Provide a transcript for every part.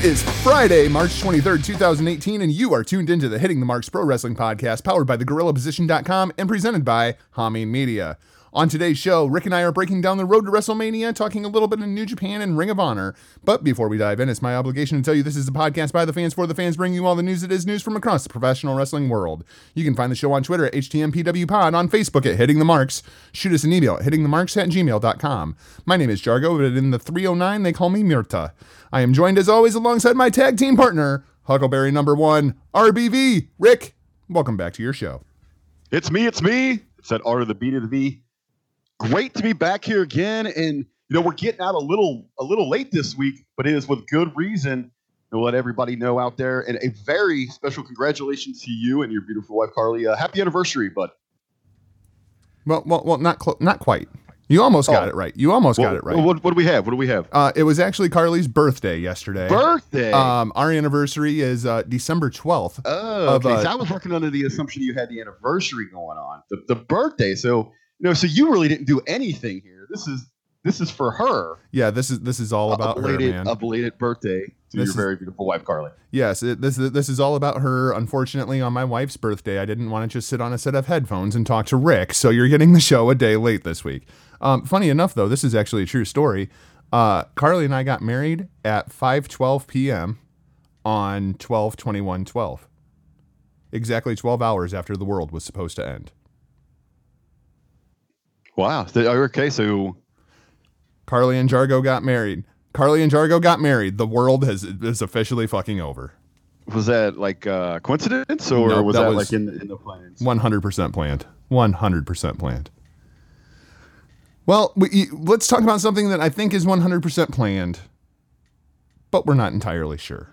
It is Friday, March 23rd, 2018, and you are tuned into the Hitting the Marks Pro Wrestling Podcast, powered by thegorillaposition.com and presented by Hameen Media. On today's show, Rick and I are breaking down the road to WrestleMania, talking a little bit of New Japan and Ring of Honor. But before we dive in, it's my obligation to tell you this is a podcast by the fans for the fans, bringing you all the news that is news from across the professional wrestling world. You can find the show on Twitter at HTMPWPod, on Facebook at Hitting the Marks. Shoot us an email at hittingthemarks at gmail.com. My name is Jargo, but in the 309, they call me Mirta. I am joined as always alongside my tag team partner, Huckleberry number one, RBV. Rick, welcome back to your show. It's me, it's me. It's that R to the B to the V. Great to be back here again. And you know, we're getting out a little a little late this week, but it is with good reason. To let everybody know out there. And a very special congratulations to you and your beautiful wife, Carly. Uh, happy anniversary, bud. Well, well, well, not cl- not quite. You almost got Oh. it right. You almost Well, got it right. What, what do we have? What do we have? Uh, it was actually Carly's birthday yesterday. Birthday. Um, our anniversary is uh, December 12th. Oh, of, okay. uh, so I was working under the assumption you had the anniversary going on, the, the birthday. So know, so you really didn't do anything here. This is this is for her. Yeah, this is this is all about a her, belated, man. a belated birthday to This your is- very beautiful wife, Carly. Yes, it, this this is all about her. Unfortunately, on my wife's birthday, I didn't want to just sit on a set of headphones and talk to Rick. So you're getting the show a day late this week. Um, funny enough, though, this is actually a true story. Uh, Carly and I got married at 5:12 p.m. on 12 21 12 exactly 12 hours after the world was supposed to end Wow. Okay, so carly and jargo got married. Carly and jargo got married. The world has is officially fucking over. Was that like uh, coincidence, or No, was that that, was- like in, in the plans? 100% planned. 100% planned. Well we, let's talk about something that i think is 100% planned but we're not entirely sure.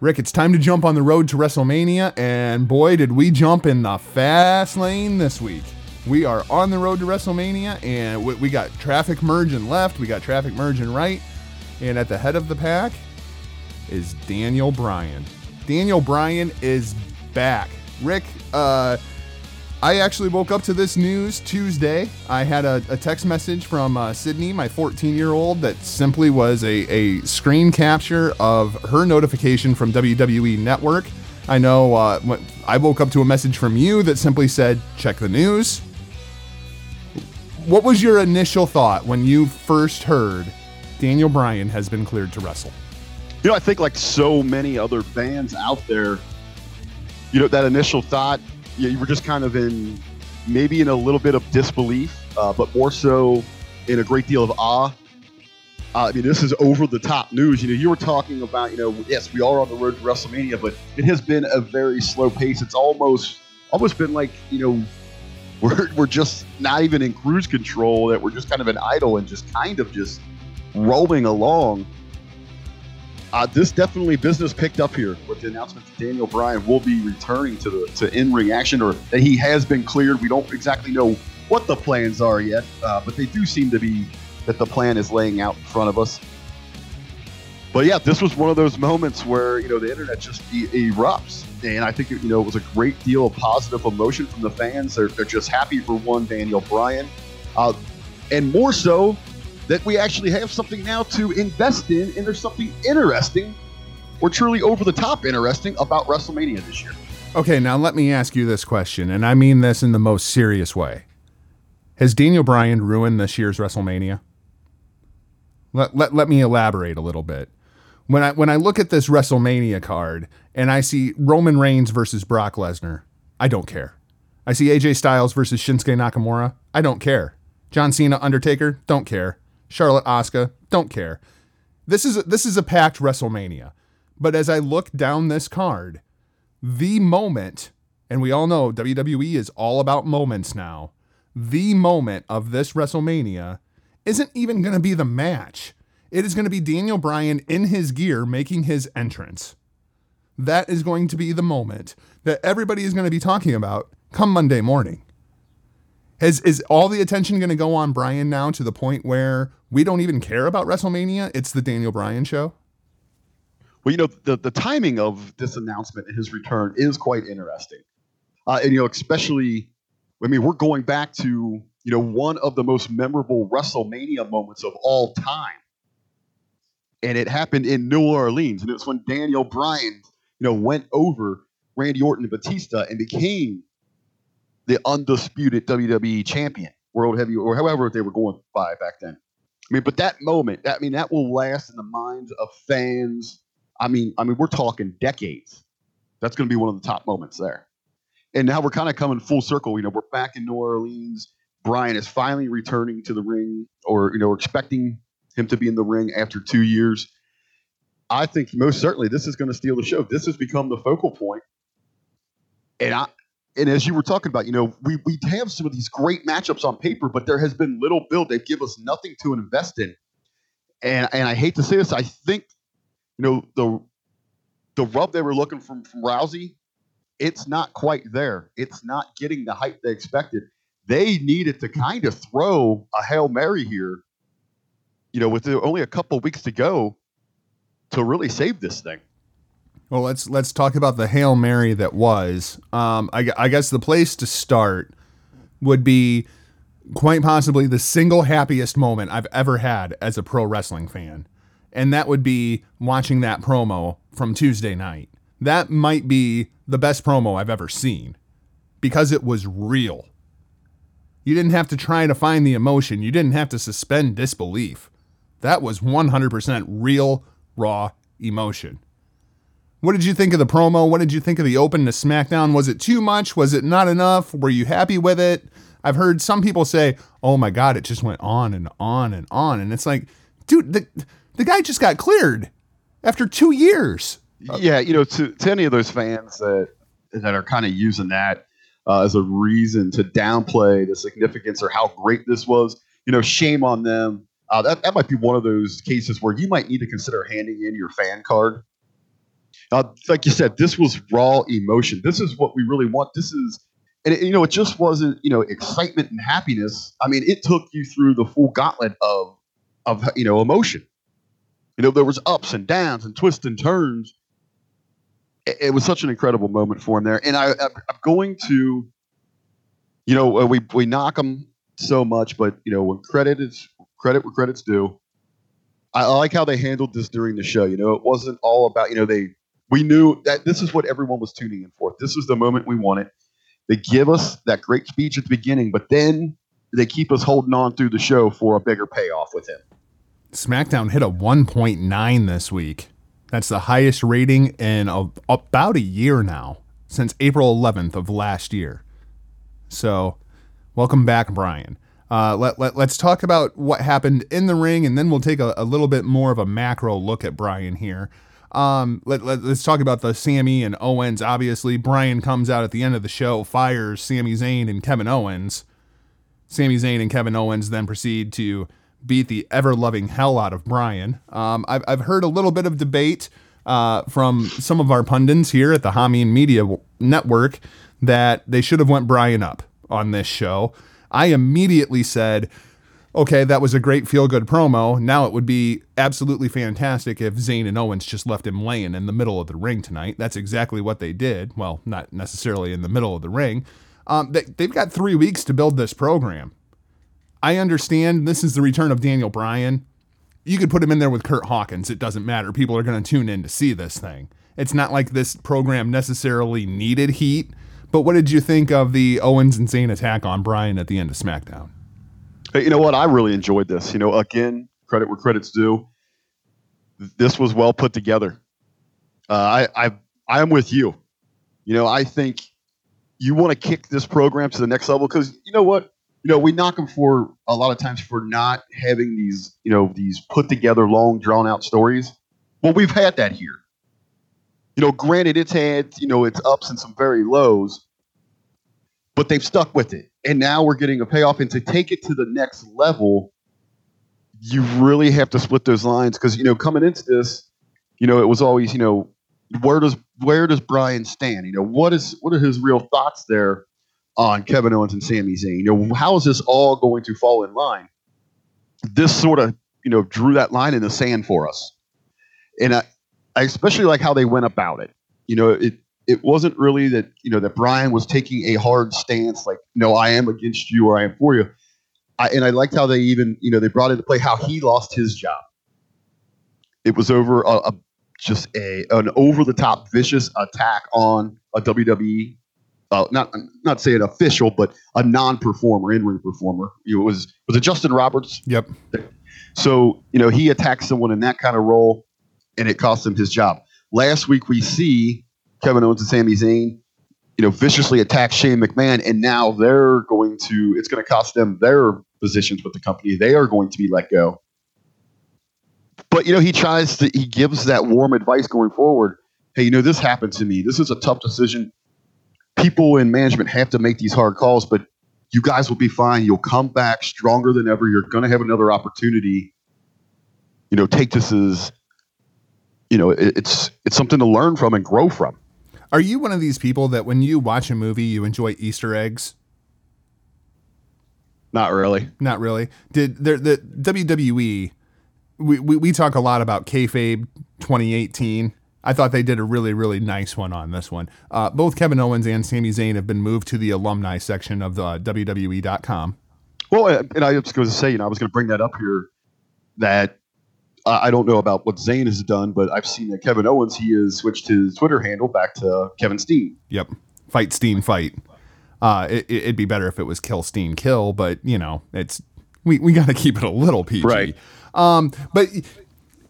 Rick it's time to jump on the road to wrestlemania and boy did we jump in the fast lane this week we are on the road to wrestlemania and we, we got traffic merging left we got traffic merging right and at the head of the pack is Daniel Bryan. Daniel Bryan is back. Rick, uh, I actually woke up to this news Tuesday. I had a, a text message from uh, Sydney, my 14 year old, that simply was a, a screen capture of her notification from WWE Network. I know uh, I woke up to a message from you that simply said, check the news. What was your initial thought when you first heard Daniel Bryan has been cleared to wrestle? You know, I think like so many other fans out there, you know, that initial thought, you, you were just kind of in maybe in a little bit of disbelief, uh, but more so in a great deal of awe. Uh, I mean, this is over the top news. You know, you were talking about, you know, yes, we are on the road to WrestleMania, but it has been a very slow pace. It's almost, almost been like, you know, we're, we're just not even in cruise control, that we're just kind of in idle and just kind of just rolling along. Uh, this definitely business picked up here with the announcement that Daniel Bryan will be returning to the to in-ring action, or that he has been cleared. We don't exactly know what the plans are yet, uh, but they do seem to be that the plan is laying out in front of us. But yeah, this was one of those moments where you know the internet just e- erupts, and I think you know it was a great deal of positive emotion from the fans. They're, they're just happy for one Daniel Bryan, uh, and more so that we actually have something now to invest in, and there's something interesting or truly over the top interesting about WrestleMania this year. Okay, now let me ask you this question, and I mean this in the most serious way. Has Daniel Bryan ruined this year's WrestleMania? Let, let, let me elaborate a little bit. When I when I look at this WrestleMania card and I see Roman Reigns versus Brock Lesnar, I don't care. I see AJ Styles versus Shinsuke Nakamura, I don't care. John Cena Undertaker, don't care. Charlotte Asuka, don't care. This is a, this is a packed WrestleMania. But as I look down this card, the moment, and we all know WWE is all about moments now. The moment of this WrestleMania isn't even going to be the match. It is going to be Daniel Bryan in his gear making his entrance. That is going to be the moment that everybody is going to be talking about come Monday morning. Has is all the attention going to go on Bryan now to the point where we don't even care about WrestleMania? It's the Daniel Bryan show. Well, you know, the, the timing of this announcement and his return is quite interesting. Uh, and, you know, especially, I mean, we're going back to, you know, one of the most memorable WrestleMania moments of all time. and it happened in New Orleans, and it was when Daniel Bryan, you know, went over Randy Orton and Batista and became the undisputed WWE champion, world heavy, or however they were going by back then. I mean, but that moment, I mean, that will last in the minds of fans. I mean, I mean, we're talking decades. That's going to be one of the top moments there. And now we're kind of coming full circle. You know, we're back in New Orleans. Bryan is finally returning to the ring, or you know, expecting him to be in the ring after two years. I think most certainly this is going to steal the show. This has become the focal point. And I and as you were talking about, you know, we we have some of these great matchups on paper, but there has been little build. They give us nothing to invest in. And and I hate to say this, I think, you know, the the rub they were looking from from Rousey, it's not quite there. It's not getting the hype they expected. They needed to kind of throw a Hail Mary here you know, with only a couple weeks to go to really save this thing. Well, let's let's talk about the hail mary that was. Um, I, I guess the place to start would be quite possibly the single happiest moment I've ever had as a pro wrestling fan, and that would be watching that promo from Tuesday night. That might be the best promo I've ever seen because it was real. You didn't have to try to find the emotion. You didn't have to suspend disbelief. That was 100% real, raw emotion. What did you think of the promo? What did you think of the open to SmackDown? Was it too much? Was it not enough? Were you happy with it? I've heard some people say, "Oh my god, it just went on and on and on." And it's like, dude, the the guy just got cleared after 2 years. Yeah, you know, to to any of those fans that that are kind of using that uh, as a reason to downplay the significance or how great this was, you know, shame on them. Uh, that, that might be one of those cases where you might need to consider handing in your fan card. Uh, like you said, this was raw emotion. This is what we really want. This is, and it, you know, it just wasn't you know excitement and happiness. I mean, it took you through the full gauntlet of of you know emotion. You know, there was ups and downs and twists and turns. It, it was such an incredible moment for him there, and I, I'm going to, you know, uh, we we knock him so much, but you know, when credit is credit where credit's due. I, like how they handled this during the show. You know, it wasn't all about, you know, they we knew that this is what everyone was tuning in for. This was the moment we wanted. They give us that great speech at the beginning, but then they keep us holding on through the show for a bigger payoff with him. SmackDown hit a 1.9 this week. That's the highest rating in a, about a year now, since April 11th of last year. So, welcome back, Bryan. Uh, let, let, let's talk about what happened in the ring, and then we'll take a, a little bit more of a macro look at Bryan here. Um, let, let, us talk about the Sami and Owens. Obviously, Bryan comes out at the end of the show, fires Sami Zayn and Kevin Owens. Sami Zayn and Kevin Owens then proceed to beat the ever loving hell out of Bryan. Um, I've, I've heard a little bit of debate uh, from some of our pundits here at the Hameen Media Network that they should have went Bryan up on this show. I immediately said, okay, that was a great feel good promo. Now it would be absolutely fantastic if Zayn and Owens just left him laying in the middle of the ring tonight. That's exactly what they did. Well, not necessarily in the middle of the ring. Um, they, they've got three weeks to build this program. I understand this is the return of Daniel Bryan. You could put him in there with Kurt Hawkins. It doesn't matter. People are going to tune in to see this thing. It's not like this program necessarily needed heat. But what did you think of the Owens Zayn attack on Bryan at the end of SmackDown? Hey, you know what? I really enjoyed this. You know, again, credit where credit's due. This was well put together. Uh, I, I, I am with you. You know, I think you want to kick this program to the next level because you know what? You know, we knock them for a lot of times for not having these, you know, these put together, long, drawn out stories. Well, we've had that here you know, granted, it's had, you know, its ups and some very lows, but they've stuck with it. And now we're getting a payoff. And to take it to the next level, you really have to split those lines because, you know, coming into this, you know, it was always, you know, where does where does Bryan stand? You know, what is what are his real thoughts there on Kevin Owens and Sami Zayn? You know, how is this all going to fall in line? This sort of, you know, drew that line in the sand for us. And I, I especially like how they went about it. You know, it it wasn't really that you know that Bryan was taking a hard stance, like no, I am against you or I am for you. I, and I liked how they even you know they brought into play how he lost his job. It was over a, a just a an over the top vicious attack on a WWE. Uh, not not say an official, but a non performer, in ring performer. You know, it was was it Justin Roberts? Yep. So you know he attacked someone in that kind of role, and it cost him his job. Last week we see Kevin Owens and Sami Zayn, you know, viciously attack Shane McMahon, and now they're going to. It's going to cost them their positions with the company. They are going to be let go. But you know, he tries to. He gives that warm advice going forward. Hey, you know, this happened to me. This is a tough decision. People in management have to make these hard calls, but you guys will be fine. You'll come back stronger than ever. You're going to have another opportunity. You know, take this as, you know, it, it's it's something to learn from and grow from. Are you one of these people that when you watch a movie, you enjoy Easter eggs? Not really. Not really. Did there the WWE? We, we we talk a lot about kayfabe 2018. I thought they did a really really nice one on this one. Uh, both Kevin Owens and Sami Zayn have been moved to the alumni section of the WWE.com. Well, and I was going to say, you know, I was going to bring that up here. That uh, I don't know about what Zayn has done, but I've seen that Kevin Owens he has switched his Twitter handle back to Kevin Steen. Yep, fight Steen fight. Uh, it, it'd be better if it was kill Steen kill, but you know, it's we, we got to keep it a little PG. Right. Um, but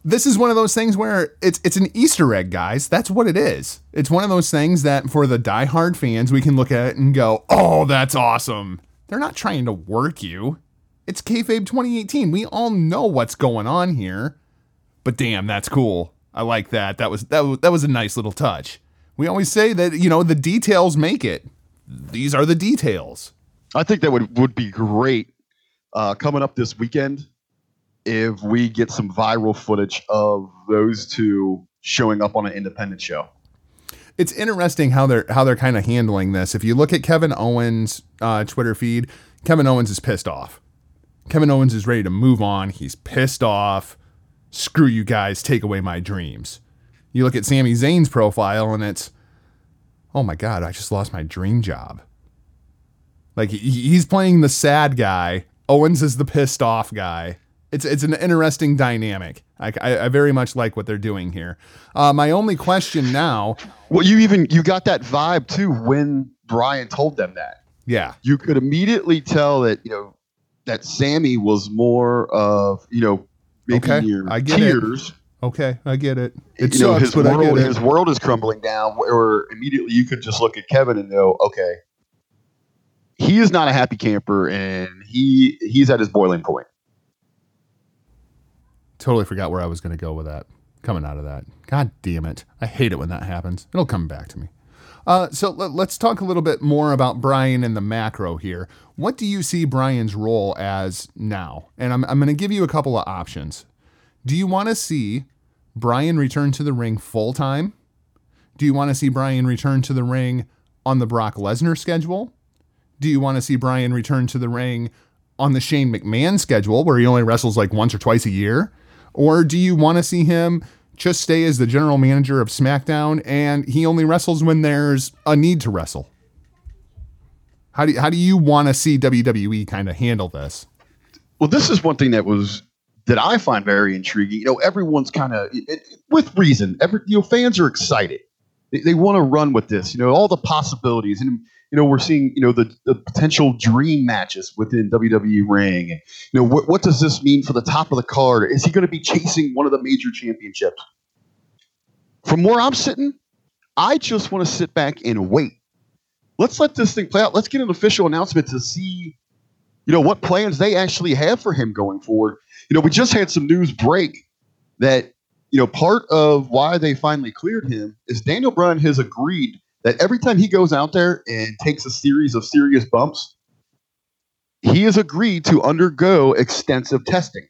this is one of those things where it's it's an Easter egg, guys. That's what it is. It's one of those things that for the diehard fans, we can look at it and go, "Oh, that's awesome." They're not trying to work you. It's kayfabe 2018. We all know what's going on here. But damn, that's cool. I like that. That was that was, that was a nice little touch. We always say that you know the details make it. These are the details. I think that would would be great uh, coming up this weekend if we get some viral footage of those two showing up on an independent show. It's interesting how they're how they're kind of handling this. If you look at Kevin Owens' uh, Twitter feed, Kevin Owens is pissed off. Kevin Owens is ready to move on. He's pissed off. Screw you guys, take away my dreams. You look at Sami Zayn's profile and it's, oh my God, I just lost my dream job. Like he's playing the sad guy. Owens is the pissed off guy. It's it's an interesting dynamic. I, I, I very much like what they're doing here. Uh, my only question now. Well, you even you got that vibe too when Bryan told them that. Yeah, you could immediately tell that you know that Sami was more of you know maybe okay, I get tears. It. Okay, I get it. It you know, sucks, his but I world get it. his world is crumbling down. Where immediately you could just look at Kevin and know, okay, he is not a happy camper, and he he's at his boiling point. Totally forgot where I was going to go with that. Coming out of that, God damn it! I hate it when that happens. It'll come back to me. Uh, so let, let's talk a little bit more about Bryan and the macro here. What do you see Bryan's role as now? And I'm, I'm going to give you a couple of options. Do you want to see Bryan return to the ring full time? Do you want to see Bryan return to the ring on the Brock Lesnar schedule? Do you want to see Bryan return to the ring on the Shane McMahon schedule where he only wrestles like once or twice a year? Or do you want to see him just stay as the general manager of SmackDown and he only wrestles when there's a need to wrestle? How do you, how do you want to see WWE kind of handle this? Well, this is one thing that was that I find very intriguing. You know, everyone's kind of with reason. Every you know, fans are excited. They, they want to run with this. You know, all the possibilities, and you know, we're seeing you know the, the potential dream matches within WWE ring, you know, what what does this mean for the top of the card? Is he going to be chasing one of the major championships? From where I'm sitting, I just want to sit back and wait. Let's let this thing play out. Let's get an official announcement to see, you know, what plans they actually have for him going forward. You know, we just had some news break that, you know, part of why they finally cleared him is Daniel Bryan has agreed that every time he goes out there and takes a series of serious bumps, he has agreed to undergo extensive testing.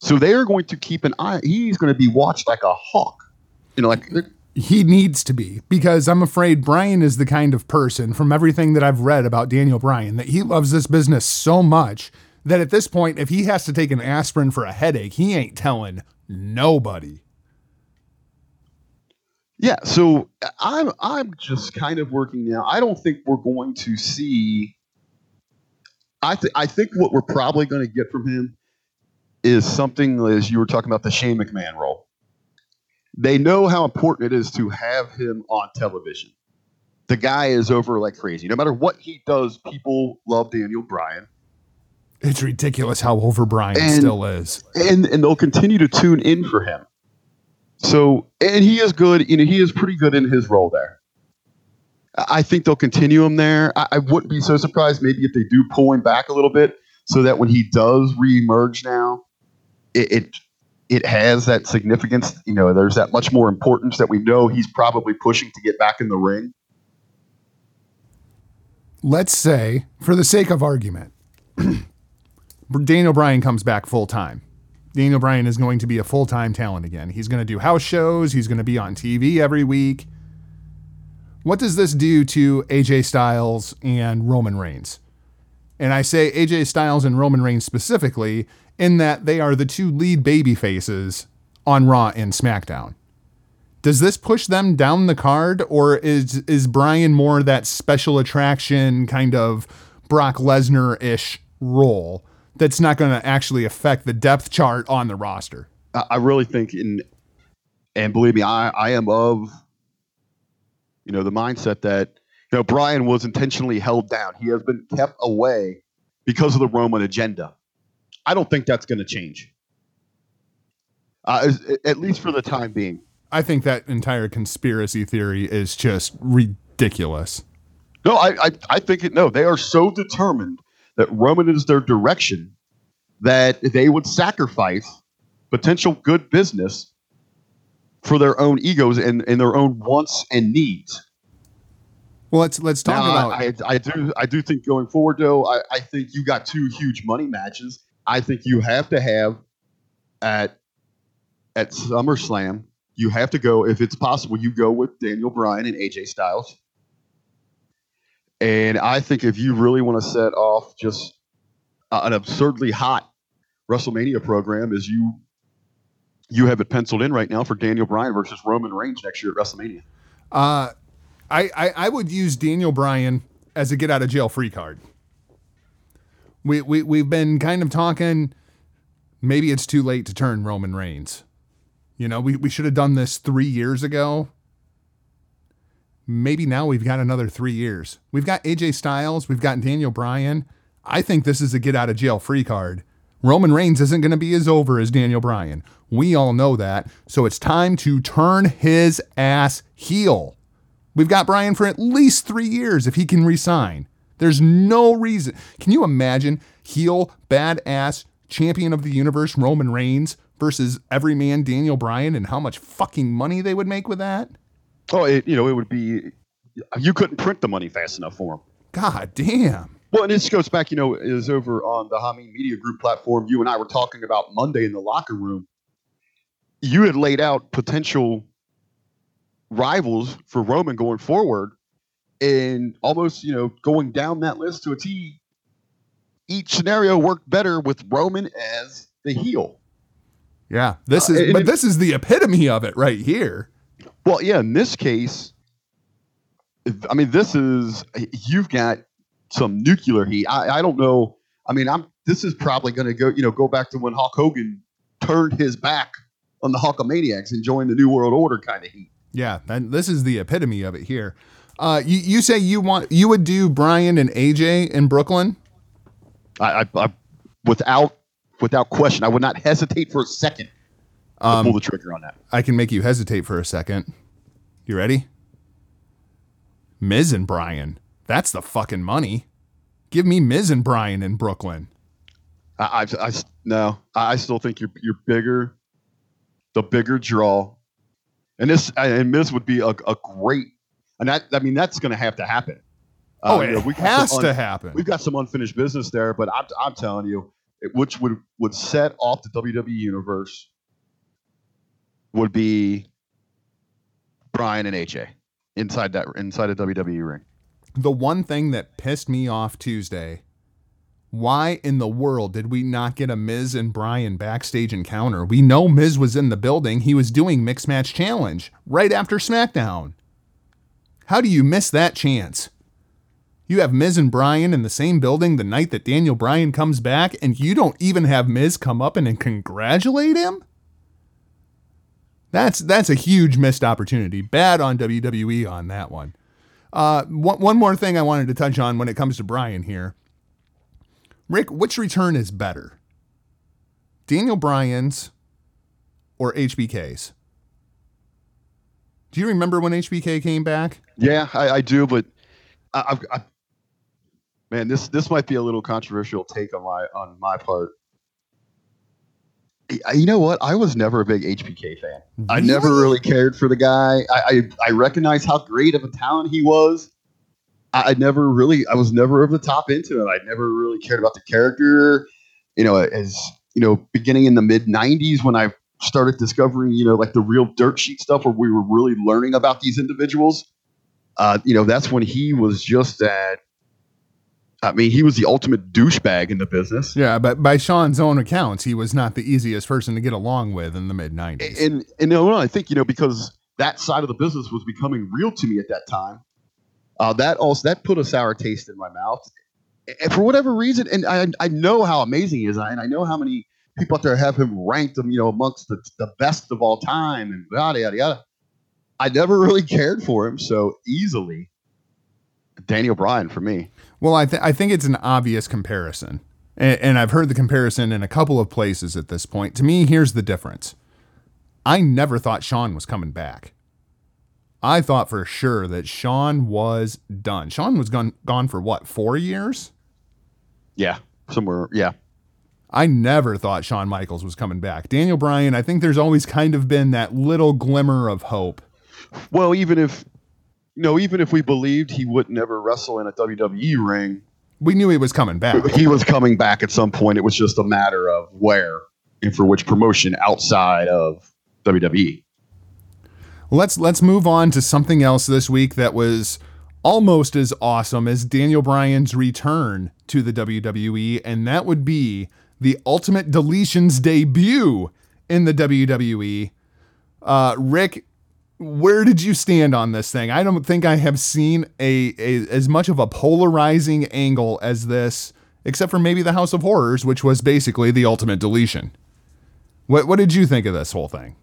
So they are going to keep an eye. He's going to be watched like a hawk. You know, like he needs to be because I'm afraid Bryan is the kind of person from everything that I've read about Daniel Bryan that he loves this business so much that at this point, if he has to take an aspirin for a headache, he ain't telling nobody. Yeah, so uh, I'm I'm just kind of working now. I don't think we're going to see. I th- I think what we're probably going to get from him is something as you were talking about the Shane McMahon role. they know how important it is to have him on television. The guy is over like crazy. No matter what he does, people love Daniel Bryan. It's ridiculous how over Bryan And- still is. and and they'll continue to tune in for him. So, and he is good. You know, he is pretty good in his role there. I think they'll continue him there. I, I wouldn't be so surprised maybe if they do pull him back a little bit, so that when he does reemerge now, it, it it has that significance. You know, there's that much more importance that we know he's probably pushing to get back in the ring. Let's say, for the sake of argument, Daniel Bryan comes back full time. Daniel Bryan is going to be a full time talent again. He's going to do house shows. He's going to be on TV every week. What does this do to AJ Styles and Roman Reigns? And I say AJ Styles and Roman Reigns specifically in that they are the two lead baby faces on Raw and SmackDown. Does this push them down the card, or is is Bryan more that special attraction kind of Brock Lesnar ish role that's not going to actually affect the depth chart on the roster? I, really think in, and believe me, I, I am of, you know, the mindset that you know Bryan was intentionally held down. He has been kept away because of the Roman agenda. I don't think that's going to change, uh, at least for the time being. I think that entire conspiracy theory is just ridiculous. No, I, I, I think it. No, they are so determined that Roman is their direction that they would sacrifice potential good business for their own egos and, and their own wants and needs. Well, let's let's talk Now, about I, I do I do think going forward though, I, I think you got two huge money matches. I think you have to have at at SummerSlam, you have to go if it's possible, you go with Daniel Bryan and AJ Styles. And I think if you really want to set off just an absurdly hot WrestleMania program, is you you have it penciled in right now for Daniel Bryan versus Roman Reigns next year at WrestleMania. Uh, I, I I would use Daniel Bryan as a get out of jail free card. We we we've been kind of talking. Maybe it's too late to turn Roman Reigns. You know, we, we should have done this three years ago. Maybe now we've got another three years. We've got AJ Styles, we've got Daniel Bryan. I think this is a get out of jail free card. Roman Reigns isn't going to be as over as Daniel Bryan. We all know that. So it's time to turn his ass heel. We've got Bryan for at least three years if he can resign. There's no reason. Can you imagine heel, badass, champion of the universe Roman Reigns versus everyman Daniel Bryan and how much fucking money they would make with that? Oh, it, you know, it would be you couldn't print the money fast enough for him. God damn. Well, and this goes back, you know, is over on the Hameen Media Group platform. You and I were talking about Monday in the locker room. You had laid out potential rivals for Roman going forward, and almost, you know, going down that list to a T. Each scenario worked better with Roman as the heel. Yeah, this Uh, is and but it- this is the epitome of it right here. Well, yeah, in this case, I mean, this is you've got some nuclear heat. I, I don't know. I mean, I'm. This is probably going to go. You know, go back to when Hulk Hogan turned his back on the Hulkamaniacs and joined the New World Order kind of heat. Yeah, and this is the epitome of it here. Uh, you, you say you want you would do Bryan and AJ in Brooklyn? I, I, I without without question, I would not hesitate for a second Um, pull the trigger on that. I can make you hesitate for a second. You ready? Miz and Bryan. That's the fucking money. Give me Miz and Bryan in Brooklyn. I, I, I no, I still think you're you're bigger, the bigger draw, and this and Miz would be a, a great, and that I mean that's going to have to happen. Oh, Uh, it you know, we has some to happen. We've got some unfinished business there, but I'm I'm telling you, it, which would would set off the WWE universe would be Bryan and AJ inside that inside a WWE ring. The one thing that pissed me off Tuesday. Why in the world did we not get a Miz and Bryan backstage encounter? We know Miz was in the building. He was doing Mixed Match Challenge right after SmackDown. How do you miss that chance? You have Miz and Bryan in the same building the night that Daniel Bryan comes back, and you don't even have Miz come up and, and congratulate him? That's that's a huge missed opportunity. Bad on WWE on that one. Uh, one, one more thing I wanted to touch on when it comes to Bryan here. Rick, which return is better? Daniel Bryan's or HBK's? Do you remember when HBK came back? Yeah, I, I do, but I, I, man, this this might be a little controversial take on my on my part. You know what? I was never a big HBK fan. I never really cared for the guy. I, I, I recognize how great of a talent he was. I, I never really, I was never over the top into it. I never really cared about the character. You know, as you know, beginning in the mid '90s when I started discovering, you know, like the real dirt sheet stuff where we were really learning about these individuals. Uh, you know, that's when he was just at. I mean, he was the ultimate douchebag in the business. Yeah, but by Shawn's own accounts, he was not the easiest person to get along with in the mid 90s. and and no, no, I think you know because that side of the business was becoming real to me at that time. Uh, that also that put a sour taste in my mouth, and for whatever reason, and I I know how amazing he is, and I know how many people out there have him ranked him, you know, amongst the the best of all time, and yada yada yada. I never really cared for him so easily. Daniel Bryan for me. Well, I, th- I think it's an obvious comparison. And, and I've heard the comparison in a couple of places at this point. To me, here's the difference I never thought Shawn was coming back. I thought for sure that Shawn was done. Shawn was gone, gone for what, four years? Yeah, somewhere. Yeah, I never thought Shawn Michaels was coming back. Daniel Bryan, I think there's always kind of been that little glimmer of hope. Well, even if you know, even if we believed he would never wrestle in a WWE ring, We knew he was coming back. he was coming back at some point. It was just a matter of where and for which promotion outside of. WWE. Let's let's move on to something else this week that was almost as awesome as Daniel Bryan's return to the WWE, and that would be the Ultimate Deletion's debut in the WWE. Uh, Rick, where did you stand on this thing? I don't think I have seen a, a as much of a polarizing angle as this, except for maybe the House of Horrors, which was basically the Ultimate Deletion. What what did you think of this whole thing?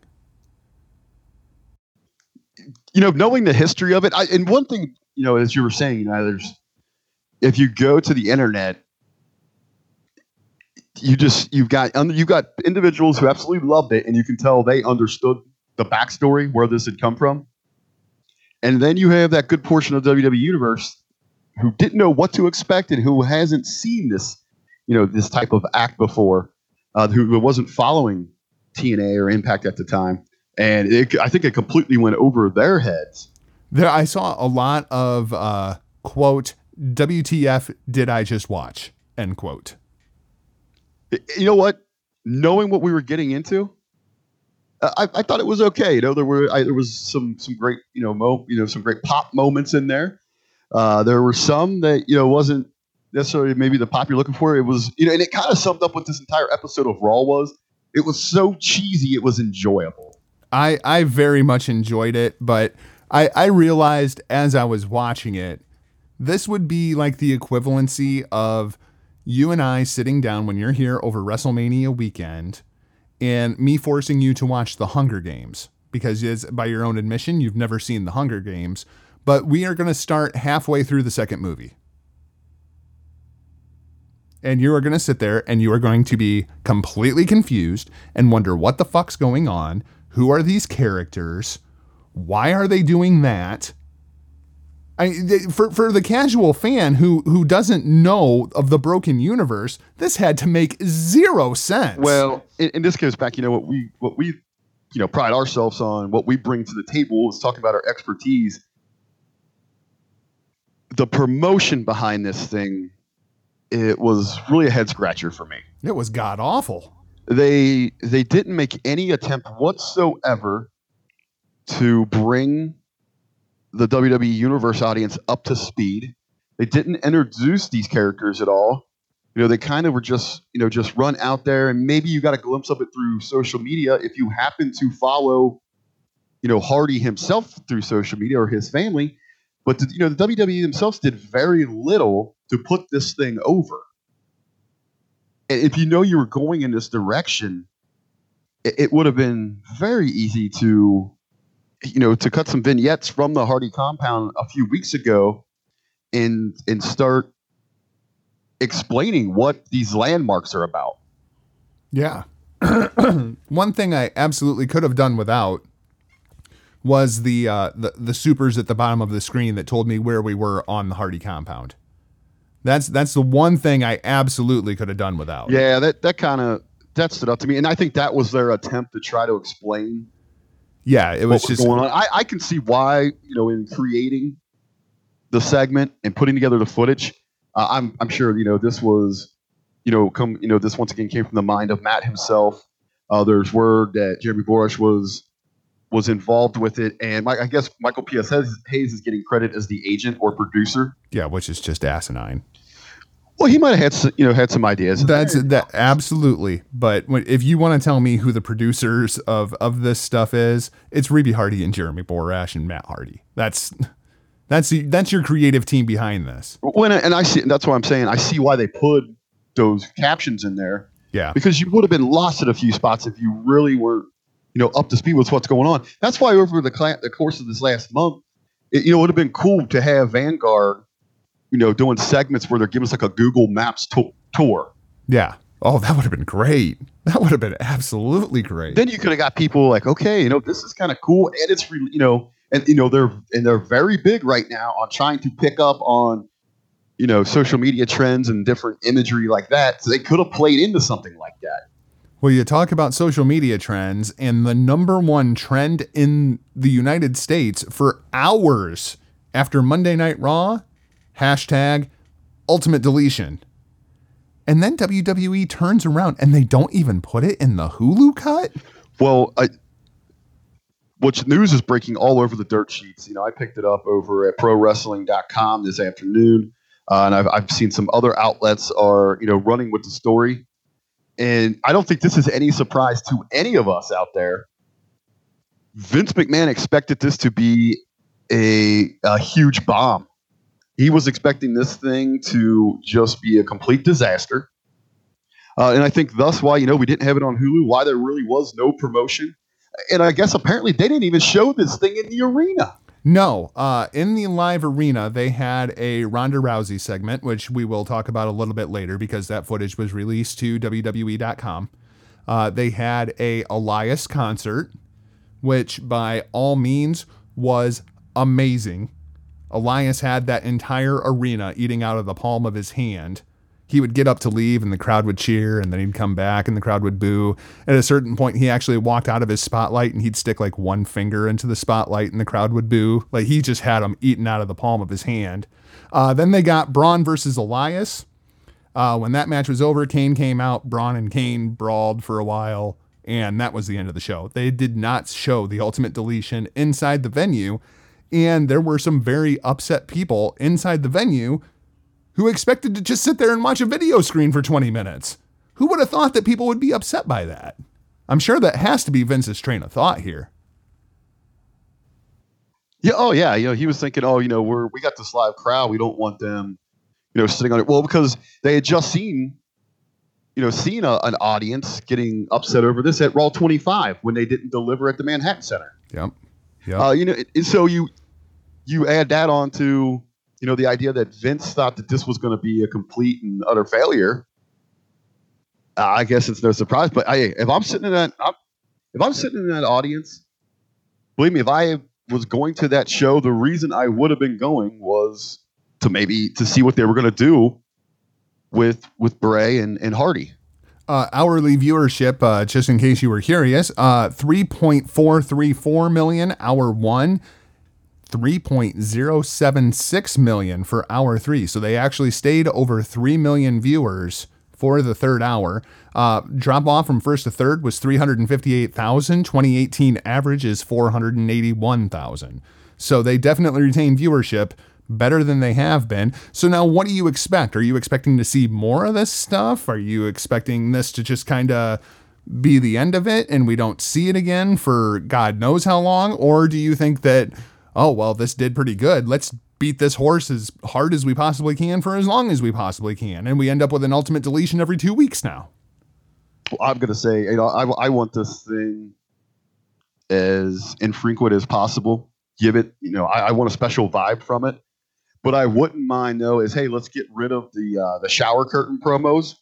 You know, knowing the history of it, I, and one thing, you know, as you were saying, you know, there's if you go to the internet, you just you've got you've got individuals who absolutely loved it, and you can tell they understood the backstory where this had come from, and then you have that good portion of WWE universe who didn't know what to expect and who hasn't seen this, you know, this type of act before, uh, who wasn't following TNA or Impact at the time, and it, I think it completely went over their heads. There, I saw a lot of uh, quote WTF did I just watch end quote. you know what? Knowing what we were getting into, I, I thought it was okay. You know, there were I, there was some some great you know mo you know some great pop moments in there. Uh, there were some that you know wasn't necessarily maybe the pop you're looking for. It was you know, and it kind of summed up what this entire episode of Raw was. It was so cheesy, it was enjoyable. I I very much enjoyed it, but I I realized as I was watching it, this would be like the equivalency of you and I sitting down when you're here over WrestleMania weekend and me forcing you to watch The Hunger Games because by your own admission you've never seen The Hunger Games, but we are going to start halfway through the second movie. And you are going to sit there and you are going to be completely confused and wonder what the fuck's going on. Who are these characters? Why are they doing that? I, for for the casual fan who who doesn't know of the broken universe, this had to make zero sense. Well, and, and this goes back, you know, what we what we you know pride ourselves on, what we bring to the table is talking about our expertise. The promotion behind this thing, it was really a head scratcher for me. it was god awful. They they didn't make any attempt whatsoever to bring the WWE Universe audience up to speed. They didn't introduce these characters at all. You know, they kind of were just, you know, just run out there and maybe you got a glimpse of it through social media if you happen to follow, you know, Hardy himself through social media or his family. But, you know, the WWE themselves did very little to put this thing over. And if you know you were going in this direction, it, it would have been very easy to, you know, to cut some vignettes from the Hardy compound a few weeks ago, and and start explaining what these landmarks are about. Yeah. One thing I absolutely could have done without was the, uh, the the supers at the bottom of the screen that told me where we were on the Hardy compound. That's that's the one thing I absolutely could have done without. Yeah, that that kind of that stood out to me, and I think that was their attempt to try to explain Yeah, it was was just going on. I, I can see why, you know, in creating the segment and putting together the footage, uh, I'm I'm sure you know this was, you know, come you know this once again came from the mind of Matt himself. Uh, there's word that Jeremy Borash was was involved with it, and my, I guess Michael P.S. Hayes is getting credit as the agent or producer. yeah, which is just asinine. Well, he might have had some, you know had some ideas. That's that absolutely. But when, if you want to tell me who the producers of of this stuff is, it's Reby Hardy and Jeremy Borash and Matt Hardy. That's that's the, that's your creative team behind this. when and I see that's why I'm saying I see why they put those captions in there Yeah. because you would have been lost at a few spots if you really were, you know, up to speed with what's going on. That's why over the cla- the course of this last month, it, you know, it would have been cool to have Vanguard, you know, doing segments where they're giving us like a Google Maps to- tour. Yeah. Oh, that would have been great. That would have been absolutely great. Then you could have got people like, okay, you know, this is kind of cool, and it's re- you know, and you know they're and they're very big right now on trying to pick up on. You know, social media trends and different imagery like that. So they could have played into something like that. Well, you talk about social media trends, and the number one trend in the United States for hours after Monday Night Raw, hashtag ultimate deletion. And then WWE turns around and they don't even put it in the Hulu cut? Well, I, which news is breaking all over the dirt sheets. You know, I picked it up over at ProWrestling.com this afternoon, uh, and I've, I've seen some other outlets are you know running with the story, and I don't think this is any surprise to any of us out there. Vince McMahon expected this to be a, a huge bomb. He was expecting this thing to just be a complete disaster. Uh, and I think thus why, you know, we didn't have it on Hulu, why there really was no promotion. And I guess apparently they didn't even show this thing in the arena. No, uh, in the live arena, they had a Ronda Rousey segment, which we will talk about a little bit later because that footage was released to WWE.com. Uh, they had a Elias concert, which by all means was amazing. Elias had that entire arena eating out of the palm of his hand. He would get up to leave and the crowd would cheer and then he'd come back and the crowd would boo. At a certain point, he actually walked out of his spotlight and he'd stick like one finger into the spotlight and the crowd would boo. Like he just had him eaten out of the palm of his hand. Uh, then they got Braun versus Elias. Uh, when that match was over, Kane came out. Braun and Kane brawled for a while, and that was the end of the show. They did not show the ultimate deletion inside the venue, and there were some very upset people inside the venue who expected to just sit there and watch a video screen for 20 minutes. Who would have thought that people would be upset by that? I'm sure that has to be Vince's train of thought here. Yeah. Oh, yeah. You know, he was thinking, oh, you know, we're we got this live crowd. We don't want them, you know, sitting on it. Well, because they had just seen, you know, seen a, an audience getting upset over this at Raw 25 when they didn't deliver at the Manhattan Center. Yep. Yep. Uh, you know, it- and so you you add that on to you know the idea that Vince thought that this was going to be a complete and utter failure. I guess it's no surprise. But I, if I'm sitting in that, I'm, if I'm sitting in that audience, believe me, if I was going to that show, the reason I would have been going was to maybe to see what they were going to do with with Bray and, and Hardy. uh, hourly viewership, uh, just in case you were curious, uh, 3.434 million hour one, 3.076 million for hour three. So they actually stayed over 3 million viewers for the third hour. Uh, drop off from first to third was 358,000. 2018 average is 481,000. So they definitely retained viewership better than they have been. So now what do you expect? Are you expecting to see more of this stuff? Are you expecting this to just kind of be the end of it and we don't see it again for God knows how long? Or do you think that, oh, well, this did pretty good. Let's beat this horse as hard as we possibly can for as long as we possibly can. And we end up with an ultimate deletion every two weeks now. I'm gonna say, you know, I, I want this thing as infrequent as possible. Give it, you know, I, I want a special vibe from it. But I wouldn't mind though is hey, let's get rid of the uh, the shower curtain promos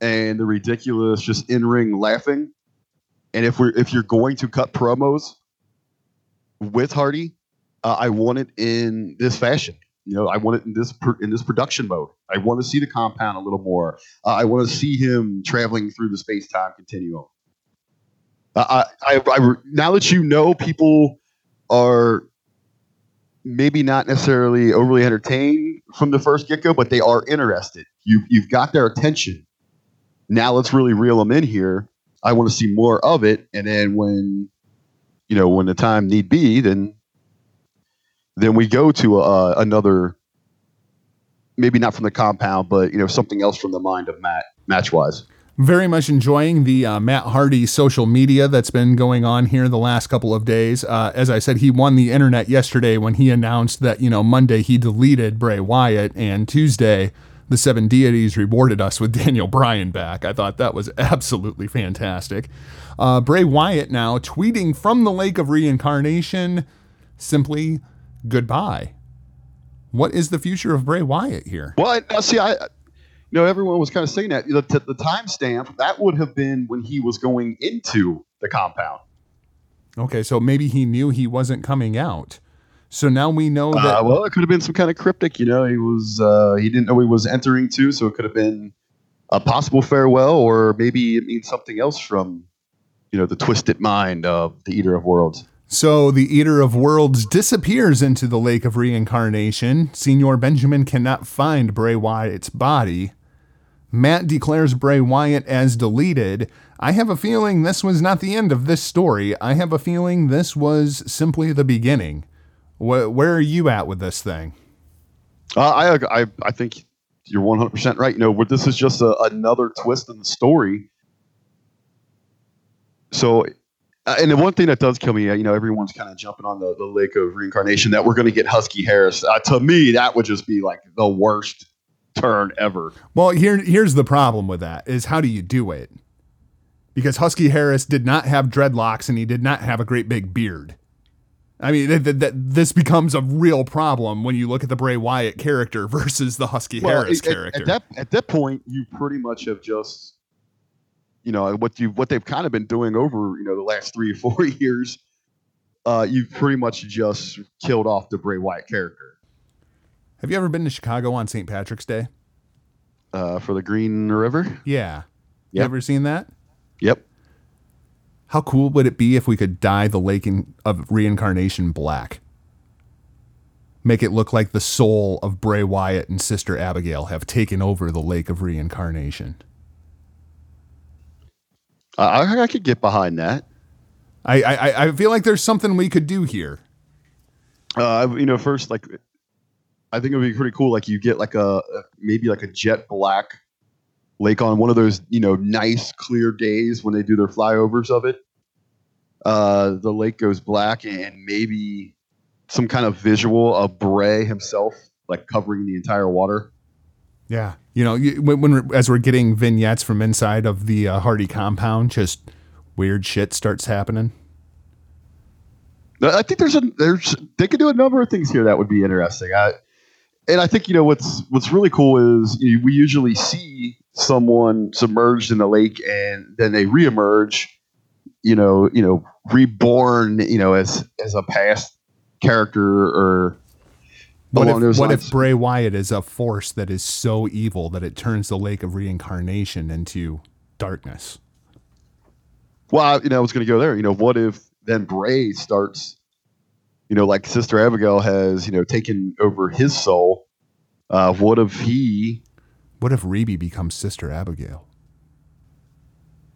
and the ridiculous just in ring laughing. And if we're if you're going to cut promos with Hardy, uh, I want it in this fashion. You know, I want it in this in this production mode. I want to see the compound a little more. Uh, I want to see him traveling through the space time continuum. Uh, I, I, I, now that you know people are maybe not necessarily overly entertained from the first get go, but they are interested. You you've got their attention. Now let's really reel them in here. I want to see more of it, and then when you know when the time need be, then then we go to uh, another, maybe not from the compound, but you know something else from the mind of Matt match wise. Very much enjoying the uh, Matt Hardy social media that's been going on here the last couple of days. Uh, as I said, he won the internet yesterday when he announced that you know Monday he deleted Bray Wyatt and Tuesday the seven deities rewarded us with Daniel Bryan back. I thought that was absolutely fantastic. Uh, Bray Wyatt now tweeting from the Lake of Reincarnation simply goodbye. What is the future of Bray Wyatt here? Well, I, see, I, you know, everyone was kind of saying that the, the timestamp that would have been when he was going into the compound. Okay, so maybe he knew he wasn't coming out. So now we know that. Uh, well, it could have been some kind of cryptic. You know, he was uh, he didn't know he was entering too, so it could have been a possible farewell, or maybe it means something else from you know the twisted mind of the Eater of Worlds. So the Eater of Worlds disappears into the Lake of Reincarnation. Senor Benjamin cannot find Bray Wyatt's body. Matt declares Bray Wyatt as deleted. I have a feeling this was not the end of this story. I have a feeling this was simply the beginning. Where, where are you at with this thing? Uh, I, I I think you're 100 percent right. You know, this is just a, another twist in the story. So, uh, and the one thing that does kill me, uh, you know, everyone's kind of jumping on the, the lake of reincarnation that we're going to get Husky Harris. Uh, to me, that would just be like the worst turn ever. Well, here here's the problem with that is how do you do it? Because Husky Harris did not have dreadlocks and he did not have a great big beard. I mean, th- th- th- this becomes a real problem when you look at the Bray Wyatt character versus the Husky well, Harris at, character. At that, at that point, you pretty much have just, you know, what you what they've kind of been doing over, you know, the last three or four years. Uh, you've pretty much just killed off the Bray Wyatt character. Have you ever been to Chicago on St. Patrick's Day? Uh, for the Green River? Yeah. Yep. You ever seen that? Yep. How cool would it be if we could dye the lake in, of reincarnation black? Make it look like the soul of Bray Wyatt and Sister Abigail have taken over the lake of reincarnation. I, I could get behind that. I, I, I feel like there's something we could do here. Uh, you know, first, like, I think it would be pretty cool. Like, you get like a maybe like a jet black lake on one of those you know nice clear days when they do their flyovers of it uh, the lake goes black and maybe some kind of visual of Bray himself like covering the entire water. Yeah, you know, when, when as we're getting vignettes from inside of the uh, Hardy compound, just weird shit starts happening. I think there's a there's they could do a number of things here that would be interesting. I, and I think you know what's what's really cool is you know, we usually see someone submerged in the lake and then they reemerge, you know, you know, reborn, you know, as as a past character or what if, what if Bray Wyatt is a force that is so evil that it turns the lake of reincarnation into darkness? Well, you know, I was going to go there. You know, what if then Bray starts, you know, like Sister Abigail has, you know, taken over his soul. Uh, what if he? What if Reby becomes Sister Abigail?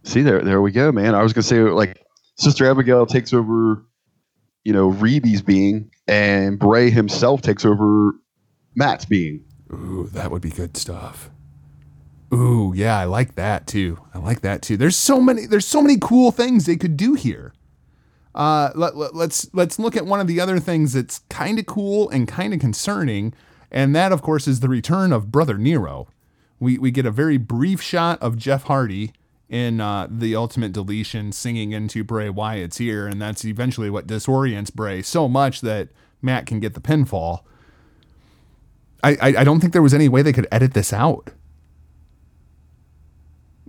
See there, there we go, man. I was going to say like Sister Abigail takes over, you know, Reby's being, and Bray himself takes over Matt's being. Ooh, that would be good stuff. Ooh, yeah, I like that too. I like that too. There's so many. There's so many cool things they could do here. Uh, let, let, let's let's look at one of the other things that's kind of cool and kind of concerning, and that, of course, is the return of Brother Nero. We we get a very brief shot of Jeff Hardy in uh, the ultimate deletion singing into Bray Wyatt's ear, and that's eventually what disorients Bray so much that Matt can get the pinfall. I, I, I don't think there was any way they could edit this out.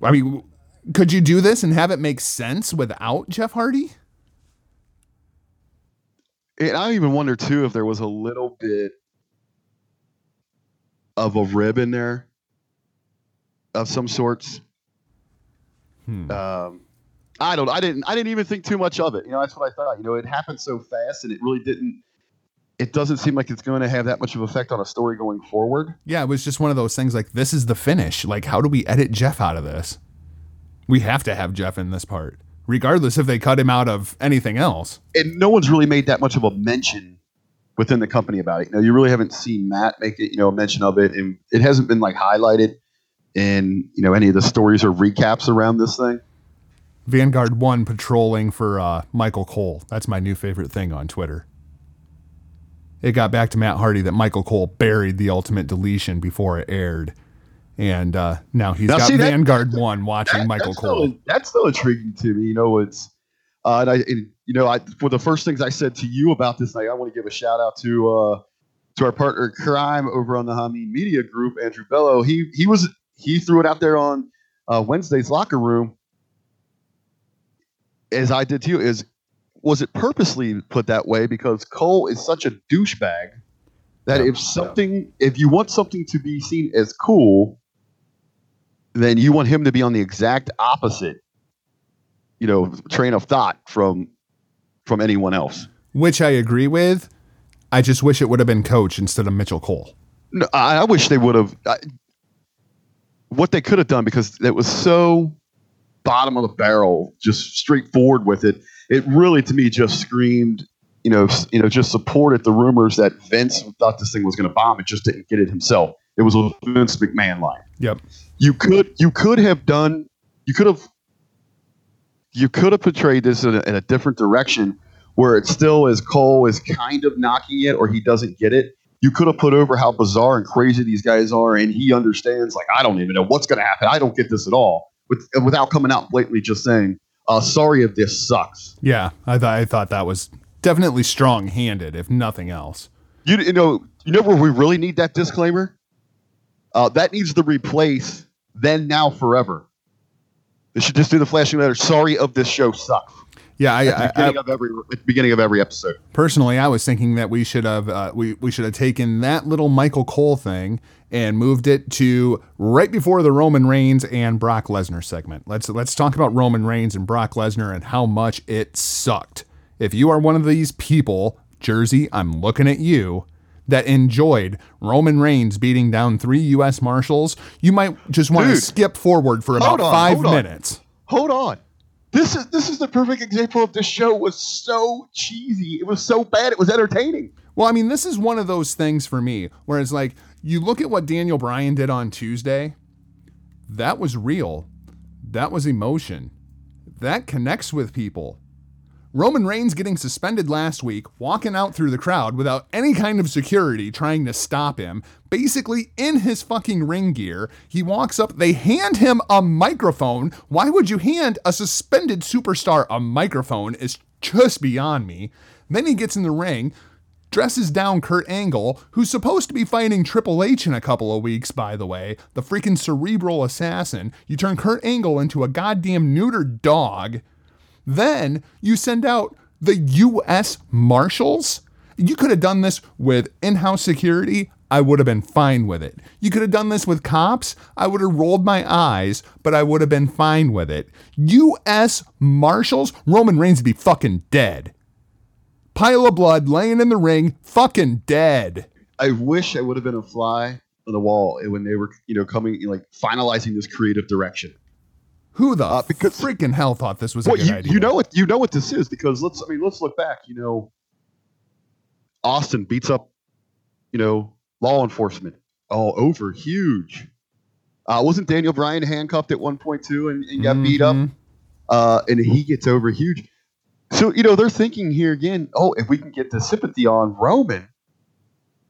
I mean, could you do this and have it make sense without Jeff Hardy? And I even wonder too if there was a little bit of a rib in there of some sorts. Hmm. Um, I don't. I didn't. I didn't even think too much of it. You know, that's what I thought. You know, it happened so fast, and it really didn't. It doesn't seem like it's going to have that much of effect on a story going forward. Yeah, it was just one of those things like this is the finish. Like, how do we edit Jeff out of this? We have to have Jeff in this part, regardless if they cut him out of anything else. And no one's really made that much of a mention within the company about it. You know, you really haven't seen Matt make it. You know, a mention of it, and it hasn't been like highlighted in you know any of the stories or recaps around this thing. Vanguard One patrolling for uh, Michael Cole. That's my new favorite thing on Twitter. It got back to Matt Hardy that Michael Cole buried the ultimate deletion before it aired. And uh, now he's Now, got see, that- Vanguard One watching That- Michael that's Cole. Still, that's still intriguing to me. You know, it's uh, and I, and, you know, I for the first things I said to you about this night, I want to give a shout out to uh, to our partner crime over on the Hameen Media Group, Andrew Bello. He he was he threw it out there on uh, Wednesday's locker room, as I did to you. Is was it purposely put that way because Cole is such a douchebag that Yeah. if something if you want something to be seen as cool then you want him to be on the exact opposite, you know, train of thought from from anyone else. which I agree with. I just wish it would have been Coach instead of Michael Cole. No, I, I wish they would have. I, what they could have done because it was so bottom of the barrel, just straightforward with it. It really, to me, just screamed. You know, you know, just supported the rumors that Vince thought this thing was going to bomb. It just didn't get it himself. It was a Vince McMahon line. Yep. you could you could have done you could have you could have portrayed this in a, in a different direction where it still is Cole is kind of knocking it or he doesn't get it. You could have put over how bizarre and crazy these guys are, and he understands. Like I don't even know what's going to happen. I don't get this at all. With, without coming out blatantly just saying, uh, "Sorry if this sucks." Yeah, I thought I thought that was definitely strong-handed, if nothing else. You, you know, you know where we really need that disclaimer. Uh, that needs to replace then, now, forever. They should just do the flashing letter. Sorry of this show sucks. Yeah, I, At the I, I beginning of every at the beginning of every episode. personally, I was thinking that we should have uh, we we should have taken that little Michael Cole thing and moved it to right before the Roman Reigns and Brock Lesnar segment. Let's let's talk about Roman Reigns and Brock Lesnar and how much it sucked. If you are one of these people, Jersey, I'm looking at you that enjoyed Roman Reigns beating down three U.S. Marshals, you might just want to skip forward for about on, five hold minutes. Hold on. This is this is the perfect example of this show was so cheesy. It was so bad. It was entertaining. Well, I mean, this is one of those things for me where it's like you look at what Daniel Bryan did on Tuesday. That was real. That was emotion. That connects with people. Roman Reigns getting suspended last week, walking out through the crowd without any kind of security trying to stop him, basically in his fucking ring gear. He walks up, they hand him a microphone. Why would you hand a suspended superstar a microphone? Is just beyond me. Then he gets in the ring, dresses down Kurt Angle, who's supposed to be fighting Triple H in a couple of weeks, by the way, the freaking cerebral assassin. You turn Kurt Angle into a goddamn neutered dog. Then you send out the U.S. Marshals. You could have done this with in house security. I would have been fine with it. You could have done this with cops. I would have rolled my eyes, but I would have been fine with it. U.S. Marshals? Roman Reigns would be fucking dead. Pile of blood laying in the ring, fucking dead. I wish I would have been a fly on the wall when they were, you know, coming like finalizing this creative direction. Who the Uh, because- freaking hell thought this was a good you, idea? you know what you know what this is because let's I mean let's look back. You know, Austin beats up, you know, law enforcement all over, huge. Uh, wasn't Daniel Bryan handcuffed at one point too and, and got beat up? Mhm. Uh, and he gets over huge. So you know they're thinking here again. Oh, if we can get the sympathy on Roman,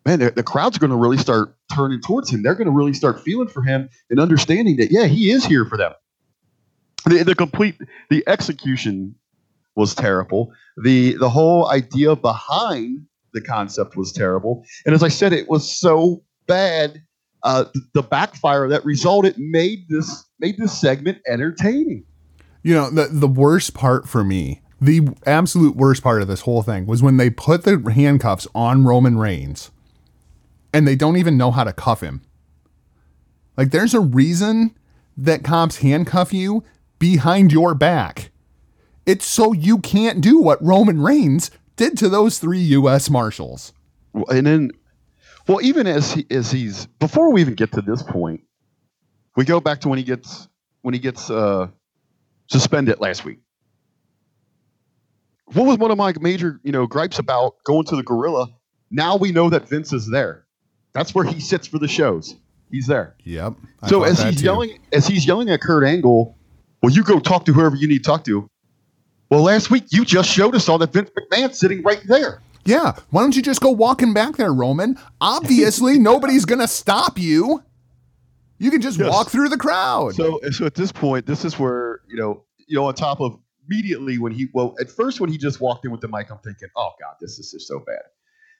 man, the, the crowd's going to really start turning towards him. They're going to really start feeling for him and understanding that yeah, he is here for them. The, the complete the execution was terrible. The the whole idea behind the concept was terrible. And as I said, it was so bad. Uh, the backfire that resulted made this made this segment entertaining. You know, the the worst part for me, the absolute worst part of this whole thing was when they put the handcuffs on Roman Reigns and they don't even know how to cuff him. Like there's a reason that cops handcuff you behind your back. It's so you can't do what Roman Reigns did to those three US Marshals. And then, well, even as he as he's before we even get to this point, we go back to when he gets when he gets uh, suspended last week. What was one of my major you know gripes about going to the Gorilla? Now we know that Vince is there. That's where he sits for the shows. He's there. Yep. I so as he's too. yelling, as he's yelling at Kurt Angle, well, you go talk to whoever you need to talk to. Well, last week you just showed us all that Vince McMahon's sitting right there. Yeah, why don't you just go walking back there, Roman? Obviously, nobody's gonna stop you. You can just Yes. walk through the crowd. So, so at this point, this is where you know, you know, on top of immediately when he, well, at first when he just walked in with the mic, I'm thinking, oh god, this is just so bad.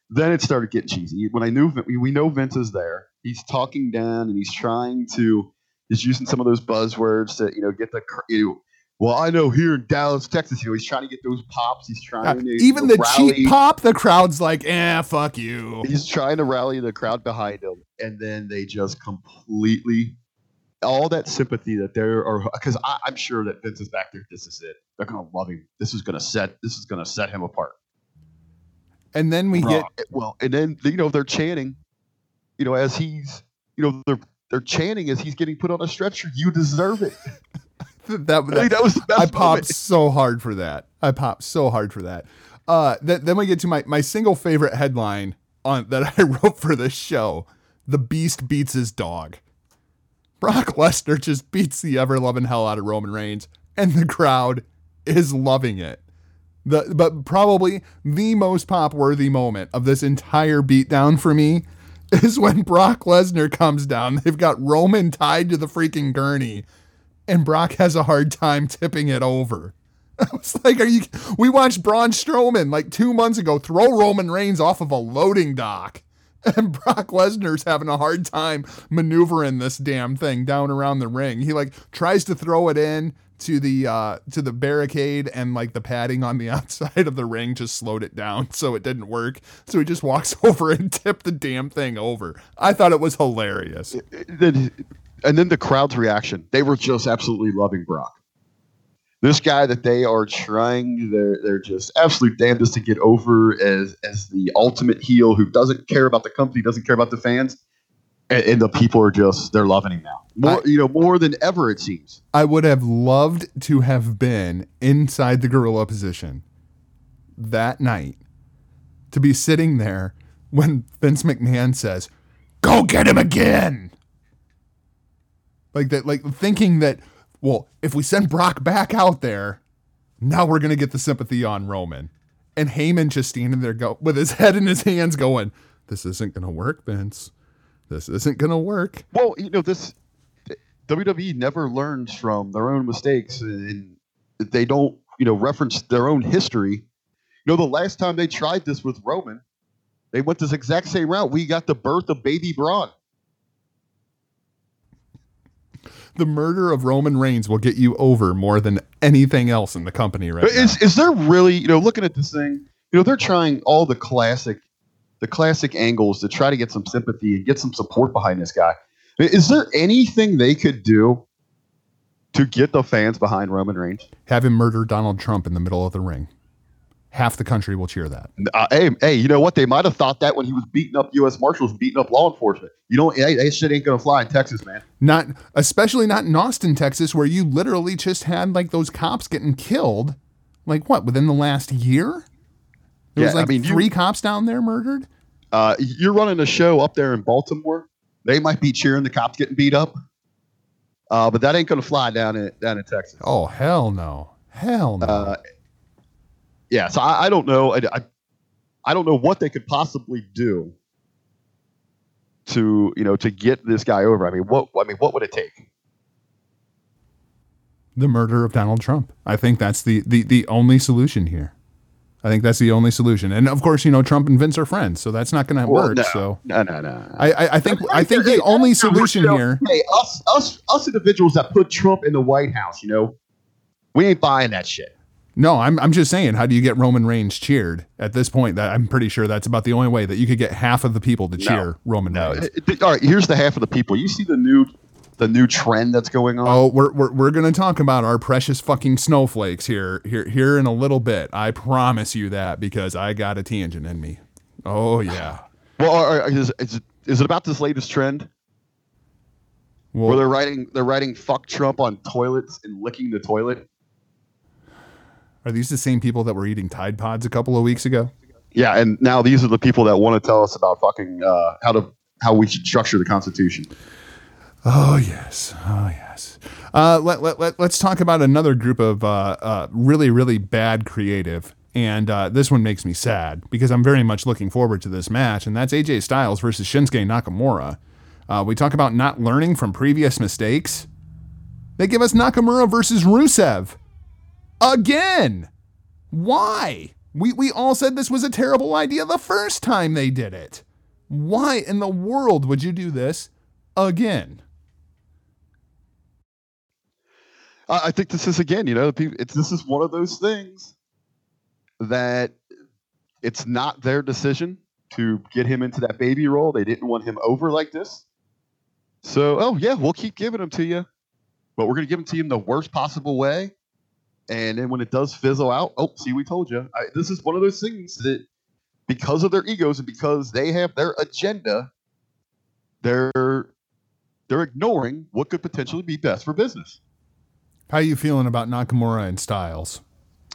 Then it started getting cheesy. When I knew we know Vince is there, he's talking down and he's trying to, he's using some of those buzzwords to you know get the, you know, well, I know here in Dallas, Texas, you know, he's trying to get those pops. He's trying to even the rally. cheap pop, the crowd's like, eh, fuck you. He's trying to rally the crowd behind him, and then they just completely all that sympathy that there are because I'm sure that Vince is back there. This is it. They're gonna love him. This is gonna set. This is gonna set him apart. And then we get well, and then you know they're chanting, you know, as he's you know they're they're chanting as he's getting put on a stretcher. You deserve it. that. I mean, that that was the best I popped moment. so hard for that. I popped so hard for that. Uh, th- then we get to my my single favorite headline on that I wrote for this show: "The Beast beats his dog." Brock Lesnar just beats the ever loving hell out of Roman Reigns, and the crowd is loving it. The but probably the most pop worthy moment of this entire beatdown for me is when Brock Lesnar comes down. They've got Roman tied to the freaking gurney, and Brock has a hard time tipping it over. I was like, "Are you?" We watched Braun Strowman like two months ago throw Roman Reigns off of a loading dock, and Brock Lesnar's having a hard time maneuvering this damn thing down around the ring. He like tries to throw it in to the uh to the barricade and like the padding on the outside of the ring just slowed it down so it didn't work so he just walks over and tipped the damn thing over i thought it was hilarious and then the crowd's reaction. They were just absolutely loving Brock. This guy that they are trying, they're they're just absolute damnedest to get over as as the ultimate heel who doesn't care about the company, doesn't care about the fans, and, and the people are just they're loving him now. More, I- you know, more than ever it seems. I would have loved to have been inside the gorilla position that night to be sitting there when Vince McMahon says, "Go get him again." Like that like thinking that well, if we send Brock back out there, now we're going to get the sympathy on Roman. And Heyman just standing there go with his head in his hands going, "This isn't going to work, Vince. This isn't going to work." Well, you know this. WWE never learns from their own mistakes, and they don't, you know, reference their own history. You know, the last time they tried this with Roman, they went this exact same route. We got the birth of Baby Braun. The murder of Roman Reigns will get you over more than anything else in the company right But now. is is there really, you know, looking at this thing, you know, they're trying all the classic, the classic angles to try to get some sympathy and get some support behind this guy. Is there anything they could do to get the fans behind Roman Reigns? Have him murder Donald Trump in the middle of the ring. Half the country will cheer that. Uh, hey, hey, you know what? They might have thought that when he was beating up U.S. Marshals, beating up law enforcement. You know, hey, that shit ain't gonna fly in Texas, man. Not especially not in Austin, Texas, where you literally just had like those cops getting killed. Like what, within the last year? There was Yeah, I like mean, you- three cops down there murdered? Uh, you're running a show up there in Baltimore. They might be cheering the cops getting beat up, uh, but that ain't gonna fly down in down in Texas. Oh hell no. Hell no. Yeah, so I, I don't know. I, I, I don't know what they could possibly do to you know to get this guy over. I mean, what I mean, what would it take? the murder of Donald Trump. I think that's the the the only solution here. I think that's the only solution. And of course, you know, Trump and Vince are friends, so that's not going to Well, work. no, So no, no, no. I, I, I think I think the only solution here. Hey, us, us, us individuals that put Trump in the White House, you know, we ain't buying that shit. No, I'm I'm just saying, how do you get Roman Reigns cheered at this point? That I'm pretty sure that's about the only way that you could get half of the people to cheer Roman Reigns. Uh, th- All right, here's the half of the people. You see the new, the new trend that's going on. Oh, we're, we're, we're going to talk about our precious fucking snowflakes here, here, here in a little bit. I promise you that because I got a tangent in me. Oh, yeah. Well, is, is, it- is it about this latest trend where Well, they're writing they're writing "fuck Trump" on toilets and licking the toilet? Are these the same people that were eating Tide Pods a couple of weeks ago? Yeah, and now these are the people that want to tell us about fucking uh, how to how we should structure the Constitution. Oh, yes. Oh, yes. Uh, let, let, let, let's talk about another group of uh, uh, really, really bad creative. And uh, this one makes me sad because I'm very much looking forward to this match, and that's AJ Styles versus Shinsuke Nakamura. Uh, we talk about not learning from previous mistakes. They give us Nakamura versus Rusev. Again. Why? We, we all said this was a terrible idea the first time they did it. Why in the world would you do this again? I, think this is again, you know, it's this is one of those things that it's not their decision to get him into that baby role. They didn't want him over like this. So, oh yeah, we'll keep giving him to you, but we're going to give him to you in the worst possible way. And then when it does fizzle out, oh, see, we told you. I, this is one of those things that, because of their egos and because they have their agenda, they're they're ignoring what could potentially be best for business. How are you feeling about Nakamura and Styles?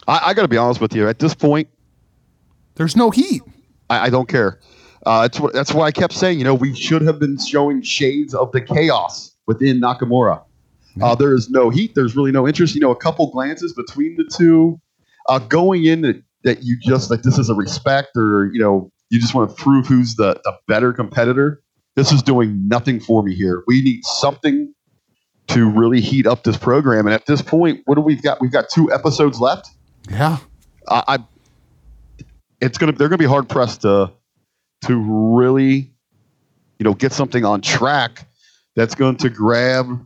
I, I got to be honest with you. At this point, There's no heat. I, I don't care. Uh, that's what that's why I kept saying. You know, we should have been showing shades of the chaos within Nakamura. Uh, there is no heat. There's really no interest. You know, a couple glances between the two, uh, going in that, that you just like this is a respect, or you know, you just want to prove who's the the better competitor. This is doing nothing for me here. We need something to really heat up this program. And at this point, what do we've got? We've got two episodes left. Yeah. I, I it's gonna they're gonna be hard pressed to to really you know get something on track that's going to grab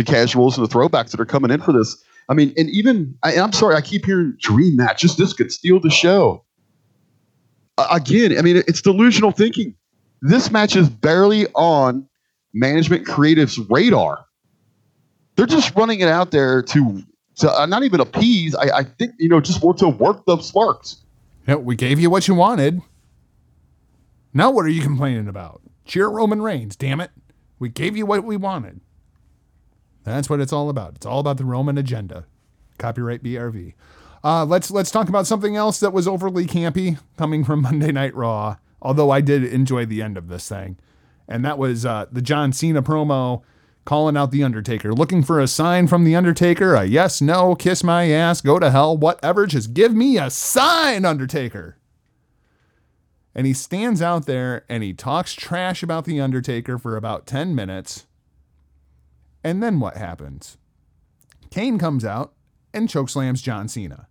the casuals and the throwbacks that are coming in for this. I mean, and even I, I'm sorry, I keep hearing dream match. Just this could steal the show. Uh, again, I mean, it's delusional thinking. This match is barely on management creative's radar. They're just running it out there to to uh, not even appease. I, I think you know just want to work the sparks. Yeah, we gave you what you wanted. Now what are you complaining about? Cheer Roman Reigns, damn it. We gave you what we wanted. That's what it's all about. It's all about the Roman agenda. Copyright BRV. Uh, let's let's talk about something else that was overly campy coming from Monday Night Raw. Although I did enjoy the end of this thing, and that was uh, the John Cena promo calling out the Undertaker, looking for a sign from the Undertaker. A yes, no, kiss my ass, go to hell, whatever. Just give me a sign, Undertaker. And he stands out there and he talks trash about the Undertaker for about 10 minutes. And then what happens? Kane comes out and chokeslams John Cena.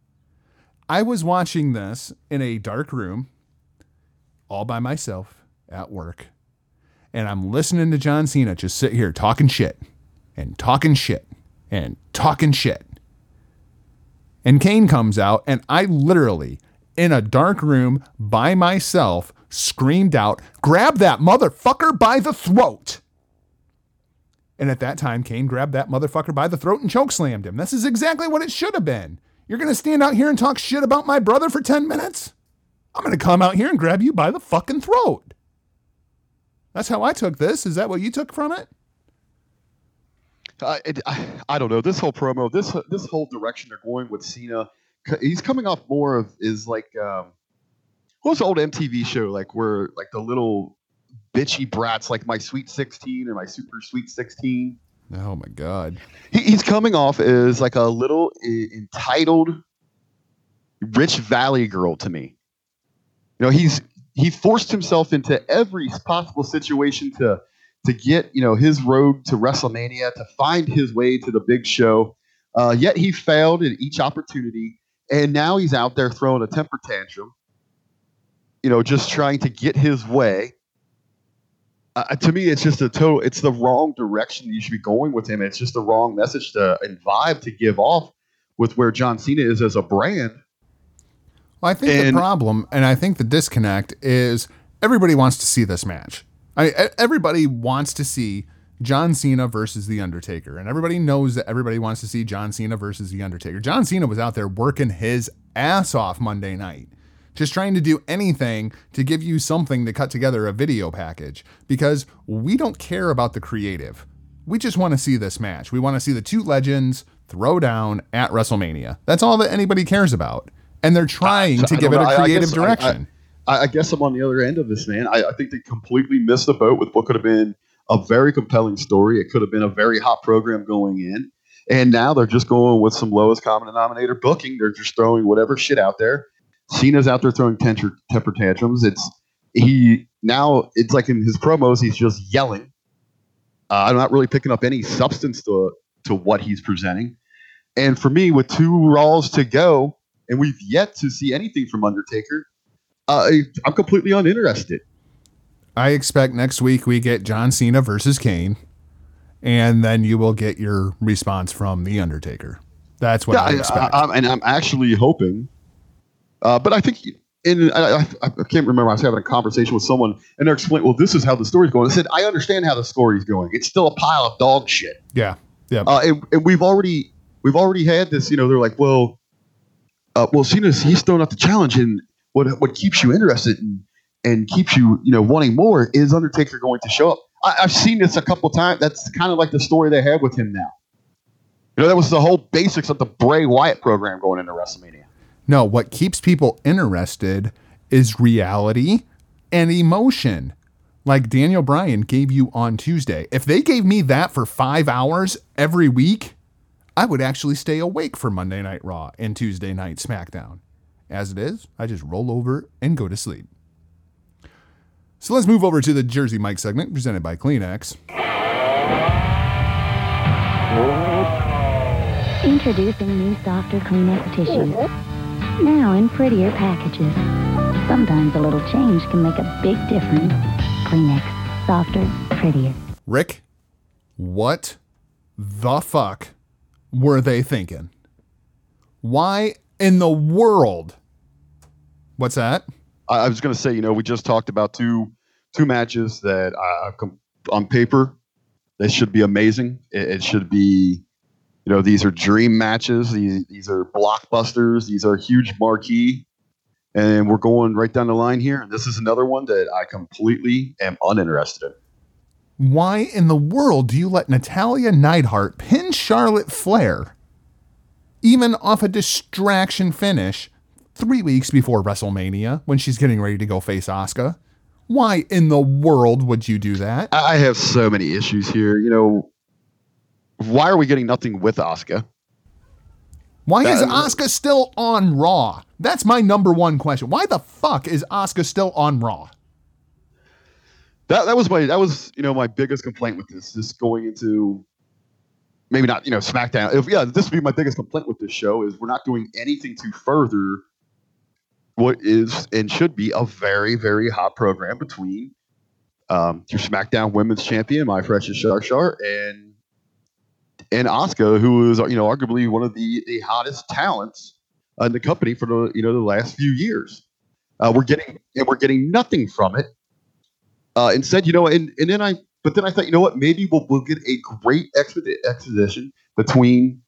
I was watching this in a dark room, all by myself at work. And I'm listening to John Cena just sit here talking shit and talking shit and talking shit. And Kane comes out, and I literally, in a dark room by myself, screamed out, Grab that motherfucker by the throat. And at that time, Kane grabbed that motherfucker by the throat and chokeslammed him. This is exactly what it should have been. You're going to stand out here and talk shit about my brother for 10 minutes? I'm going to come out here and grab you by the fucking throat. That's how I took this. Is that what you took from it? I, I I don't know this whole promo, this this whole direction they're going with Cena. He's coming off more of is like um, what was the old MTV show like where like the little bitchy brats like my Sweet Sixteen or my Super Sweet Sixteen. Oh my God. He, he's coming off as like a little e- entitled rich valley girl to me. You know, he's he forced himself into every possible situation to to get you know his road to WrestleMania, to find his way to the big show. Uh, yet he failed at each opportunity, and now he's out there throwing a temper tantrum. You know, just trying to get his way. Uh, to me, it's just a total. It's the wrong direction you should be going with him. It's just the wrong message to and vibe to give off with where John Cena is as a brand. Well, I think And- the problem, and I think the disconnect is everybody wants to see this match. I, everybody wants to see John Cena versus The Undertaker, and everybody knows that everybody wants to see John Cena versus The Undertaker. John Cena was out there working his ass off Monday night, just trying to do anything to give you something to cut together a video package because we don't care about the creative. We just want to see this match. We want to see the two legends throw down at WrestleMania. That's all that anybody cares about. And they're trying to I give it a. I- I creative I- I- direction. I, I guess I'm on the other end of this, man. I, I think they completely missed the boat with what could have been a very compelling story. It could have been a very hot program going in. And now they're just going with some lowest common denominator booking. They're just throwing whatever shit out there. Cena's out there throwing temper, temper tantrums. It's he now. It's like in his promos, he's just yelling. Uh, I'm not really picking up any substance to to what he's presenting. And for me, with two Raws to go, and we've yet to see anything from Undertaker, uh, I'm completely uninterested. I expect next week we get John Cena versus Kane, and then you will get your response from The Undertaker. That's what Yeah, I I, expect. I, I'm, and I'm actually hoping. Uh, but I think, in I, I, can't remember. I was having a conversation with someone, and they're explaining, "Well, this is how the story's going." I said, "I understand how the story's going. It's still a pile of dog shit." yeah. Yeah. Uh, and, and we've already we've already had this. You know, they're like, "Well, uh, well, Cena's he's throwing out the challenge, and what what keeps you interested and and keeps you you know wanting more is Undertaker going to show up." I, I've seen this a couple times. That's kind of like the story they have with him now. You know, that was the whole basics of the Bray Wyatt program going into WrestleMania. No, what keeps people interested is reality and emotion. Like Daniel Bryan gave you on Tuesday. If they gave me that for five hours every week, I would actually stay awake for Monday Night Raw and Tuesday Night SmackDown. As it is, I just roll over and go to sleep. So let's move over to the Jersey Mike segment presented by Kleenex. Introducing new softer Kleenex tissues. Now in prettier packages. Sometimes a little change can make a big difference. Kleenex. Softer, prettier. Rick, what the fuck were they thinking? Why in the world? What's that? I, I was going to say, you know, we just talked about two two matches that uh, com- on paper they should be amazing. It, it should be, you know, these are dream matches. These these are blockbusters. These are huge marquee, and we're going right down the line here. And this is another one that I completely am uninterested in. Why in the world do you let Natalya Neidhart pin Charlotte Flair, even off a distraction finish, three weeks before WrestleMania when she's getting ready to go face Asuka? Why in the world would you do that? I have so many issues here. You know, why are we getting nothing with Asuka? Why is That- Asuka still on Raw? That's my number one question. Why the fuck is Asuka still on Raw? that that was my that was you know my biggest complaint with this this going into maybe not you know SmackDown. If, yeah, this would be my biggest complaint with this show is we're not doing anything to further what is and should be a very very hot program between um, your SmackDown Women's Champion, my precious Shar Shar, and and Asuka, who is you know arguably one of the the hottest talents in the company for the you know the last few years. Uh, we're getting and we're getting nothing from it. Uh, instead, you know, and, and then I, but then I thought, you know what, maybe we'll, we'll get a great exposition between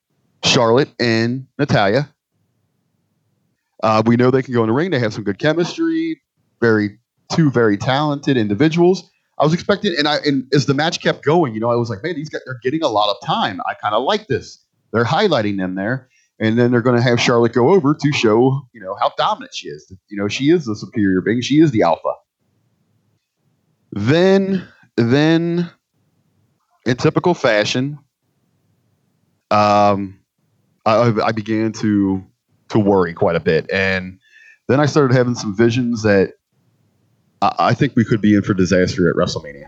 Charlotte and Natalya. Uh, we know they can go in the ring. They have some good chemistry. Very two very talented individuals. I was expecting, and I and as the match kept going, you know, I was like, man, these guys are getting a lot of time. I kind of like this. They're highlighting them there, and then they're going to have Charlotte go over to show, you know, how dominant she is. You know, she is the superior being. She is the alpha. Then, then, in typical fashion, um, I, I began to to worry quite a bit, and then I started having some visions that I, think we could be in for disaster at WrestleMania.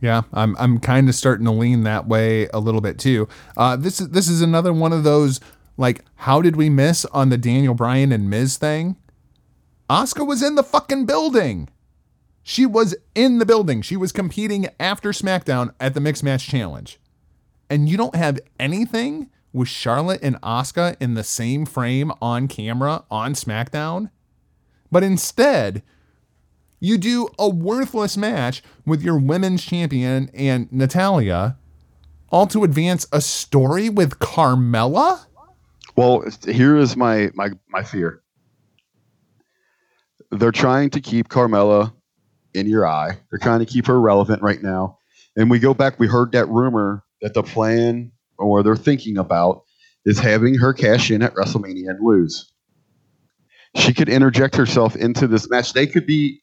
Yeah, I'm I'm kind of starting to lean that way a little bit too. Uh, this is this is another one of those like, how did we miss on the Daniel Bryan and Miz thing? Asuka was in the fucking building. She was in the building. She was competing after SmackDown at the Mixed Match Challenge. And you don't have anything with Charlotte and Asuka in the same frame on camera on SmackDown. But instead, you do a worthless match with your women's champion and Natalya, all to advance a story with Carmella? Well, here is my my my fear. They're trying to keep Carmella in your eye. They're trying to keep her relevant right now. And we go back, we heard that rumor that the plan or they're thinking about is having her cash in at WrestleMania and lose. She could interject herself into this match. They could be.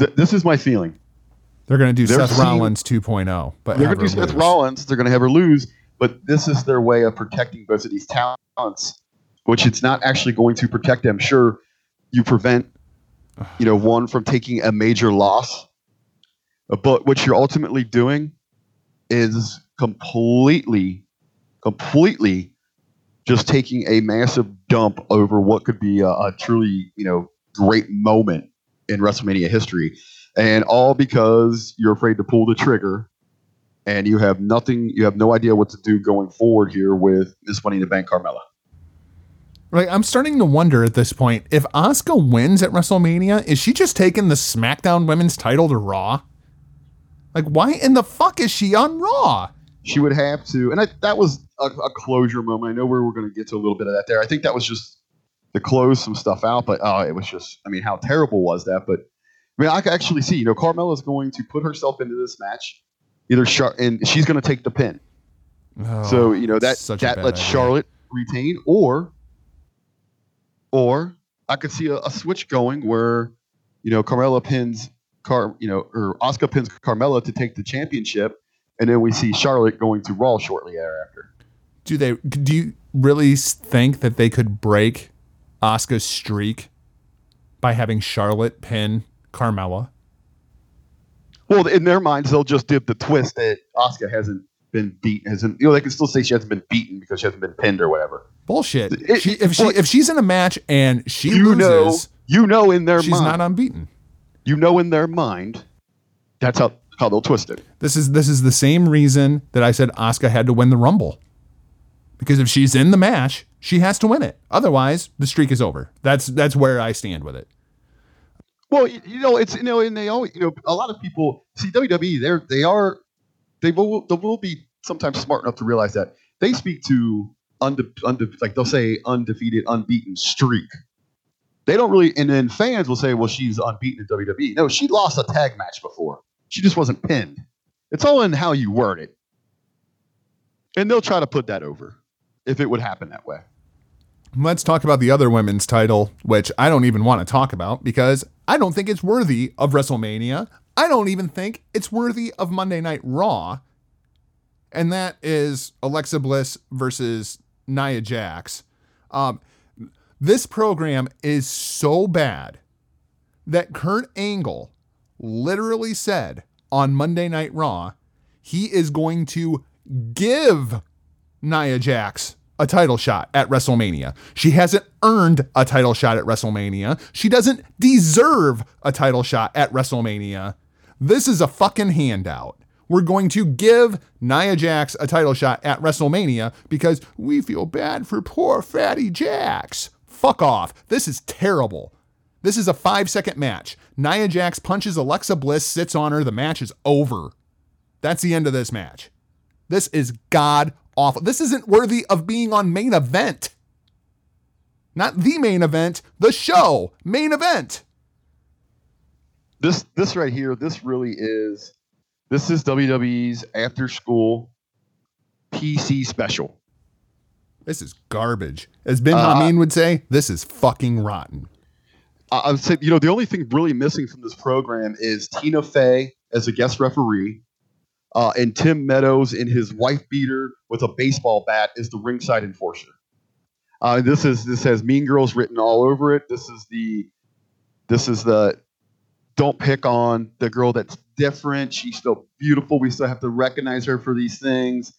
Th- this is my feeling. They're going to do They're Seth seeing- Rollins 2.0, but They're going to do Seth lose. Rollins. They're going to have her lose, but this is their way of protecting both of these talents, which it's not actually going to protect them. Sure, you prevent, you know, one from taking a major loss, but what you're ultimately doing is completely, completely just taking a massive dump over what could be a, a truly, you know, great moment in WrestleMania history. And all because you're afraid to pull the trigger and you have nothing, you have no idea what to do going forward here with Miss Money in the Bank Carmella. Like I'm starting to wonder at this point if Asuka wins at WrestleMania, is she just taking the SmackDown Women's title to Raw? Like why in the fuck is she on Raw? She would have to, and I, that was a, a closure moment. I know we were going to get to a little bit of that there. I think that was just to close some stuff out, but oh, it was just, I mean, how terrible was that? But I mean, I could actually see, you know, Carmella is going to put herself into this match, either Char- and she's going to take the pin. Oh, so Oh, you know that that lets idea. Charlotte retain, or or I could see a, a switch going where you know Carmella pins Car, you know, or Asuka pins Carmella to take the championship, and then we see Charlotte going to Raw shortly thereafter. Do they? Do you really think that they could break Asuka's streak by having Charlotte pin Carmella? Well, in their minds, they'll just dip the twist that Asuka hasn't been beaten, hasn't you know they can still say she hasn't been beaten because she hasn't been pinned or whatever. Bullshit. It- she, if she well- if she's in a match and she You know, loses, you know in their mind she's mind, not unbeaten. you know in their mind, that's how how they'll twist it. This is this is the same reason that I said Asuka had to win the Rumble. Because if she's in the match, she has to win it. Otherwise, the streak is over. That's that's where I stand with it. Well, you, know, it's you know, and they always, you know, a lot of people see WWE. They're they are they will they will be sometimes smart enough to realize that they speak to unde, unde, like they'll say undefeated, unbeaten streak. They don't really, and then fans will say, "Well, she's unbeaten in WWE." No, she lost a tag match before. She just wasn't pinned. It's all in how you word it, and they'll try to put that over if it would happen that way. Let's talk about the other women's title, which I don't even want to talk about because I don't think it's worthy of WrestleMania. I don't even think it's worthy of Monday Night Raw. And that is Alexa Bliss versus Nia Jax. Um, this program is so bad that Kurt Angle literally said on Monday Night Raw he is going to give Nia Jax a title shot at WrestleMania. She hasn't earned a title shot at WrestleMania. She doesn't deserve a title shot at WrestleMania. This is a fucking handout. We're going to give Nia Jax a title shot at WrestleMania because we feel bad for poor fatty Jax. Fuck off. This is terrible. This is a five second match. Nia Jax punches Alexa Bliss, sits on her. The match is over. That's the end of this match. This is god awful. This isn't worthy of being on main event. Not the main event, the show, main event. this this right here, this really is this is WWE's after school PC special. This is garbage. As Ben Uh, Hameen would say, this is fucking rotten. I I would say, you know, the only thing really missing from this program is Tina Fey as a guest referee, uh, and Tim Meadows in his wife beater with a baseball bat is the ringside enforcer. Uh, this is this has Mean Girls written all over it. This is the this is the don't pick on the girl that's different. She's still beautiful. We still have to recognize her for these things.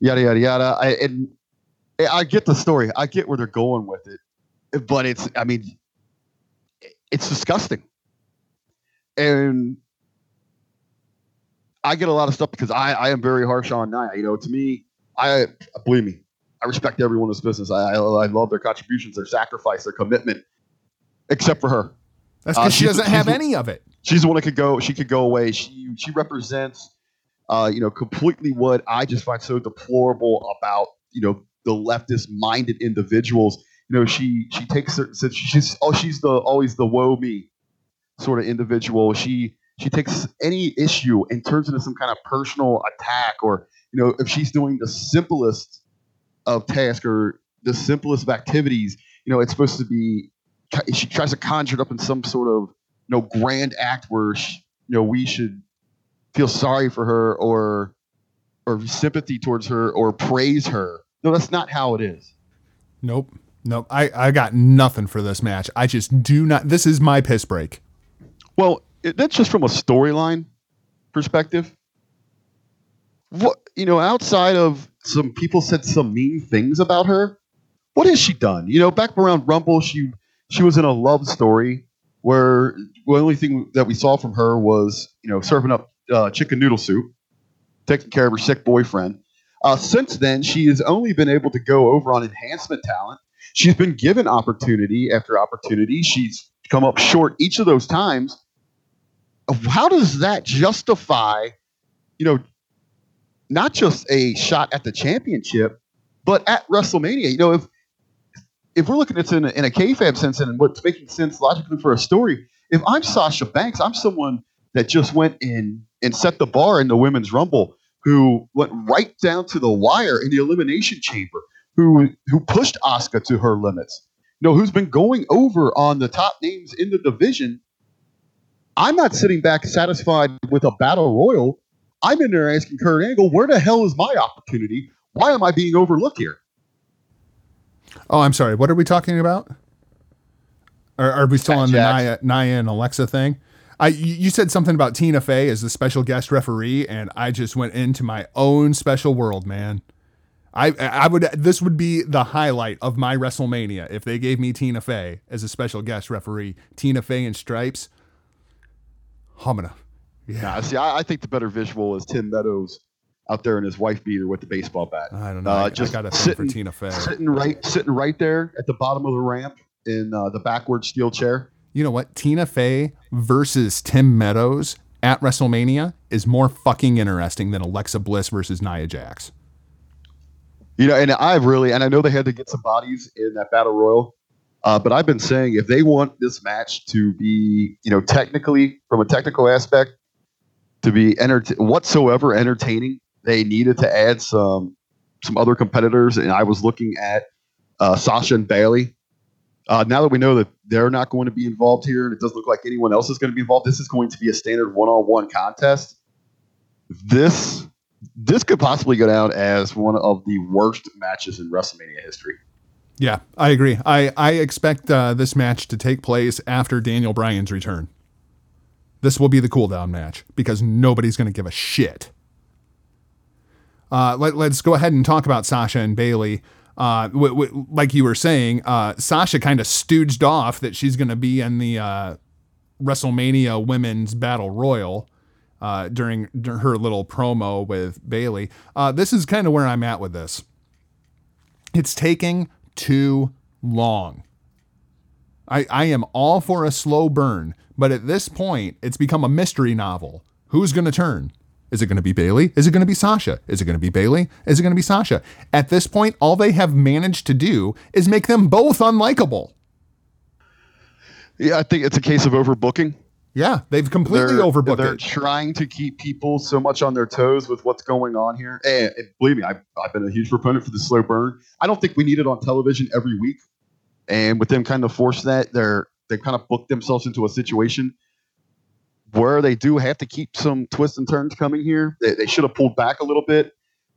Yada yada yada. I and I get the story. I get where they're going with it, but it's. I mean, it's disgusting. And I get a lot of stuff because I, I am very harsh on Nia. You know, to me, I believe me, I respect everyone in this business. I, I, I love their contributions, their sacrifice, their commitment, except for her. That's because uh, she doesn't have any of it. She's the one that could go. She could go away. She she represents, uh, you know, completely what I just find so deplorable about you know the leftist minded individuals. You know, she she takes certain she's oh she's the always the woe me sort of individual. She she takes any issue and turns it into some kind of personal attack, or you know, if she's doing the simplest of tasks or the simplest of activities, you know, it's supposed to be she tries to conjure it up in some sort of you know grand act where she, you know we should feel sorry for her or or sympathy towards her or praise her. No, that's not how it is. Nope. Nope. I, I got nothing for this match. I just do not. This is my piss break. Well, that's just from a storyline perspective. What you know, outside of some people said some mean things about her, what has she done? You know, back around Rumble, she she was in a love story where the only thing that we saw from her was you know serving up uh, chicken noodle soup, taking care of her sick boyfriend. Uh, since then, she has only been able to go over on enhancement talent. She's been given opportunity after opportunity. She's come up short each of those times. How does that justify, you know, not just a shot at the championship, but at WrestleMania? You know, if if we're looking at it in a, in a kayfabe sense and what's making sense logically for a story, if I'm Sasha Banks, I'm someone that just went in and set the bar in the women's rumble, who went right down to the wire in the elimination chamber, who who pushed Asuka to her limits. You know, who's been going over on the top names in the division. I'm not sitting back satisfied with a battle royal. I'm in there asking Kurt Angle, where the hell is my opportunity? Why am I being overlooked here? Oh, I'm sorry. What are we talking about? Are, are we still on the Nia, Nia and Alexa thing? I you said something about Tina Fey as the special guest referee, and I just went into my own special world, man. I I would this would be the highlight of my WrestleMania if they gave me Tina Fey as a special guest referee. Tina Fey in stripes. Homina. Yeah. Nah, see, I, I, think the better visual is Tim Meadows out there in his wife beater with the baseball bat. I don't know. Uh, just I got a sitting, for Tina Fey. Sitting right, sitting right there at the bottom of the ramp in uh, the backward steel chair. You know what? Tina Fey versus Tim Meadows at WrestleMania is more fucking interesting than Alexa Bliss versus Nia Jax. You know, and I've really, and I know they had to get some bodies in that battle royal, uh, but I've been saying if they want this match to be, you know, technically from a technical aspect, to be enter- whatsoever entertaining, they needed to add some some other competitors, and I was looking at uh, Sasha and Bayley. Uh, now that we know that they're not going to be involved here, and it doesn't look like anyone else is going to be involved, this is going to be a standard one-on-one contest. This this could possibly go down as one of the worst matches in WrestleMania history. Yeah, I agree. I I expect uh, this match to take place after Daniel Bryan's return. This will be the cooldown match because nobody's going to give a shit uh, let, us go ahead and talk about Sasha and Bayley. Uh, w- w- like you were saying, uh, Sasha kind of stooged off that she's going to be in the uh, WrestleMania Women's Battle Royal uh, during, during, her little promo with Bayley. Uh, this is kind of where I'm at with this. It's taking too long. I, I am all for a slow burn, but at this point, it's become a mystery novel. Who's going to turn? Is it going to be Bayley? Is it going to be Sasha? Is it going to be Bayley? Is it going to be Sasha? At this point, all they have managed to do is make them both unlikable. Yeah, I think it's a case of overbooking. Yeah, they've completely they're, overbooked they're it. trying to keep people so much on their toes with what's going on here. And, and believe me, I've, I've been a huge proponent for the slow burn. I don't think we need it on television every week. And with them kind of force that, they're they kind of booked themselves into a situation where they do have to keep some twists and turns coming here. They, they should have pulled back a little bit,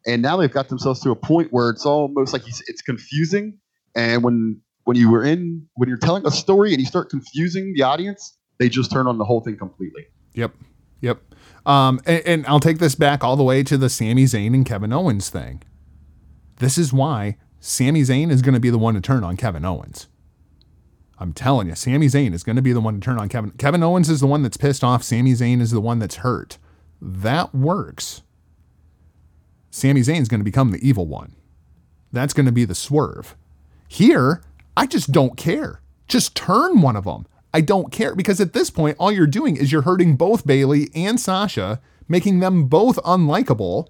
and now they've got themselves to a point where it's almost like it's confusing. And when when you were in when you're telling a story and you start confusing the audience, they just turn on the whole thing completely. Yep. Yep. Um, and, and I'll take this back all the way to the Sami Zayn and Kevin Owens thing. This is why Sami Zayn is going to be the one to turn on Kevin Owens. I'm telling you, Sami Zayn is going to be the one to turn on Kevin. Kevin Owens is the one that's pissed off. Sami Zayn is the one that's hurt. That works. Sami Zayn is going to become the evil one. That's going to be the swerve. Here, I just don't care. Just turn one of them. I don't care because at this point, all you're doing is you're hurting both Bayley and Sasha, making them both unlikable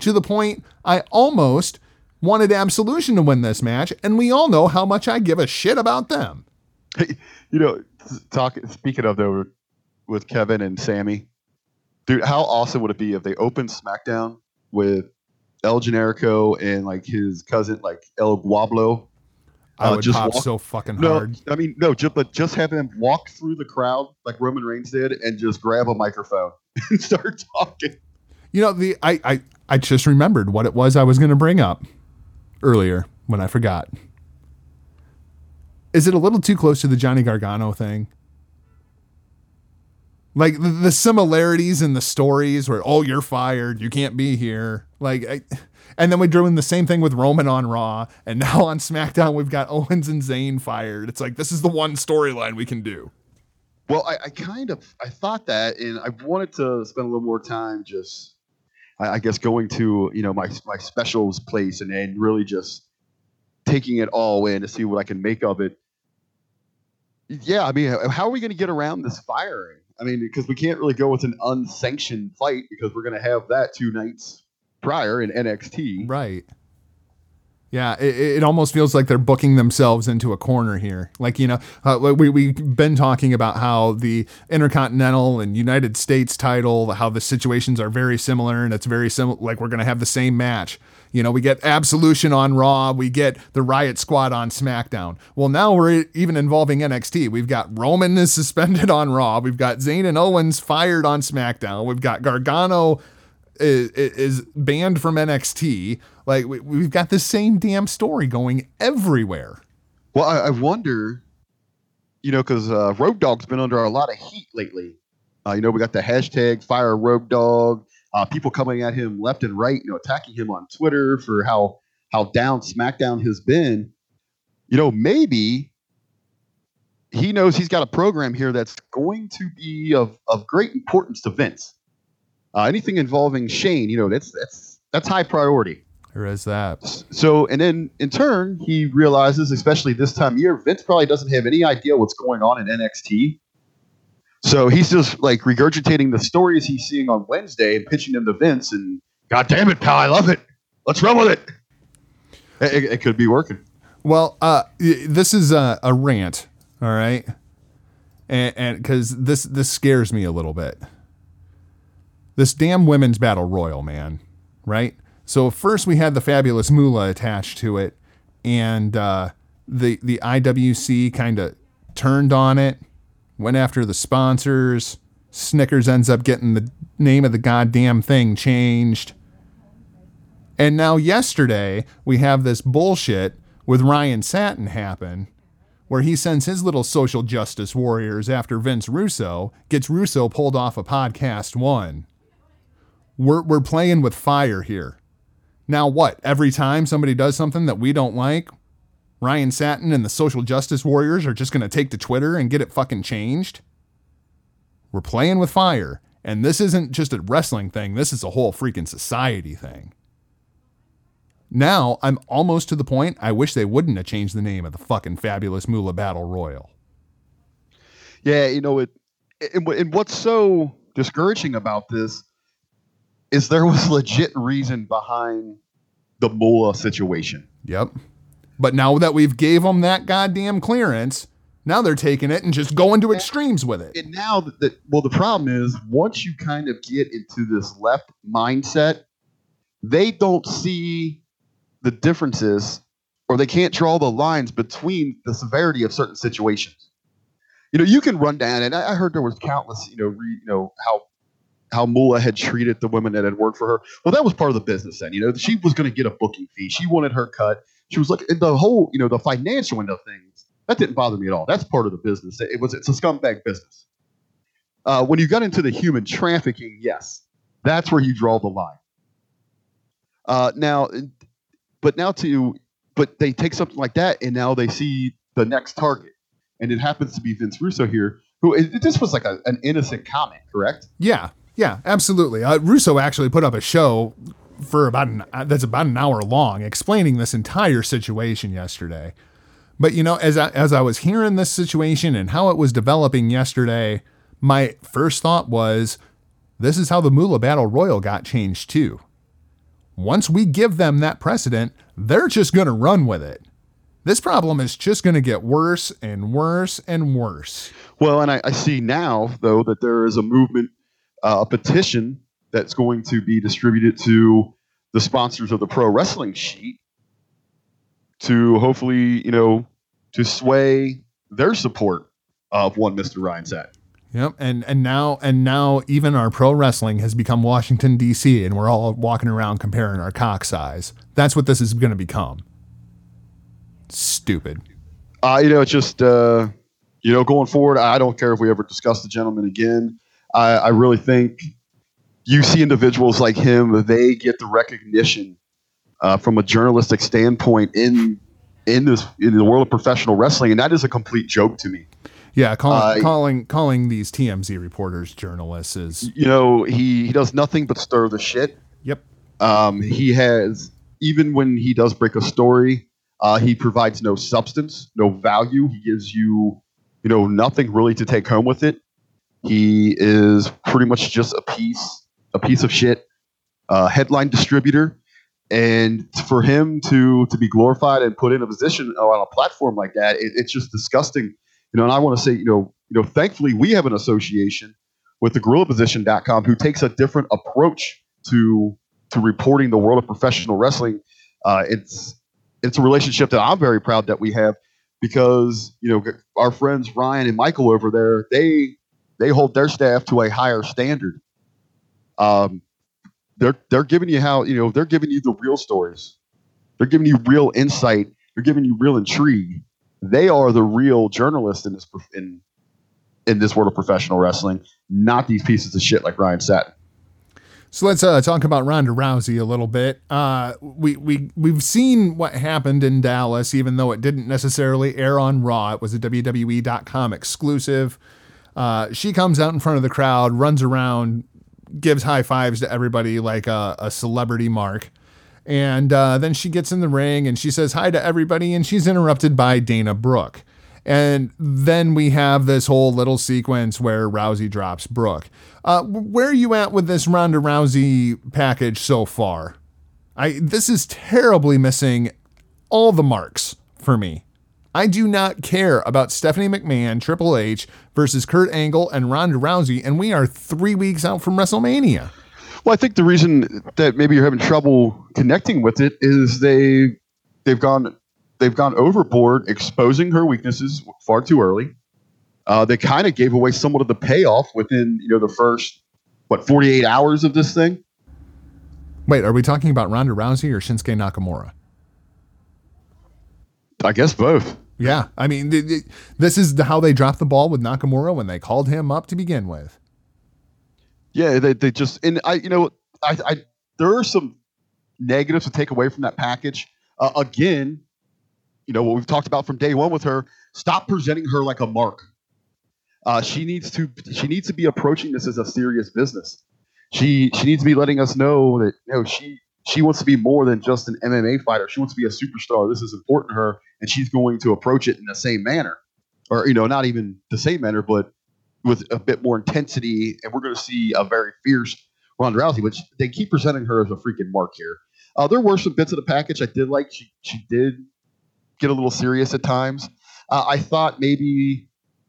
to the point I almost wanted Absolution to win this match, and we all know how much I give a shit about them. You know, talking speaking of though, with Kevin and Sami, dude, how awesome would it be if they opened SmackDown with El Generico and like his cousin, like El Guablo, I Uh, would just pop walk- so fucking No, hard. I mean no, just but just have them walk through the crowd like Roman Reigns did, and just grab a microphone and start talking. You know, the I, I I just remembered what it was I was going to bring up earlier when I forgot. Is it a little too close to the Johnny Gargano thing? Like the, the similarities in the stories where oh you're fired, you can't be here. Like I, and then we're doing the same thing with Roman on Raw, and now on SmackDown we've got Owens and Zayn fired. It's like this is the one storyline we can do. Well, I, I kind of I thought that, and I wanted to spend a little more time just, I, I guess, going to you know my my specials place and and really just taking it all in to see what I can make of it. Yeah, I mean, how- how are we going to get around this firing? I mean, because we can't really go with an unsanctioned fight because we're going to have that two nights prior in NXT. Right. Yeah, it, it almost feels like they're booking themselves into a corner here. Like, you know, uh, we, we've been talking about how the Intercontinental and United States title, how the situations are very similar and it's very similar. Like, we're going to have the same match. You know, we get Absolution on Raw, we get the Riot Squad on SmackDown. Well, now we're even involving NXT. We've got Roman is suspended on Raw, we've got Zayn and Owens fired on SmackDown, we've got Gargano is, is banned from NXT. Like we, we've got the same damn story going everywhere. Well, I, I wonder, you know, because uh, Dogg's been under a lot of heat lately. Uh, you know, we got the hashtag Fire Road Dogg. Uh, people coming at him left and right, you know, attacking him on Twitter for how how down SmackDown has been. You know, maybe he knows he's got a program here that's going to be of, of great importance to Vince. Uh, anything involving Shane, you know, that's that's that's high priority. There is that. So, and then in turn, he realizes, especially this time of year, Vince probably doesn't have any idea what's going on in NXT. So he's just like regurgitating the stories he's seeing on Wednesday and pitching them to Vince. And God damn it, pal, I love it. Let's run with it. It, it- it could be working. Well, uh, this is a, a rant, all right, and because this this scares me a little bit. This damn women's battle royal, man, right? So first we had the fabulous Moolah attached to it, and uh, the the IWC kind of turned on it, went after the sponsors. Snickers ends up getting the name of the goddamn thing changed. And now yesterday we have this bullshit with Ryan Satin happen where he sends his little social justice warriors after Vince Russo, gets Russo pulled off a PodcastOne. We're we're playing with fire here. Now what? Every time somebody does something that we don't like, Ryan Satin and the social justice warriors are just going to take to Twitter and get it fucking changed? We're playing with fire. And this isn't just a wrestling thing, this is a whole freaking society thing. Now I'm almost to the point I wish they wouldn't have changed the name of the fucking fabulous Moolah Battle Royal. Yeah, you know it. And, what- and what's so discouraging about this is there was legit reason behind the Moolah situation. Yep. But now that we've gave them that goddamn clearance, now they're taking it and just going to extremes with it. and now that, well the problem is once you kind of get into this left mindset they don't see the differences or they can't draw the lines between the severity of certain situations you know you can run down and i I heard there was countless you know re, you know how how Moolah had treated the women that had worked for her. Well, that was part of the business then. You know, she was going to get a booking fee. She wanted her cut. She was like the whole, you know, the financial end of things. That didn't bother me at all. That's part of the business. It was it's a scumbag business. Uh, when you got into the human trafficking, yes, that's where you draw the line. Uh, now, but now to, but they take something like that, and now they see the next target, and it happens to be Vince Russo here, who it, this was like a, an innocent comment, correct? Yeah, yeah, absolutely. Uh, Russo actually put up a show for about an uh, that's about an hour long explaining this entire situation yesterday. But you know, as I, as I was hearing this situation and how it was developing yesterday, my first thought was, this is how the Moolah Battle Royal got changed too. Once we give them that precedent, they're just going to run with it. This problem is just going to get worse and worse and worse. Well, and I, I see now, though, that there is a movement, uh, a petition that's going to be distributed to the sponsors of the pro wrestling sheet to hopefully, you know, to sway their support of one Mr. Ryan Satin. Yep, and and now and now even our pro wrestling has become Washington D.C. and we're all walking around comparing our cock size. That's what this is going to become. Stupid. Uh, you know, it's just uh, you know, going forward, I don't care if we ever discuss the gentleman again. I, I really think you see individuals like him; they get the recognition uh, from a journalistic standpoint in in this in the world of professional wrestling, and that is a complete joke to me. Yeah, calling uh, calling calling these TMZ reporters journalists is you know he he does nothing but stir the shit. Yep. Um, he has even when he does break a story, uh, he provides no substance, no value. He gives you you know nothing really to take home with it. He is pretty much just a piece a piece of shit uh, headline distributor and for him to to be glorified and put in a position on a platform like that, it, it's just disgusting. You know, and I want to say, you know, you know, thankfully we have an association with the GorillaPosition.com who takes a different approach to to reporting the world of professional wrestling. Uh, it's it's a relationship that I'm very proud that we have because you know our friends Ryan and Michael over there they they hold their staff to a higher standard. Um, they're they're giving you how you know they're giving you the real stories. They're giving you real insight. They're giving you real intrigue. They are the real journalists in this in in this world of professional wrestling, not these pieces of shit like Ryan Satin. So let's uh, talk about Ronda Rousey a little bit. Uh, we we we've seen what happened in Dallas, even though it didn't necessarily air on Raw. It was a WWE.com exclusive. Uh, she comes out in front of the crowd, runs around, gives high fives to everybody like a, a celebrity mark. And uh, then she gets in the ring and she says hi to everybody, and she's interrupted by Dana Brooke. And then we have this whole little sequence where Rousey drops Brooke. Uh, where are you at with this Ronda Rousey package so far? I this is terribly missing all the marks for me. I do not care about Stephanie McMahon, Triple H versus Kurt Angle and Ronda Rousey, and we are three weeks out from WrestleMania. Well, I think the reason that maybe you're having trouble connecting with it is they they've gone they've gone overboard exposing her weaknesses far too early. Uh, they kind of gave away somewhat of the payoff within you know the first what 48 hours of this thing. Wait, are we talking about Ronda Rousey or Shinsuke Nakamura? I guess both. Yeah, I mean, th- th- this is the, how they dropped the ball with Nakamura when they called him up to begin with. Yeah, they, they just and I you know I, I there are some negatives to take away from that package. Uh, again, you know what we've talked about from day one with her. Stop presenting her like a mark. Uh, she needs to she needs to be approaching this as a serious business. She she needs to be letting us know that you know she she wants to be more than just an MMA fighter. She wants to be a superstar. This is important to her, and she's going to approach it in the same manner, or you know, not even the same manner, but with a bit more intensity. And we're going to see a very fierce Ronda Rousey, which they keep presenting her as a freaking mark here. Uh, there were some bits of the package I did like. She she did get a little serious at times. Uh, I thought maybe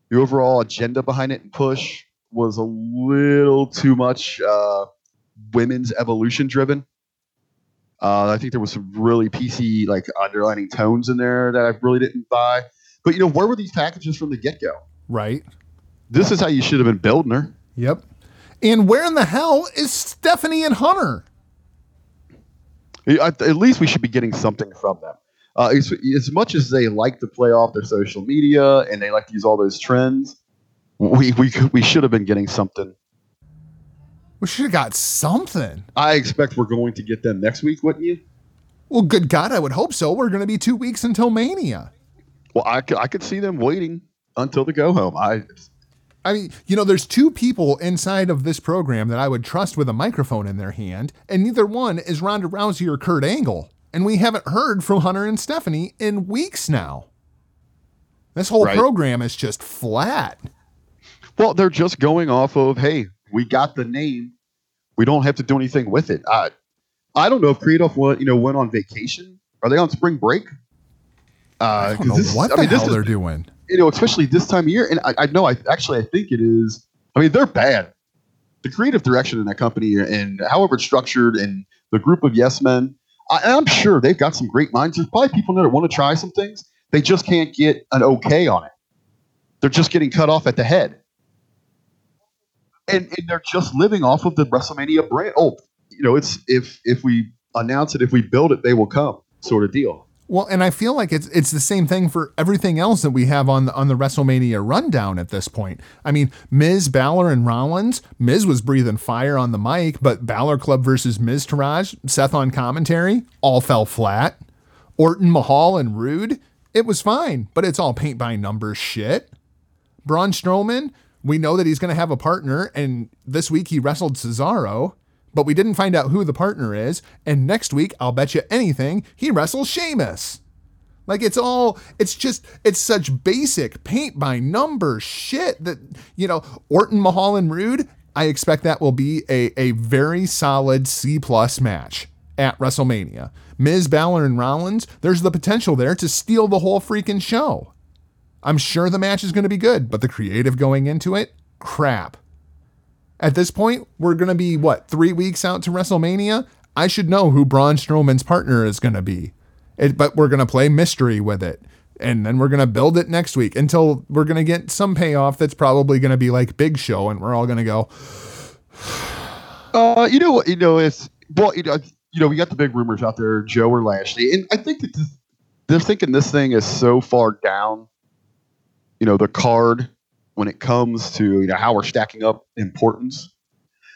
the overall agenda behind it and push was a little too much uh, women's evolution driven. Uh, I think there was some really PC like underlining tones in there that I really didn't buy. But you know, where were these packages from the get go? Right. This is how you should have been building her. Yep. And where in the hell is Stephanie and Hunter? At least we should be getting something from them. Uh, as, as, much as they like to play off their social media and they like to use all those trends, we we we should have been getting something. We should have got something. I expect we're going to get them next week, wouldn't you? Well, good God, I would hope so. We're going to be two weeks until Mania. Well, I could, I could see them waiting until the go home. I I mean, you know, there's two people inside of this program that I would trust with a microphone in their hand, and neither one is Ronda Rousey or Kurt Angle. And we haven't heard from Hunter and Stephanie in weeks now. This whole Right. program is just flat. well, they're just going off of hey, we got the name, we don't have to do anything with it. I I don't know if Creative went you know went on vacation. Are they on spring break? Uh, I don't 'cause know this- what I the mean, this hell is- they're doing. you know, especially this time of year. And I, I know, I actually, I think it is. I mean, they're bad. The creative direction in that company and however it's structured and the group of yes men, I, I'm sure they've got some great minds. There's probably people in there that want to try some things. They just can't get an okay on it. They're just getting cut off at the head. And, and they're just living off of the WrestleMania brand. Oh, you know, it's if if we announce it, if we build it, they will come, sort of deal. Well, and I feel like it's it's the same thing for everything else that we have on the on the WrestleMania rundown at this point. I mean, Miz, Balor, and Rollins. Miz was breathing fire on the mic, but Balor Club versus Miztourage, Seth on commentary, all fell flat. Orton, Mahal, and Rude, it was fine, but it's all paint by numbers shit. Braun Strowman, we know that he's going to have a partner, and this week he wrestled Cesaro, but we didn't find out who the partner is. And next week, I'll bet you anything, he wrestles Sheamus. Like it's all, it's just, it's such basic paint by numbers shit that, you know, Orton, Mahal, and Rude, I expect that will be a, a very solid C plus match at WrestleMania. Miz, Balor, and Rollins, there's the potential there to steal the whole freaking show. I'm sure the match is going to be good, but the creative going into it, crap. At this point, we're going to be, what, three weeks out to WrestleMania? I should know who Braun Strowman's partner is going to be. It, but we're going to play mystery with it. And then we're going to build it next week until we're going to get some payoff that's probably going to be like Big Show. And we're all going to go, Uh, you know what? You know, it's well, you know, you know, we got the big rumors out there, Joe or Lashley, and I think that this, they're thinking this thing is so far down, you know, the card when it comes to you know how we're stacking up importance.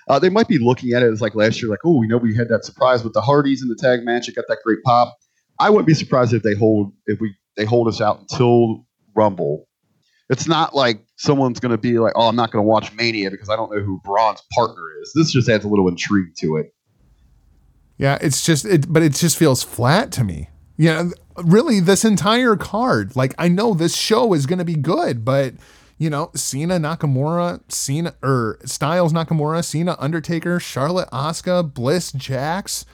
Uh, they might be looking at it as like last year, like, oh, we know we had that surprise with the Hardys in the tag match. It got that great pop. I wouldn't be surprised if they hold if we they hold us out until Rumble. It's not like someone's going to be like, oh, I'm not going to watch Mania because I don't know who Braun's partner is. This just adds a little intrigue to it. Yeah, it's just it, but it just feels flat to me. Yeah, really, this entire card. Like, I know this show is going to be good, but you know, Cena, Nakamura, Cena or Styles, Nakamura, Cena, Undertaker, Charlotte, Asuka, Bliss, Jax,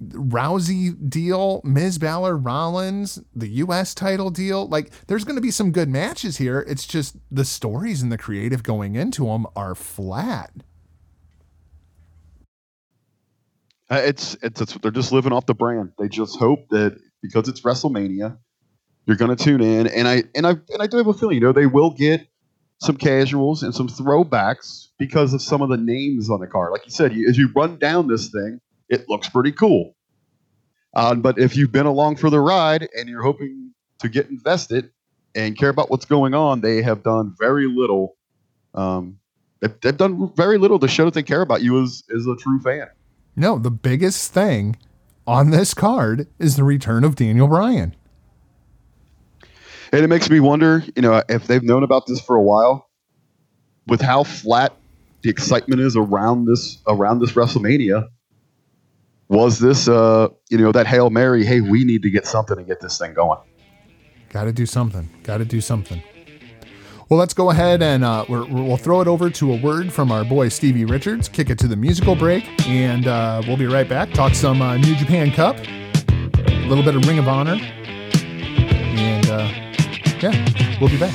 Rousey deal, Miz Balor, Rollins, the U.S. title deal. Like, there's going to be some good matches here. It's just the stories and the creative going into them are flat. Uh, It's, it's it's they're just living off the brand. They just hope that because it's WrestleMania, you're going to tune in, and I and I and I do have a feeling, you know, they will get some casuals and some throwbacks because of some of the names on the card. Like you said, you, as you run down this thing, it looks pretty cool. Uh, but if you've been along for the ride and you're hoping to get invested and care about what's going on, they have done very little. Um, they've, they've done very little to show that they care about you as, as a true fan. No, the biggest thing on this card is the return of Daniel Bryan. And it makes me wonder, you know, if they've known about this for a while, with how flat the excitement is around this around this WrestleMania. Was this, uh, you know, that hail mary? Hey, we need to get something to get this thing going. Got to do something. Got to do something. Well, let's go ahead and uh, we're- we'll throw it over to a word from our boy Stevie Richards, kick it to the musical break, and uh, we'll be right back. Talk some uh, New Japan Cup, a little bit of Ring of Honor, and uh, yeah, we'll be back.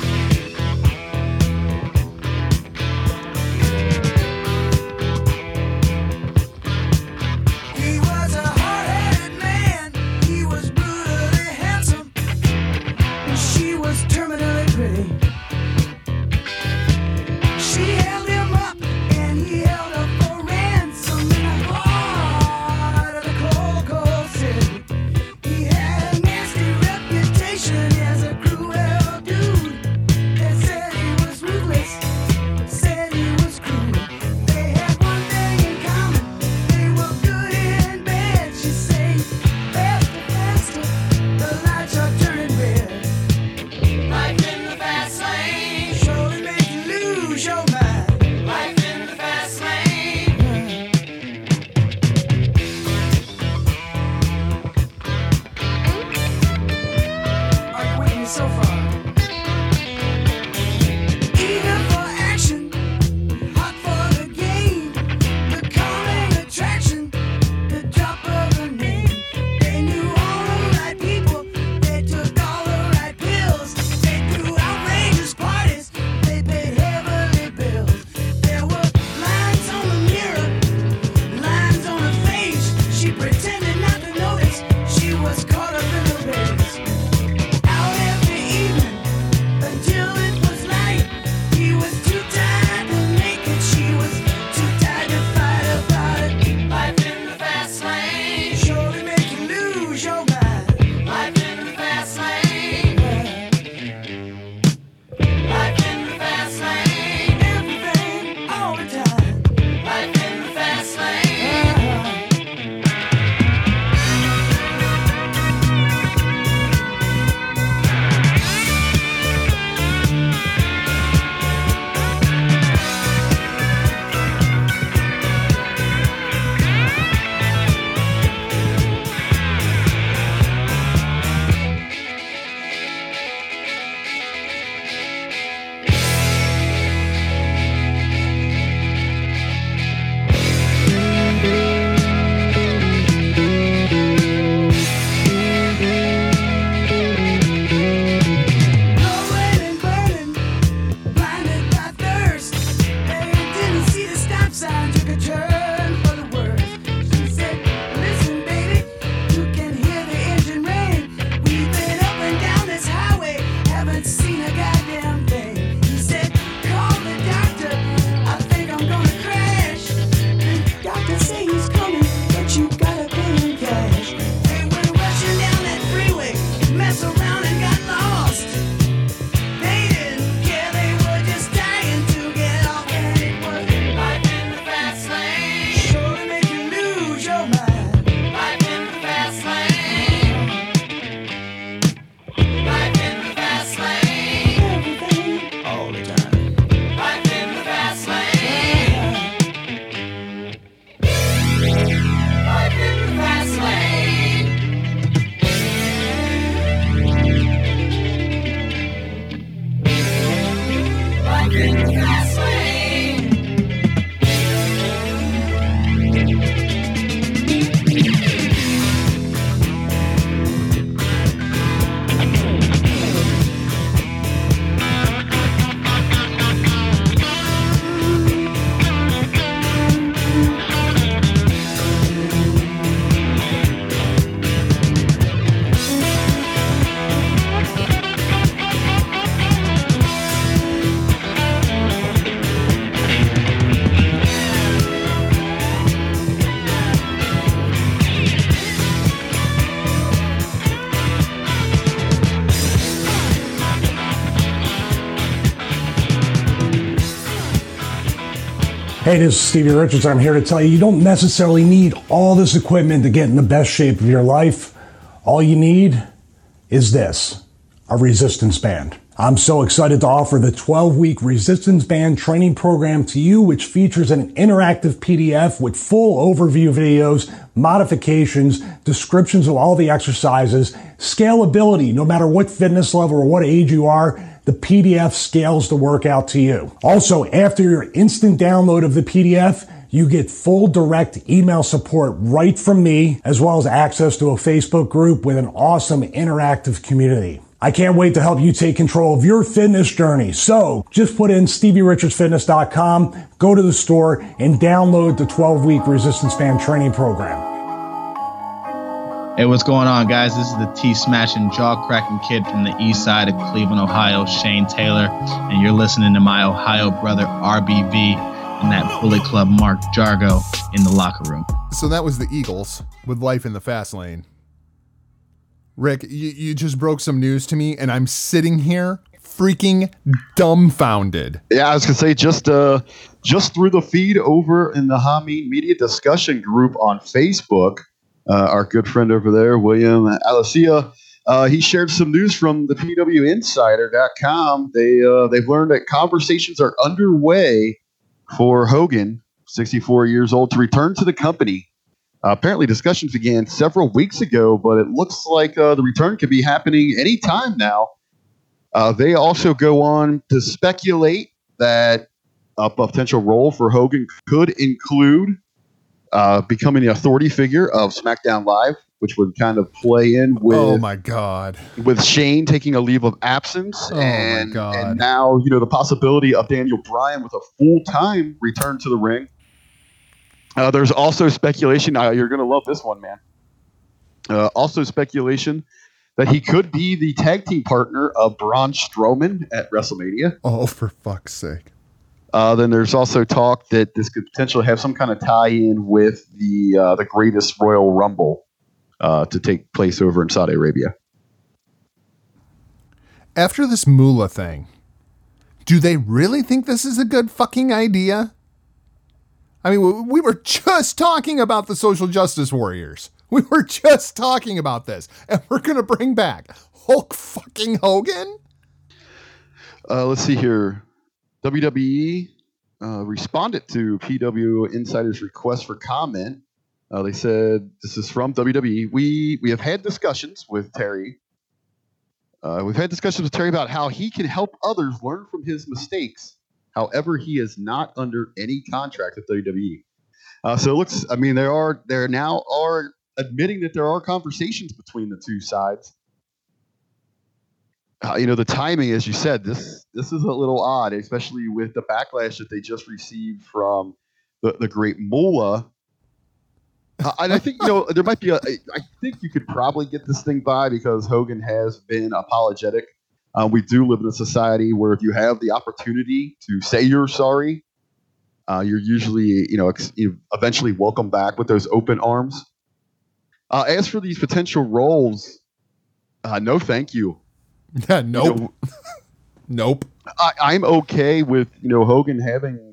Hey, this is Stevie Richards. I'm here to tell you you don't necessarily need all this equipment to get in the best shape of your life. All you need is this a resistance band. I'm so excited to offer the 12 week resistance band training program to you, which features an interactive PDF with full overview videos, modifications, descriptions of all the exercises, scalability, no matter what fitness level or what age you are. The PDF scales the workout to you. Also, after your instant download of the PDF, you get full direct email support right from me, as well as access to a Facebook group with an awesome interactive community. I can't wait to help you take control of your fitness journey. So just put in StevieRichardsFitness.com, go to the store, and download the 12 week resistance band training program. Hey, what's going on, guys? This is the T smashing, jaw cracking kid from the east side of Cleveland, Ohio, Shane Taylor, and you're listening to my Ohio brother RBV and that Bullet Club Mark Jargo in the locker room. So that was the Eagles with Life in the Fast Lane. Rick, you, you just broke some news to me, and I'm sitting here freaking dumbfounded. Yeah, I was gonna say just uh just through the feed over in the Hameen Media discussion group on Facebook, uh, our good friend over there, William Alicia, uh, he shared some news from the PWInsider.com. They uh, they've learned that conversations are underway for Hogan, 64 years old, to return to the company. Uh, apparently, discussions began several weeks ago, but it looks like uh, the return could be happening anytime now. Uh, they also go on to speculate that a potential role for Hogan could include uh, becoming the authority figure of SmackDown Live, which would kind of play in with oh my god. with Shane taking a leave of absence, Oh, my and God. and now you know the possibility of Daniel Bryan with a full time return to the ring. Uh, there's also speculation. Uh, you're going to love this one, man. Uh, also speculation that he could be the tag team partner of Braun Strowman at WrestleMania. Oh, for fuck's sake. Uh, then there's also talk that this could potentially have some kind of tie-in with the uh, the greatest Royal Rumble uh, to take place over in Saudi Arabia. After this Moolah thing, do they really think this is a good fucking idea? I mean, we- we were just talking about the social justice warriors. We were just talking about this, and we're gonna bring back Hulk fucking Hogan. Uh, let's see here. WWE uh, responded to PW Insider's request for comment. Uh, they said, "This is from WWE. We we have had discussions with Terry. Uh, we've had discussions with Terry about how he can help others learn from his mistakes. However, he is not under any contract with WWE. Uh, so it looks. I mean, there are there now are admitting that there are conversations between the two sides." Uh, you know the timing as you said this this is a little odd especially with the backlash that they just received from the, the great Moolah. Uh, and I think you know there might be a. I think you could probably get this thing by because Hogan has been apologetic. Uh, we do live in a society where if you have the opportunity to say you're sorry, uh, you're usually you know ex- eventually welcome back with those open arms. Uh, as for these potential roles, uh, no, thank you. Yeah, You nope, know, nope. I, I'm okay with you know Hogan having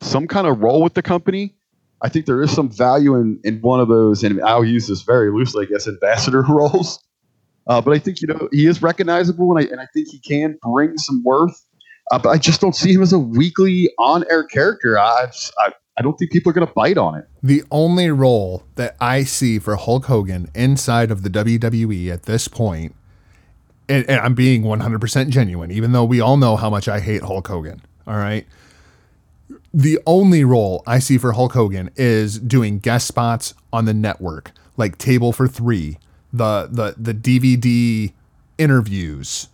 some kind of role with the company. I think there is some value in, in one of those, and I'll use this very loosely, I guess, ambassador roles. Uh, but I think you know he is recognizable, and I and I think he can bring some worth. Uh, but I just don't see him as a weekly on-air character. I I, I don't think people are going to bite on it. The only role that I see for Hulk Hogan inside of the WWE at this point, and, and I'm being 100% genuine, even though we all know how much I hate Hulk Hogan. All right. The only role I see for Hulk Hogan is doing guest spots on the network, like Table for Three, the the the DVD interviews,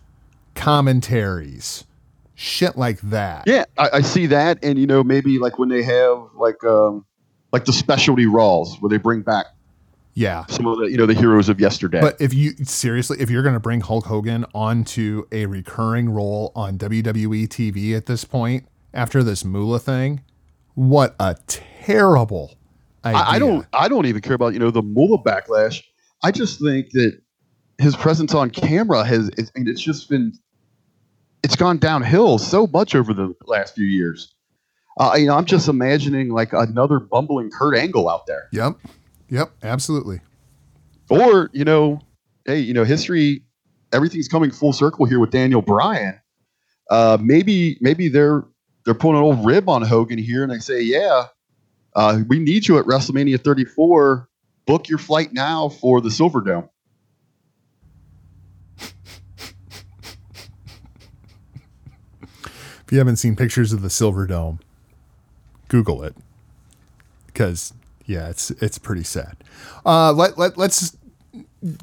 commentaries, shit like that. Yeah, I, I see that, and you know maybe like when they have like um like the specialty Raws where they bring back Yeah. some of the you know the heroes of yesterday. But if you seriously, if you're going to bring Hulk Hogan onto a recurring role on WWE TV at this point after this Moolah thing, what a terrible idea. I, I don't I don't even care about you know the Moolah backlash. I just think that his presence on camera has mean, it's just been it's gone downhill so much over the last few years. Uh, you know, I'm just imagining like another bumbling Kurt Angle out there, Yep. Yep. Absolutely. or you know, hey, you know, history, everything's coming full circle here with Daniel Bryan. Uh, maybe maybe they're they're pulling an old rib on Hogan here, and they say, yeah, uh, we need you at WrestleMania 34. Book your flight now for the Silverdome. If you haven't seen pictures of the Silver Dome, Google it. Because yeah, it's it's pretty sad. Uh, let let let's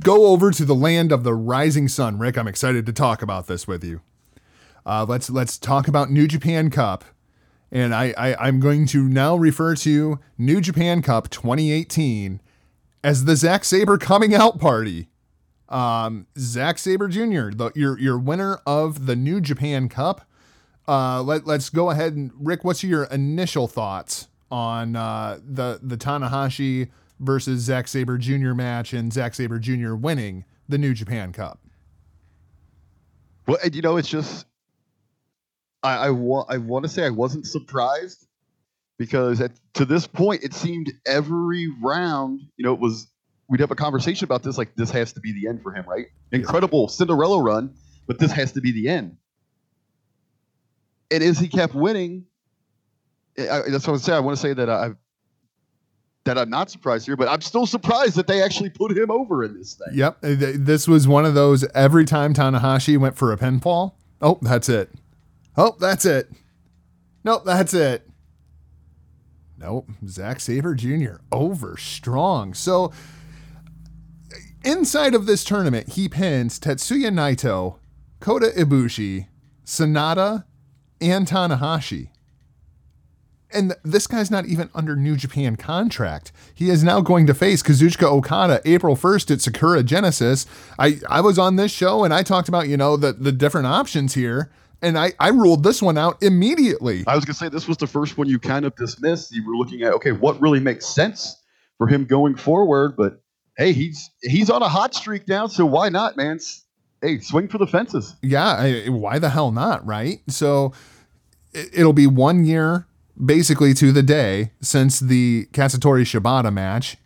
go over to the land of the rising sun. Rick, I'm excited to talk about this with you. Uh, let's let's talk about New Japan Cup, and I, I I'm going to now refer to New Japan Cup 2018 as the Zack Sabre coming out party. Um, Zack Sabre Jr., the, your your winner of the New Japan Cup. Uh, let let's go ahead and Rick, what's your initial thoughts on uh, the the Tanahashi versus Zack Sabre Jr. match and Zack Sabre Jr. winning the New Japan Cup? Well, and, you know, it's just I I, wa- I want to say I wasn't surprised because at, to this point it seemed every round, you know, it was we'd have a conversation about this like this has to be the end for him, right? Incredible Cinderella run, but this has to be the end. And as he kept winning, I, that's what I say. I want to say that I that I'm not surprised here, but I'm still surprised that they actually put him over in this thing. Yep, uh, this was one of those. Every time Tanahashi went for a pinfall, oh, that's it. Oh, that's it. Nope, that's it. Nope, Zack Sabre Jr. over strong. So inside of this tournament, he pins Tetsuya Naito, Kota Ibushi, Sanada, and Tanahashi. And this guy's not even under New Japan contract. He is now going to face Kazuchika Okada April 1st at Sakura Genesis. I, I was on this show and I talked about, you know, the, the different options here. And I, I ruled this one out immediately. I was gonna say this was the first one you kind of dismissed. You were looking at okay, what really makes sense for him going forward, but hey, he's he's on a hot streak now, so why not, man? Hey, swing for the fences. yeah, I, why the hell not, right? So it, it'll be one year, basically to the day, since the Katsuyori Shibata match.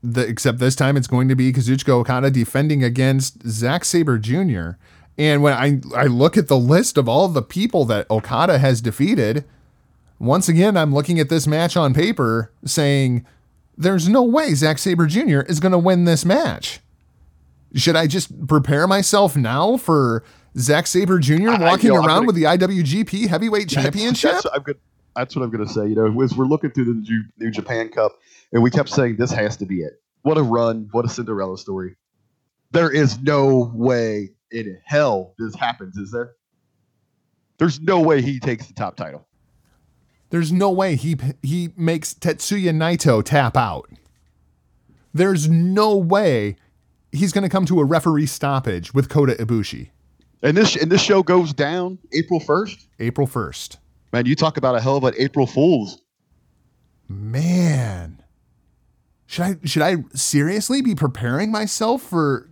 The, except this time it's going to be Kazuchika Okada defending against Zack Sabre Jr. And when I, I look at the list of all the people that Okada has defeated, once again, I'm looking at this match on paper saying, there's no way Zack Sabre Jr. is going to win this match. Should I just prepare myself now for Zack Sabre Jr. I- I- walking you know, around gonna- with the IWGP Heavyweight Championship? That's, I'm good. That's what I'm gonna say. You know, as we're looking through the New Japan Cup, and we kept saying this has to be it. What a run! What a Cinderella story. There is no way in hell this happens, is there? There's no way he takes the top title. There's no way he he makes Tetsuya Naito tap out. There's no way he's going to come to a referee stoppage with Kota Ibushi And this and this show goes down April first. April 1st. Man, you talk about a hell of an April Fools. Man. Should I should I seriously be preparing myself for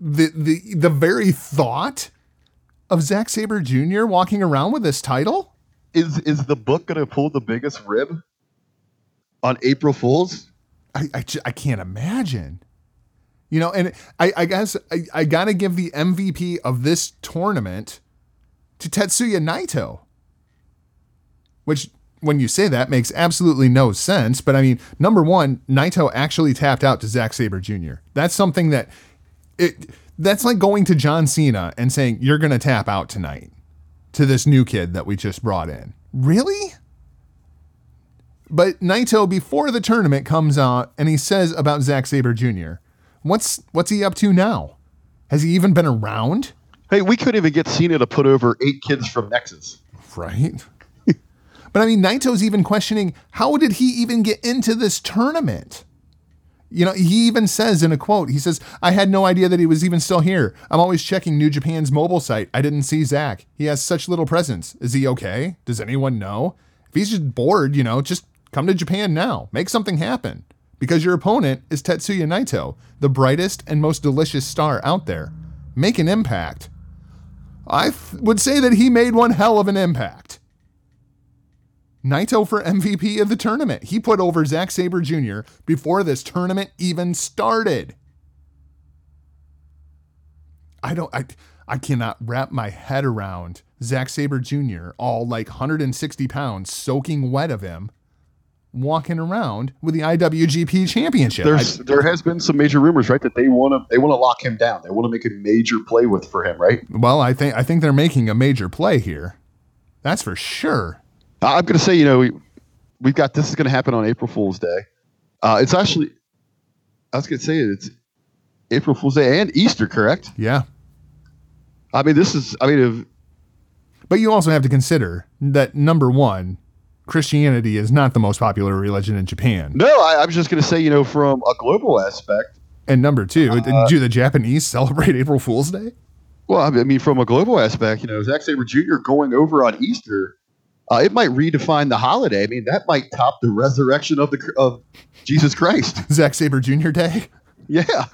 the the the very thought of Zack Sabre Jr. walking around with this title? Is is the book gonna pull the biggest rib on April Fools? I, I, I can't imagine. You know, and I, I guess I, I got to give the MVP of this tournament to Tetsuya Naito. Which, when you say that, makes absolutely no sense. But I mean, number one, Naito actually tapped out to Zack Sabre Jr. That's something that it that's like going to John Cena and saying, You're gonna tap out tonight to this new kid that we just brought in. Really? But Naito, before the tournament comes out, and he says about Zack Sabre Jr., what's what's he up to now? Has he even been around? Hey, we couldn't even get Cena to put over eight kids from Nexus. Right. But I mean, Naito's even questioning how did he even get into this tournament? You know, he even says in a quote, he says, I had no idea that he was even still here. I'm always checking New Japan's mobile site. I didn't see Zack. He has such little presence. Is he okay? Does anyone know? If he's just bored, you know, just come to Japan now. Make something happen. Because your opponent is Tetsuya Naito, the brightest and most delicious star out there. Make an impact. I th- would say that he made one hell of an impact. Naito for MVP of the tournament. He put over Zack Sabre Jr. before this tournament even started. I don't I I cannot wrap my head around Zack Sabre Jr. all like 160 pounds soaking wet of him walking around with the IWGP championship. There's there has been some major rumors, right, that they want to they want to lock him down. They want to make a major play with for him, right? Well, I think I think they're making a major play here. That's for sure. I'm going to say, you know, we, we've got this is going to happen on April Fool's Day. Uh, it's actually, I was going to say it's April Fool's Day and Easter, correct? Yeah. I mean, this is, I mean, if, But you also have to consider that number one, Christianity is not the most popular religion in Japan. no, I, I was just going to say, you know, from a global aspect, And number two, do the Japanese celebrate April Fool's Day? well, I mean, from a global aspect, you know, Zack Sabre Jr. going over on Easter, uh, it might redefine the holiday. I mean, that might top the resurrection of the of Jesus Christ. Zack Sabre Jr. Day? yeah.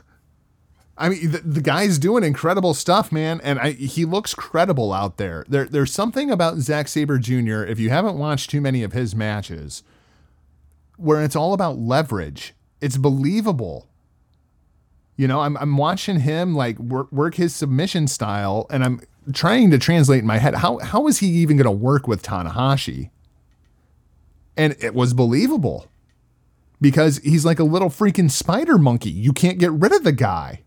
I mean, the, the guy's doing incredible stuff, man, and I, he looks credible out there. There, there's something about Zack Sabre Jr. If you haven't watched too many of his matches, where it's all about leverage. It's believable. You know, I'm I'm watching him like work work his submission style, and I'm trying to translate in my head how how is he even going to work with Tanahashi? And it was believable because he's like a little freaking spider monkey. You can't get rid of the guy.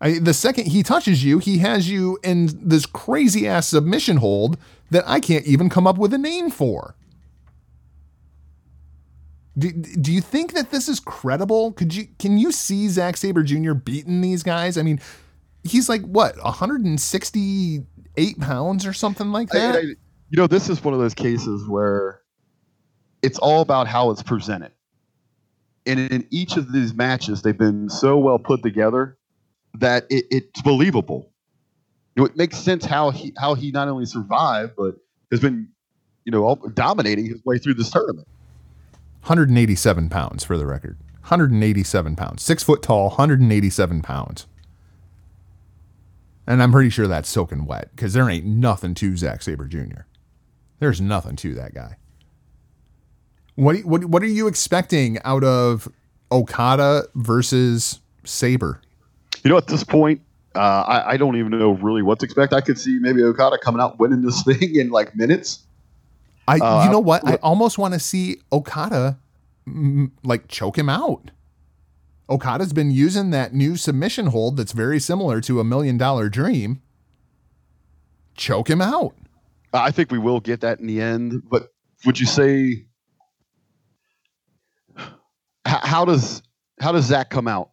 I, the second he touches you, he has you in this crazy ass submission hold that I can't even come up with a name for. Do, do you think that this is credible? Could you can you see Zack Sabre Jr. beating these guys? I mean, he's like what 168 pounds or something like that. I- you know, this is one of those cases where it's all about how it's presented. And in each of these matches, they've been so well put together that it, it's believable. You know, it makes sense how he how he not only survived but has been, you know, dominating his way through this tournament. 187 pounds for the record. 187 pounds. Six foot tall, 187 pounds. And I'm pretty sure that's soaking wet because there ain't nothing to Zack Sabre Jr. There's nothing to that guy. What, what, what are you expecting out of Okada versus Sabre? You know, at this point, uh, I, I don't even know really what to expect. I could see maybe Okada coming out winning this thing in like minutes. I, Uh, you know what? I almost want to see Okada mm, like choke him out. Okada's been using that new submission hold that's very similar to a million dollar dream. Choke him out. I think we will get that in the end. But would you say how does how does Zack come out?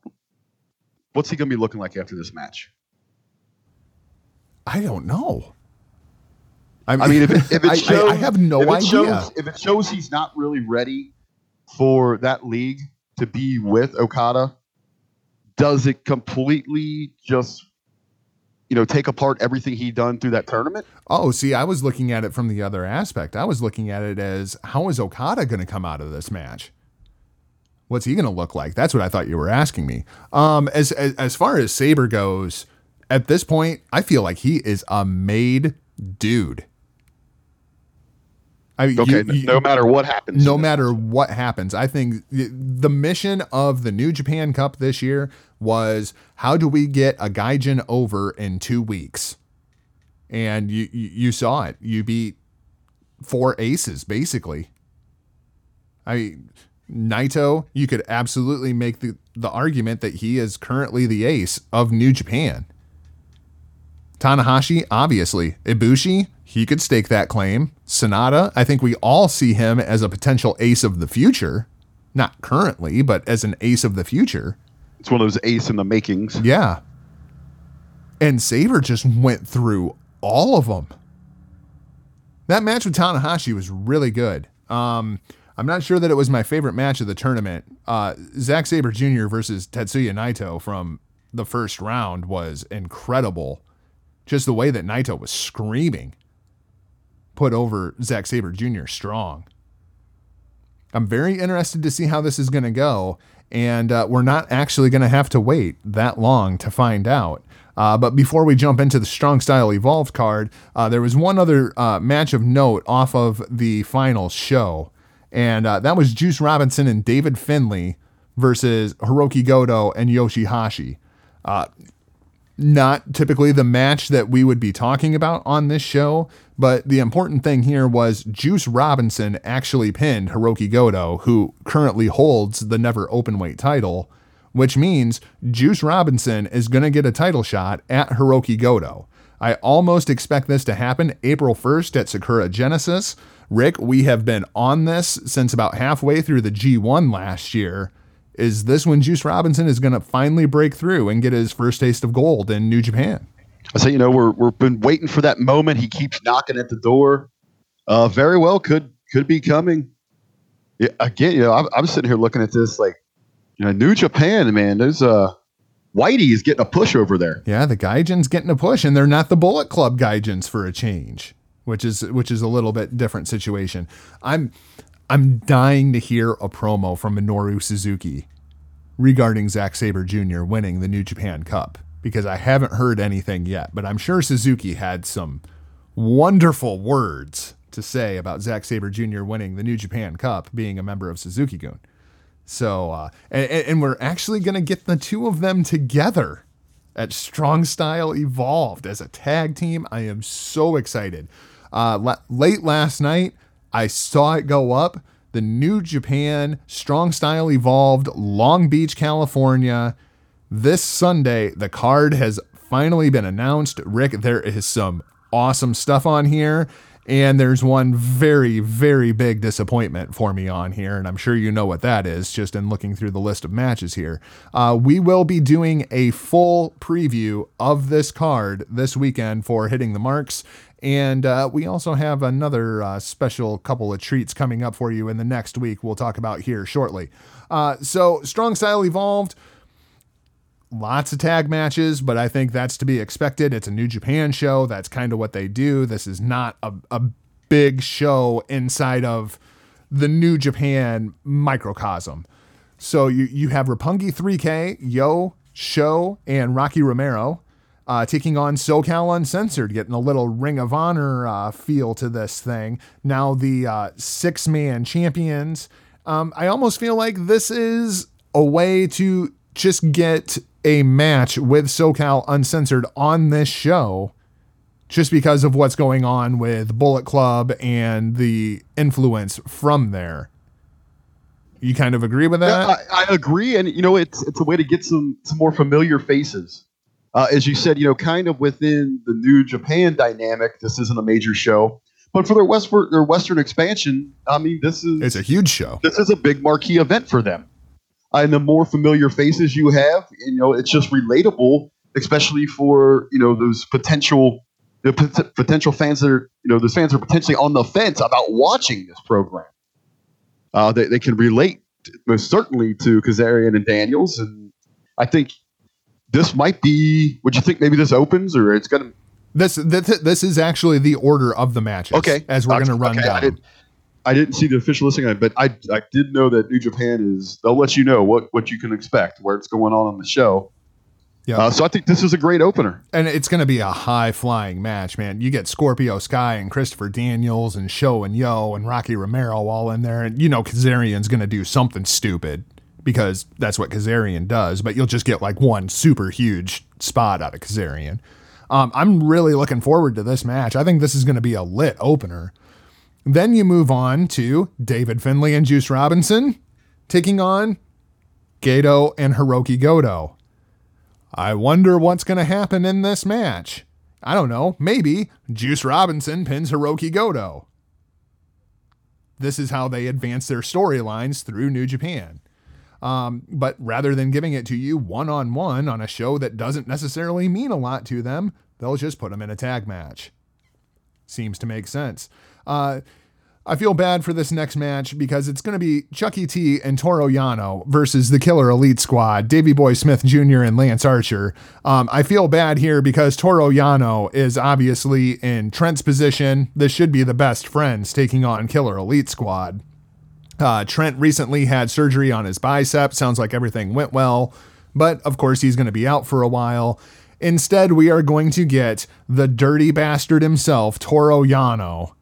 What's he going to be looking like after this match? I don't know. I mean, if it, if it I- I- I, have no if idea. Shows, if it shows he's not really ready for that league to be with Okada, does it completely just you know take apart everything he done through that tournament? Oh, see, I was looking at it from the other aspect. I was looking at it as how is Okada going to come out of this match? What's he going to look like? That's what I thought you were asking me. Um, as, as as far as Sabre goes, at this point, I feel like he is a made dude. I you- Okay, you- no matter what happens, no matter what happens, I think the- mission of the New Japan Cup this year was how do we get a Gaijin over in two weeks? And you you, you saw it. You beat four aces basically. I mean, Naito, you could absolutely make the, the argument that he is currently the ace of New Japan. Tanahashi, obviously. Ibushi, he could stake that claim. Sanada, I think we all see him as a potential ace of the future. Not currently, but as an ace of the future. It's one of those ace in the makings. Yeah. And Sabre just went through all of them. That match with Tanahashi was really good. Um, I'm not sure that it was my favorite match of the tournament. Uh, Zack Sabre Jr. versus Tetsuya Naito from the first round was incredible. Just the way that Naito was screaming put over Zack Sabre Jr. strong. I'm very interested to see how this is going to go. And uh, we're not actually going to have to wait that long to find out. Uh, but before we jump into the Strong Style Evolved card, uh, there was one other uh, match of note off of the final show, and uh, that was Juice Robinson and David Finlay versus Hiroki Goto and Yoshihashi. Not typically the match that we would be talking about on this show, but the important thing here was Juice Robinson actually pinned Hiroki Goto, who currently holds the never openweight title, which means Juice Robinson is going to get a title shot at Hiroki Goto. I almost expect this to happen April 1st at Sakura Genesis. Rick, we have been on this since about halfway through the G1 last year. Is this when Juice Robinson is going to finally break through and get his first taste of gold in New Japan? I say, you know, we're we've been waiting for that moment. He keeps knocking at the door. Uh, very well could could be coming. Yeah, again, you know, I'm, I'm sitting here looking at this like, you know, New Japan, man. There's uh, Whitey is getting a push over there. Yeah, the Gaijins getting a push, and they're not the Bullet Club Gaijins for a change, which is which is a little bit different situation. I'm I'm dying to hear a promo from Minoru Suzuki regarding Zack Sabre Jr. winning the New Japan Cup because I haven't heard anything yet, but I'm sure Suzuki had some wonderful words to say about Zack Sabre Jr. winning the New Japan Cup, being a member of Suzuki Gun. So, uh, and, and we're actually going to get the two of them together at Strong Style Evolved as a tag team. I am so excited. Uh, la- late last night, I saw it go up. The New Japan Strong Style Evolved, Long Beach, California. This Sunday, the card has finally been announced. Rick, there is some awesome stuff on here. And there's one very, very big disappointment for me on here, and I'm sure you know what that is just in looking through the list of matches here. Uh, we will be doing a full preview of this card this weekend for Hitting the Marks, and uh, we also have another uh, special couple of treats coming up for you in the next week we'll talk about here shortly. Uh, so, Strong Style Evolved lots of tag matches, but I think that's to be expected. It's a New Japan show. That's kind of what they do. This is not a, a big show inside of the New Japan microcosm. So you, you have Roppongi 3K, Yo, Show, and Rocky Romero uh, taking on SoCal Uncensored, getting a little Ring of Honor uh, feel to this thing. Now the uh, six man champions. Um, I almost feel like this is a way to just get a match with SoCal Uncensored on this show just because of what's going on with Bullet Club and the influence from there. You kind of agree with that? Yeah, I, I agree, and you know, it's it's a way to get some some more familiar faces. Uh, as you said, you know, kind of within the New Japan dynamic, this isn't a major show, but for their westward their Western expansion, I mean, this is it's a huge show. this is a big marquee event for them. Uh, and the more familiar faces you have, you know, it's just relatable, especially for you know those potential the pot- potential fans that are you know those fans are potentially on the fence about watching this program. Uh, they, they can relate most certainly to Kazarian and Daniels, and I think this might be. Would you think maybe this opens or it's gonna? This, this this is actually the order of the matches. Okay, as we're going to run Okay, I down. didn't, I didn't see the official listing on it, but I I did know that New Japan is. They'll let you know what what you can expect, where it's going on on the show. Yeah. Uh, so I think this is a great opener. And it's going to be a high flying match, man. You get Scorpio Sky and Christopher Daniels and Show and Yo and Rocky Romero all in there. And you know, Kazarian's going to do something stupid because that's what Kazarian does, but you'll just get like one super huge spot out of Kazarian. Um, I'm really looking forward to this match. I think this is going to be a lit opener. Then you move on to David Finlay and Juice Robinson taking on Gato and Hiroki Goto. I wonder what's going to happen in this match. I don't know. Maybe Juice Robinson pins Hiroki Goto. This is how they advance their storylines through New Japan. Um, but rather than giving it to you one on one on a show that doesn't necessarily mean a lot to them, they'll just put them in a tag match. Seems to make sense. Uh, I feel bad for this next match because it's going to be Chuckie T and Toro Yano versus the Killer Elite Squad, Davey Boy Smith Jr. and Lance Archer. Um, I feel bad here because Toro Yano is obviously in Trent's position. This should be the best friends taking on Killer Elite Squad. Uh, Trent recently had surgery on his bicep. Sounds like everything went well, but of course he's going to be out for a while. Instead, we are going to get the dirty bastard himself, Toro Yano.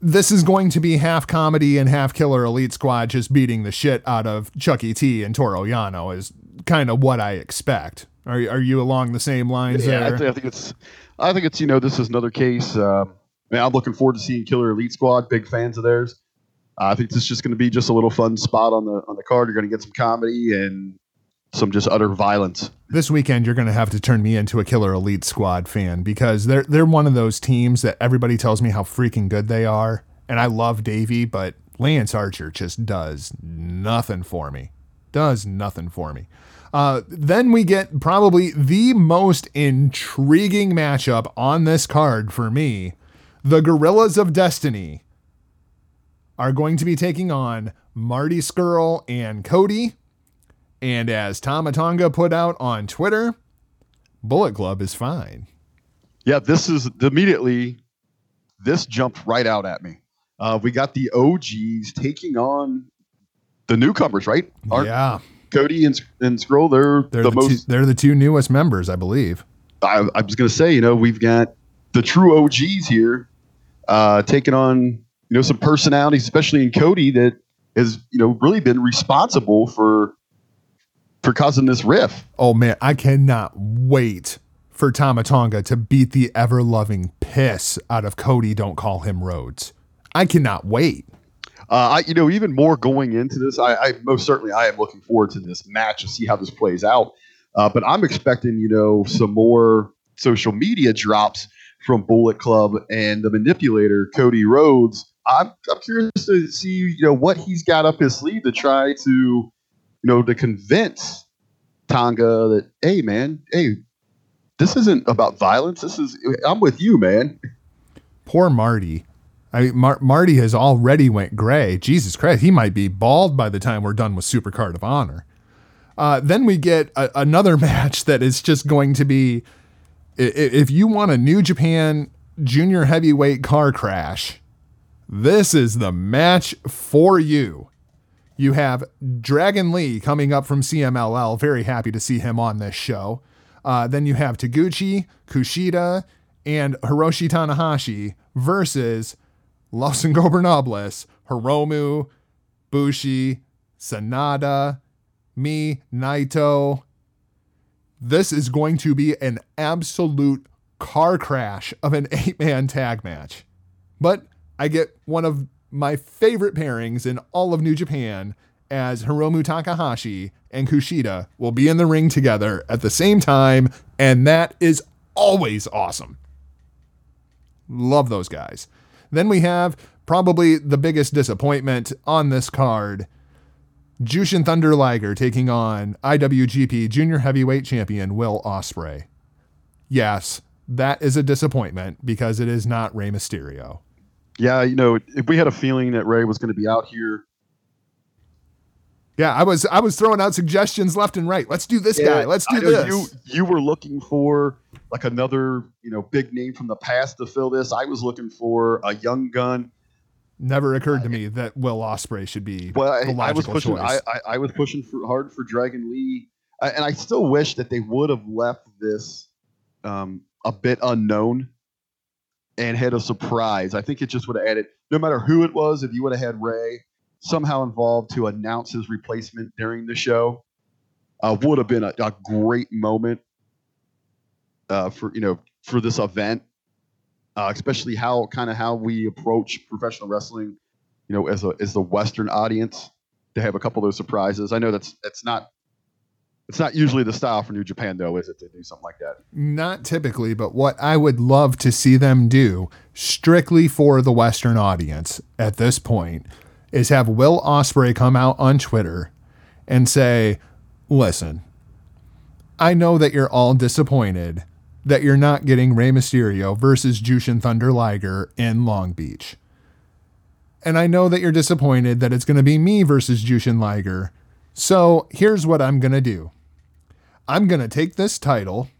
This is going to be half comedy and half killer elite squad just beating the shit out of Chuckie T and Toro Yano is kind of what I expect. Are, are you along the same lines Yeah, there? I, th- I think it's. I think it's you know this is another case. Uh, man, I'm looking forward to seeing Killer Elite Squad. Big fans of theirs. I think this is just going to be just a little fun spot on the on the card. You're going to get some comedy and some just utter violence. this weekend you're going to have to turn me into a killer elite squad fan because they're they're one of those teams that everybody tells me how freaking good they are and I love Davey but Lance Archer just does nothing for me does nothing for me uh, then we get probably the most intriguing matchup on this card for me the Gorillas of Destiny are going to be taking on Marty Scurll and Cody and as Tama Tonga put out on Twitter, Bullet Club is fine. Yeah, this is immediately. This jumped right out at me. Uh, we got the OGs taking on the newcomers, right? Aren't yeah, Cody and, and Scurll, they're, they're the, the, most. two, they're the two newest members, I believe. I, I was going to say, you know, we've got the true OGs here uh, taking on, you know, some personalities, especially in Cody, that has, you know, really been responsible for for causing this riff. Oh man, I cannot wait for Tama Tonga to beat the ever loving piss out of Cody. Don't call him Rhodes. I cannot wait. Uh, I, you know, even more going into this, I, I most certainly I am looking forward to this match to see how this plays out. Uh, but I'm expecting, you know, some more social media drops from Bullet Club and the manipulator Cody Rhodes. I'm, I'm curious to see, you know, what he's got up his sleeve to try to, you know, to convince Tonga that, hey, man, hey, this isn't about violence. This is, I'm with you, man. Poor Marty. I mean, Mar- Marty has already went gray. Jesus Christ, he might be bald by the time we're done with Supercard of Honor. Uh, then we get a- another match that is just going to be, if you want a New Japan Junior Heavyweight car crash, this is the match for you. You have Dragon Lee coming up from CMLL. Very happy to see him on this show. Uh, then you have Taguchi, Kushida, and Hiroshi Tanahashi versus Los Ingobernables, Hiromu, Bushi, Sanada, me, Naito. This is going to be an absolute car crash of an eight man tag match. But I get one of my favorite pairings in all of New Japan as Hiromu Takahashi and Kushida will be in the ring together at the same time, and that is always awesome. Love those guys. Then we have probably the biggest disappointment on this card. Jushin Thunder Liger taking on IWGP Junior Heavyweight Champion Will Ospreay. Yes, that is a disappointment because it is not Rey Mysterio. Yeah, you know, if we had a feeling that Rey was going to be out here Yeah, I was I was throwing out suggestions left and right. Let's do this guy. Let's do this. You you were looking for like another you know big name from the past to fill this. I was looking for a young gun. Never occurred to me that Will Ospreay should be Well, the I, I was logical pushing. I, choice. I, I was pushing for, hard for Dragon Lee, I, and I still wish that they would have left this um, a bit unknown and had a surprise. I think it just would have added. No matter who it was, if you would have had Rey somehow involved to announce his replacement during the show, uh, would have been a, a great moment uh, for you know for this event, uh, especially how kind of how we approach professional wrestling, you know, as a as the Western audience to have a couple of those surprises. I know that's that's not it's not usually the style for New Japan though, is it to do something like that? Not typically, but what I would love to see them do strictly for the Western audience at this point is have Will Ospreay come out on Twitter and say, listen, I know that you're all disappointed that you're not getting Rey Mysterio versus Jushin Thunder Liger in Long Beach. And I know that you're disappointed that it's going to be me versus Jushin Liger. So here's what I'm going to do I'm going to take this title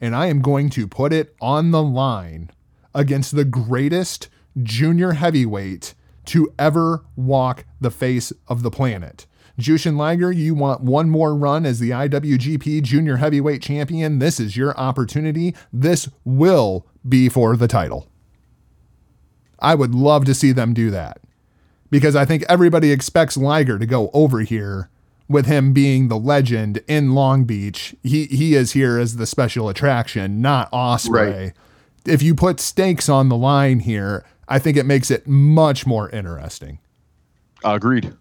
and I am going to put it on the line against the greatest junior heavyweight to ever walk the face of the planet. Jushin Liger, you want one more run as the IWGP Junior Heavyweight Champion. This is your opportunity. This will be for the title. I would love to see them do that because I think everybody expects Liger to go over here with him being the legend in Long Beach. He he is here as the special attraction, not Ospreay. Right. If you put stakes on the line here, I think it makes it much more interesting. Agreed.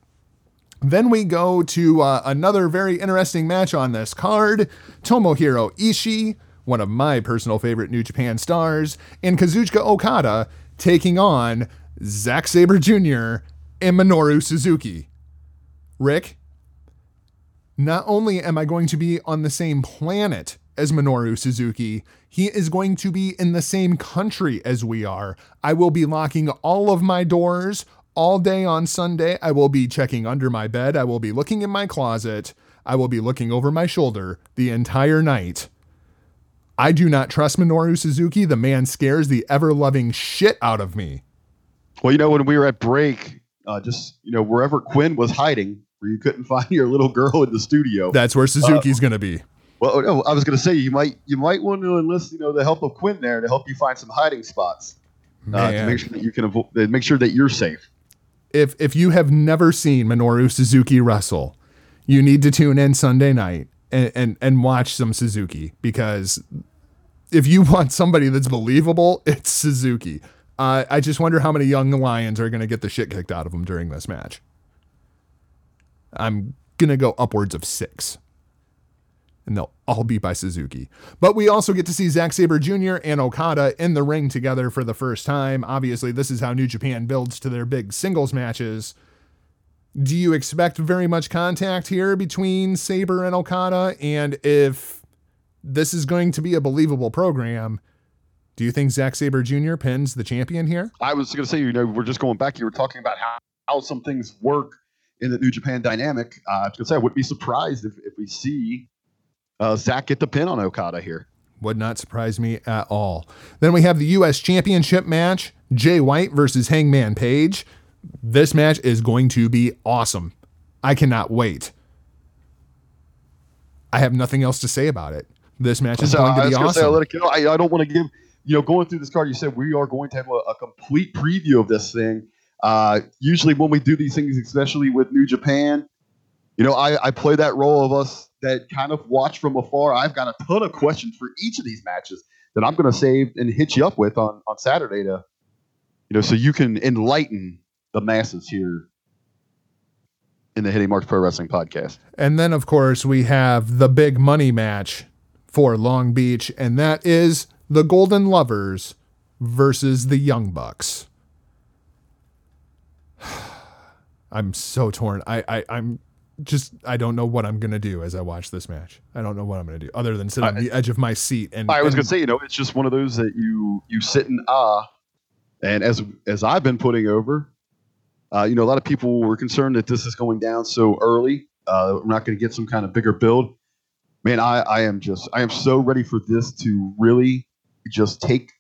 Then we go to uh, another very interesting match on this card Tomohiro Ishii, one of my personal favorite New Japan stars, and Kazuchika Okada taking on Zack Sabre Jr. and Minoru Suzuki. Rick, not only am I going to be on the same planet as Minoru Suzuki, he is going to be in the same country as we are. I will be locking all of my doors all day on Sunday. I will be checking under my bed. I will be looking in my closet. I will be looking over my shoulder the entire night. I do not trust Minoru Suzuki. The man scares the ever loving shit out of me. Well, you know, when we were at break, uh, just you know, wherever Quinn was hiding, where you couldn't find your little girl in the studio. That's where Suzuki's going to be. well, no, I was going to say you might you might want to enlist you know the help of Quinn there to help you find some hiding spots uh, to make sure that you can avo- uh, make sure that you're safe. If if you have never seen Minoru Suzuki wrestle, you need to tune in Sunday night and, and and watch some Suzuki because if you want somebody that's believable, it's Suzuki. Uh, I just wonder how many young lions are going to get the shit kicked out of them during this match. I'm going to go upwards of six. And they'll all be by Suzuki. But we also get to see Zack Sabre Jr. and Okada in the ring together for the first time. Obviously, this is how New Japan builds to their big singles matches. Do you expect very much contact here between Sabre and Okada? And if this is going to be a believable program, do you think Zack Sabre Jr. pins the champion here? I was going to say, you know, we're just going back. You were talking about how, how some things work in the New Japan dynamic. Uh, I was going to say, I wouldn't be surprised if, if we see uh, Zack get the pin on Okada here. Would not surprise me at all. Then we have the U.S. Championship match Jay White versus Hangman Page. This match is going to be awesome. I cannot wait. I have nothing else to say about it. This match is So going to be was gonna say, I'll awesome. let it go. I, I don't want to give, you know, going through this card, you said we are going to have a, a complete preview of this thing. Uh, usually when we do these things, especially with New Japan, you know, I, I play that role of us that kind of watch from afar. I've got a ton of questions for each of these matches that I'm going to save and hit you up with on, on Saturday to, you know, so you can enlighten the masses here in the Hitting Marks Pro Wrestling podcast. And then, of course, we have the big money match for Long Beach, and that is the Golden Lovers versus the Young Bucks. I'm so torn. I, I I'm just I don't know what I'm gonna do as I watch this match. I don't know what I'm gonna do other than sit on I- the edge of my seat and I was and- gonna say, you know, it's just one of those that you you sit in awe, and as as I've been putting over, uh, you know, a lot of people were concerned that this is going down so early. Uh, we're not going to get some kind of bigger build. Man, I I am just I am so ready for this to really just take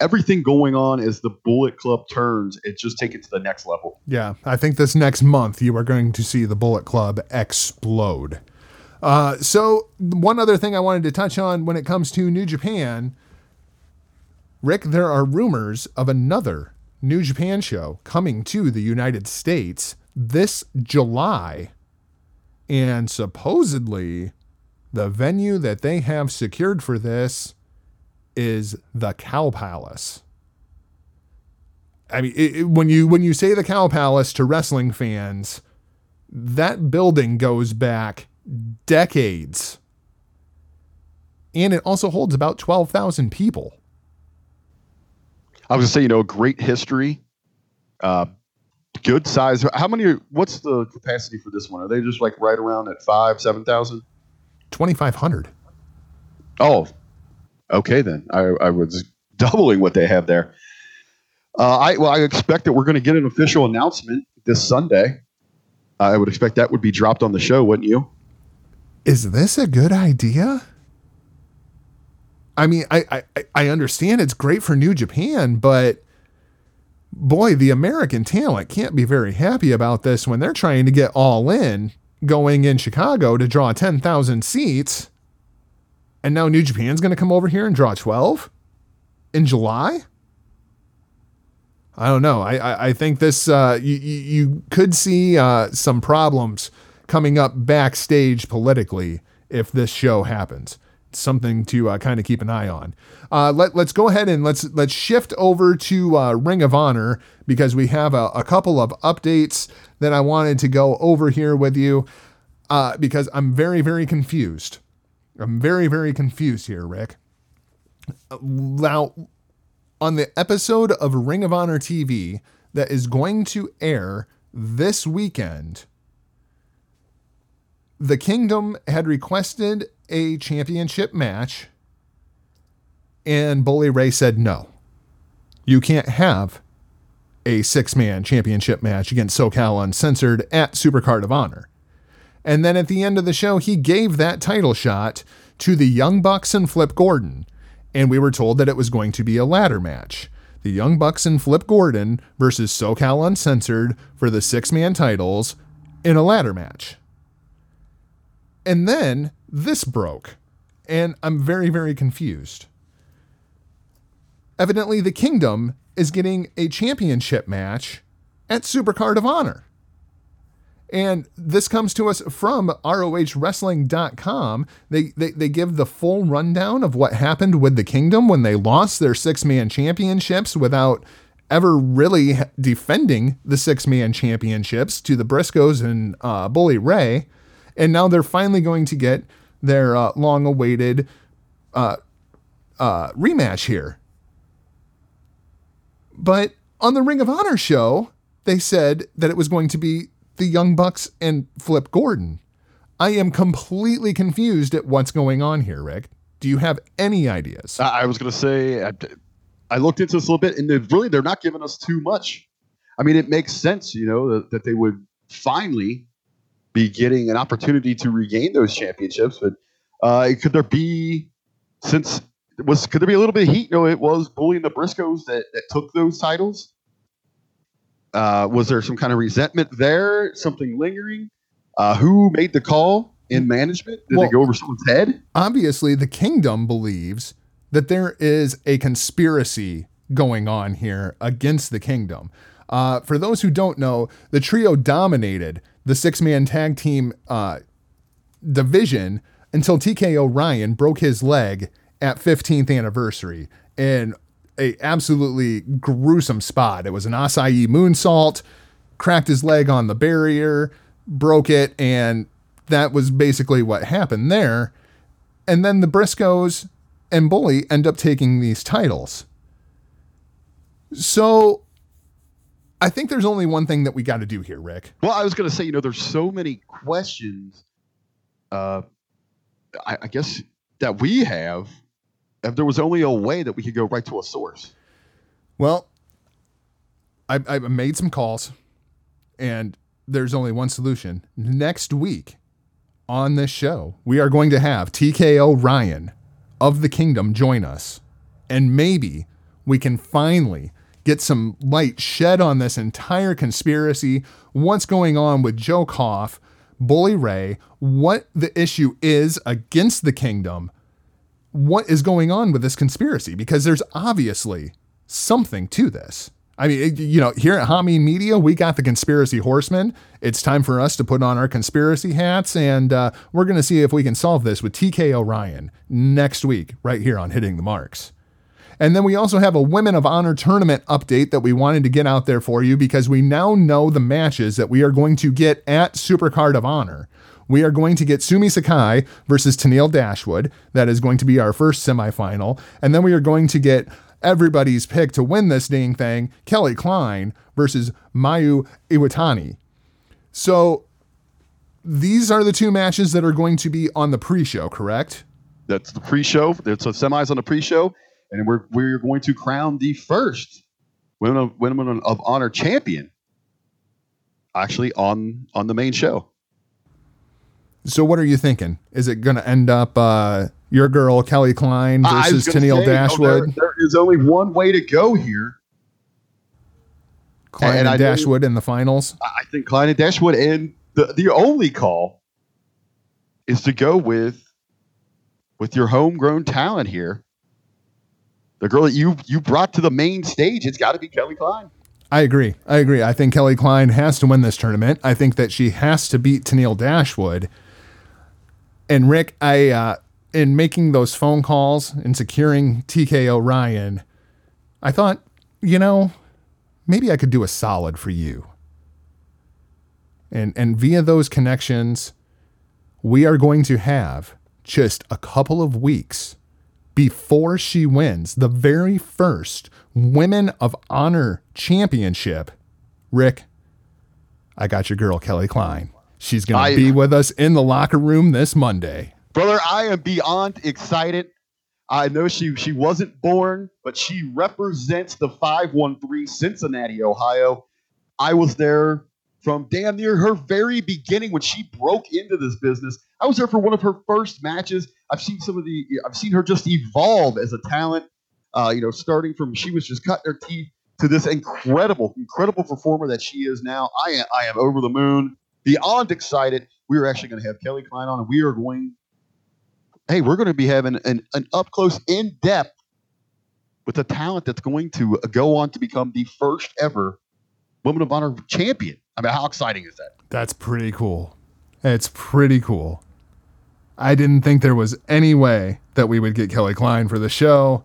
everything going on as the Bullet Club turns and just take it to the next level. Yeah, I think this next month you are going to see the Bullet Club explode. Uh, so, one other thing I wanted to touch on when it comes to New Japan, Rick, there are rumors of another New Japan show coming to the United States this July. And supposedly, the venue that they have secured for this is the Cow Palace. I mean, it, it- when you when you say the Cow Palace to wrestling fans, that building goes back decades, and it also holds about twelve thousand people. I was gonna say, you know, great history, uh, good size. How many? What's the capacity for this one? Are they just like right around at five, seven thousand? Twenty five hundred. Oh, okay then. I, I was doubling what they have there. Uh, I well, I expect that we're going to get an official announcement this Sunday. I would expect that would be dropped on the show, wouldn't you? Is this a good idea? I mean, I, I I understand it's great for New Japan, but boy, the American talent can't be very happy about this when they're trying to get all in going in Chicago to draw 10,000 seats. And now New Japan's going to come over here and draw 12 in July? I don't know. I, I, I think this, uh, you, you could see uh, some problems coming up backstage politically if this show happens. Something to uh, kind of keep an eye on. Uh, let, let's go ahead and let's let's shift over to uh, Ring of Honor because we have a, a couple of updates that I wanted to go over here with you uh, because I'm very very confused. I'm very very confused here, Rick. Now, on the episode of Ring of Honor TV that is going to air this weekend, the Kingdom had requested a championship match, and Bully Ray said no. You can't have a six man championship match against SoCal Uncensored at Supercard of Honor. And then at the end of the show, he gave that title shot to the Young Bucks and Flip Gordon. And we were told that it was going to be a ladder match. The Young Bucks and Flip Gordon versus SoCal Uncensored for the six man titles in a ladder match. And then this broke, and I'm very, very confused. Evidently, the Kingdom is getting a championship match at Supercard of Honor. And this comes to us from ROHWrestling.com. They, they, they give the full rundown of what happened with the Kingdom when they lost their six man championships without ever really defending the six man championships to the Briscoes and uh, Bully Ray. And now they're finally going to get their uh, long awaited uh, uh, rematch here. But on the Ring of Honor show, they said that it was going to be the Young Bucks and Flip Gordon. I am completely confused at what's going on here, Rick. Do you have any ideas? I was going to say, I, looked into this a little bit, and they really they're not giving us too much. I mean, it makes sense, you know, that, that they would finally be getting an opportunity to regain those championships. But uh, could there be, since was could there be a little bit of heat? You know, it was Bully and the Briscoes that, that took those titles. Uh, was there some kind of resentment there? Something lingering? Uh, who made the call in management? Did Well- they go over someone's head? Obviously, the kingdom believes that there is a conspiracy going on here against the kingdom. Uh, for those who don't know, the trio dominated the six man tag team uh, division until TK O'Ryan broke his leg at 15th anniversary in a absolutely gruesome spot. It was an Asai moonsault, cracked his leg on the barrier, broke it, and that was basically what happened there. And then the Briscoes and Bully end up taking these titles. So I think there's only one thing that we got to do here, Rick. Well, I was going to say, you know, there's so many questions. Uh, I, I guess that we have. If there was only a way that we could go right to a source. Well, I, I made some calls, and there's only one solution. Next week on this show, we are going to have TK O'Ryan of the Kingdom join us, and maybe we can finally get some light shed on this entire conspiracy. What's going on with Joe Koff, Bully Ray, what the issue is against the Kingdom, what is going on with this conspiracy because there's obviously something to this. I mean, you know, here at Hameen Media, we got the conspiracy horsemen. It's time for us to put on our conspiracy hats, and uh, we're going to see if we can solve this with TK O'Ryan next week, right here on Hitting the Marks. And then we also have a Women of Honor tournament update that we wanted to get out there for you because we now know the matches that we are going to get at Supercard of Honor. We are going to get Sumi Sakai versus Tennille Dashwood. That is going to be our first semifinal. And then we are going to get everybody's pick to win this dang thing Kelly Klein versus Mayu Iwatani. So these are the two matches that are going to be on the pre show, correct? That's the pre-show. There's some semis on the pre-show, and we're we're going to crown the first women of, women of honor champion. Actually, on on the main show. So what are you thinking? Is it going to end up uh, your girl Kelly Klein versus Tennille say, you know, Dashwood? there- there is only one way to go here. Klein and and, Dashwood in the finals. I I think Klein and Dashwood and the the only call is to go with with your homegrown talent here. The girl that you you brought to the main stage, it's got to be Kelly Klein. I agree. I agree. I think Kelly Klein has to win this tournament. I think that she has to beat Tennille Dashwood. And Rick, I uh, in making those phone calls and securing TK O'Ryan, I thought, you know, maybe I could do a solid for you. And and via those connections, we are going to have just a couple of weeks before she wins the very first Women of Honor Championship. Rick, I got your girl, Kelly Klein. She's going to be with us in the locker room this Monday. Brother, I am beyond excited. I know she she wasn't born, but she represents the 513 Cincinnati, Ohio. I was there from damn near her very beginning when she broke into this business. I was there for one of her first matches. I've seen some of the I've seen her just evolve as a talent. Uh, you know, starting from she was just cutting her teeth to this incredible, incredible performer that she is now. I am I am over the moon, beyond excited. We are actually going to have Kelly Klein on, and we are going hey, we're going to be having an, an up close, in depth with a talent that's going to go on to become the first ever Women of Honor champion. I mean, how exciting is that? That's pretty cool. It's pretty cool. I didn't think there was any way that we would get Kelly Klein for the show,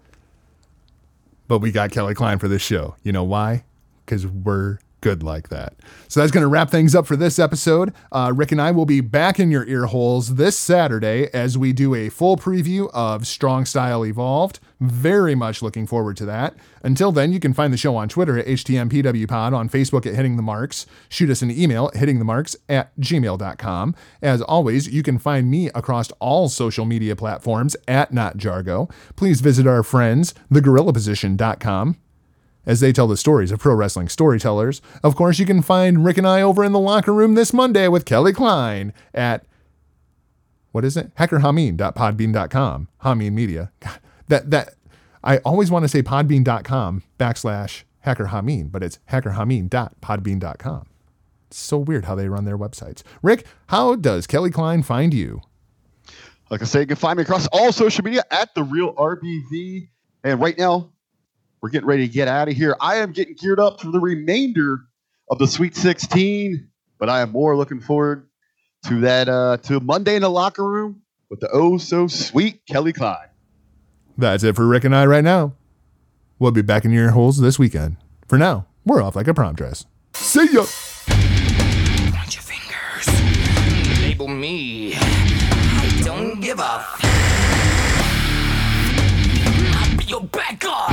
but we got Kelly Klein for this show. You know why? Because we're good like that. So that's going to wrap things up for this episode. Uh, Rick and I will be back in your ear holes this Saturday as we do a full preview of Strong Style Evolved. Very much looking forward to that. Until then, you can find the show on Twitter at HTMPWPod, on Facebook at Hitting the Marks. Shoot us an email at hittingthemarks at gmail.com. As always, you can find me across all social media platforms at NotJargo. Please visit our friends, thegorillaposition.com as they tell the stories of pro wrestling storytellers. Of course, you can find Rick and I over in the locker room this Monday with Kelly Klein at what is it? Hackerhameen.podbean.com. Hameen Media. God, that that I always want to say podbean.com backslash hackerhameen, but it's hackerhameen.podbean.com. It's so weird how they run their websites. Rick, how does Kelly Klein find you? Like I say, you can find me across all social media at the real RBV. And right now, we're getting ready to get out of here. I am getting geared up for the remainder of the Sweet 16, but I am more looking forward to that uh, to Monday in the locker room with the oh so sweet Kelly Klein. That's it for Rick and I right now. We'll be back in your holes this weekend. For now, we're off like a prom dress. See ya! Point your fingers. Label me. I don't give a. f- I'll be your bad guy.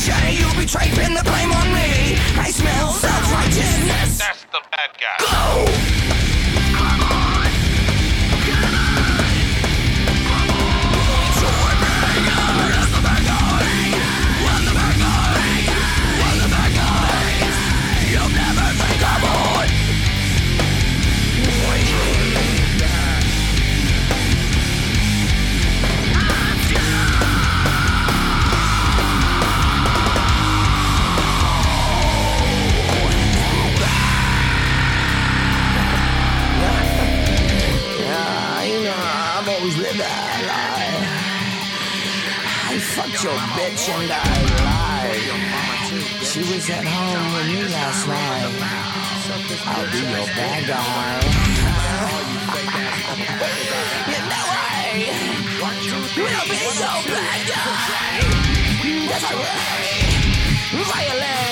cliche. You betrayed, pin the blame on me. I smell self-righteousness. That's the bad guy. Go. Your bitch and I lied. She was at home with me last night. I'll be your bad guy. you know I will be your bad guy. That's right. Violent.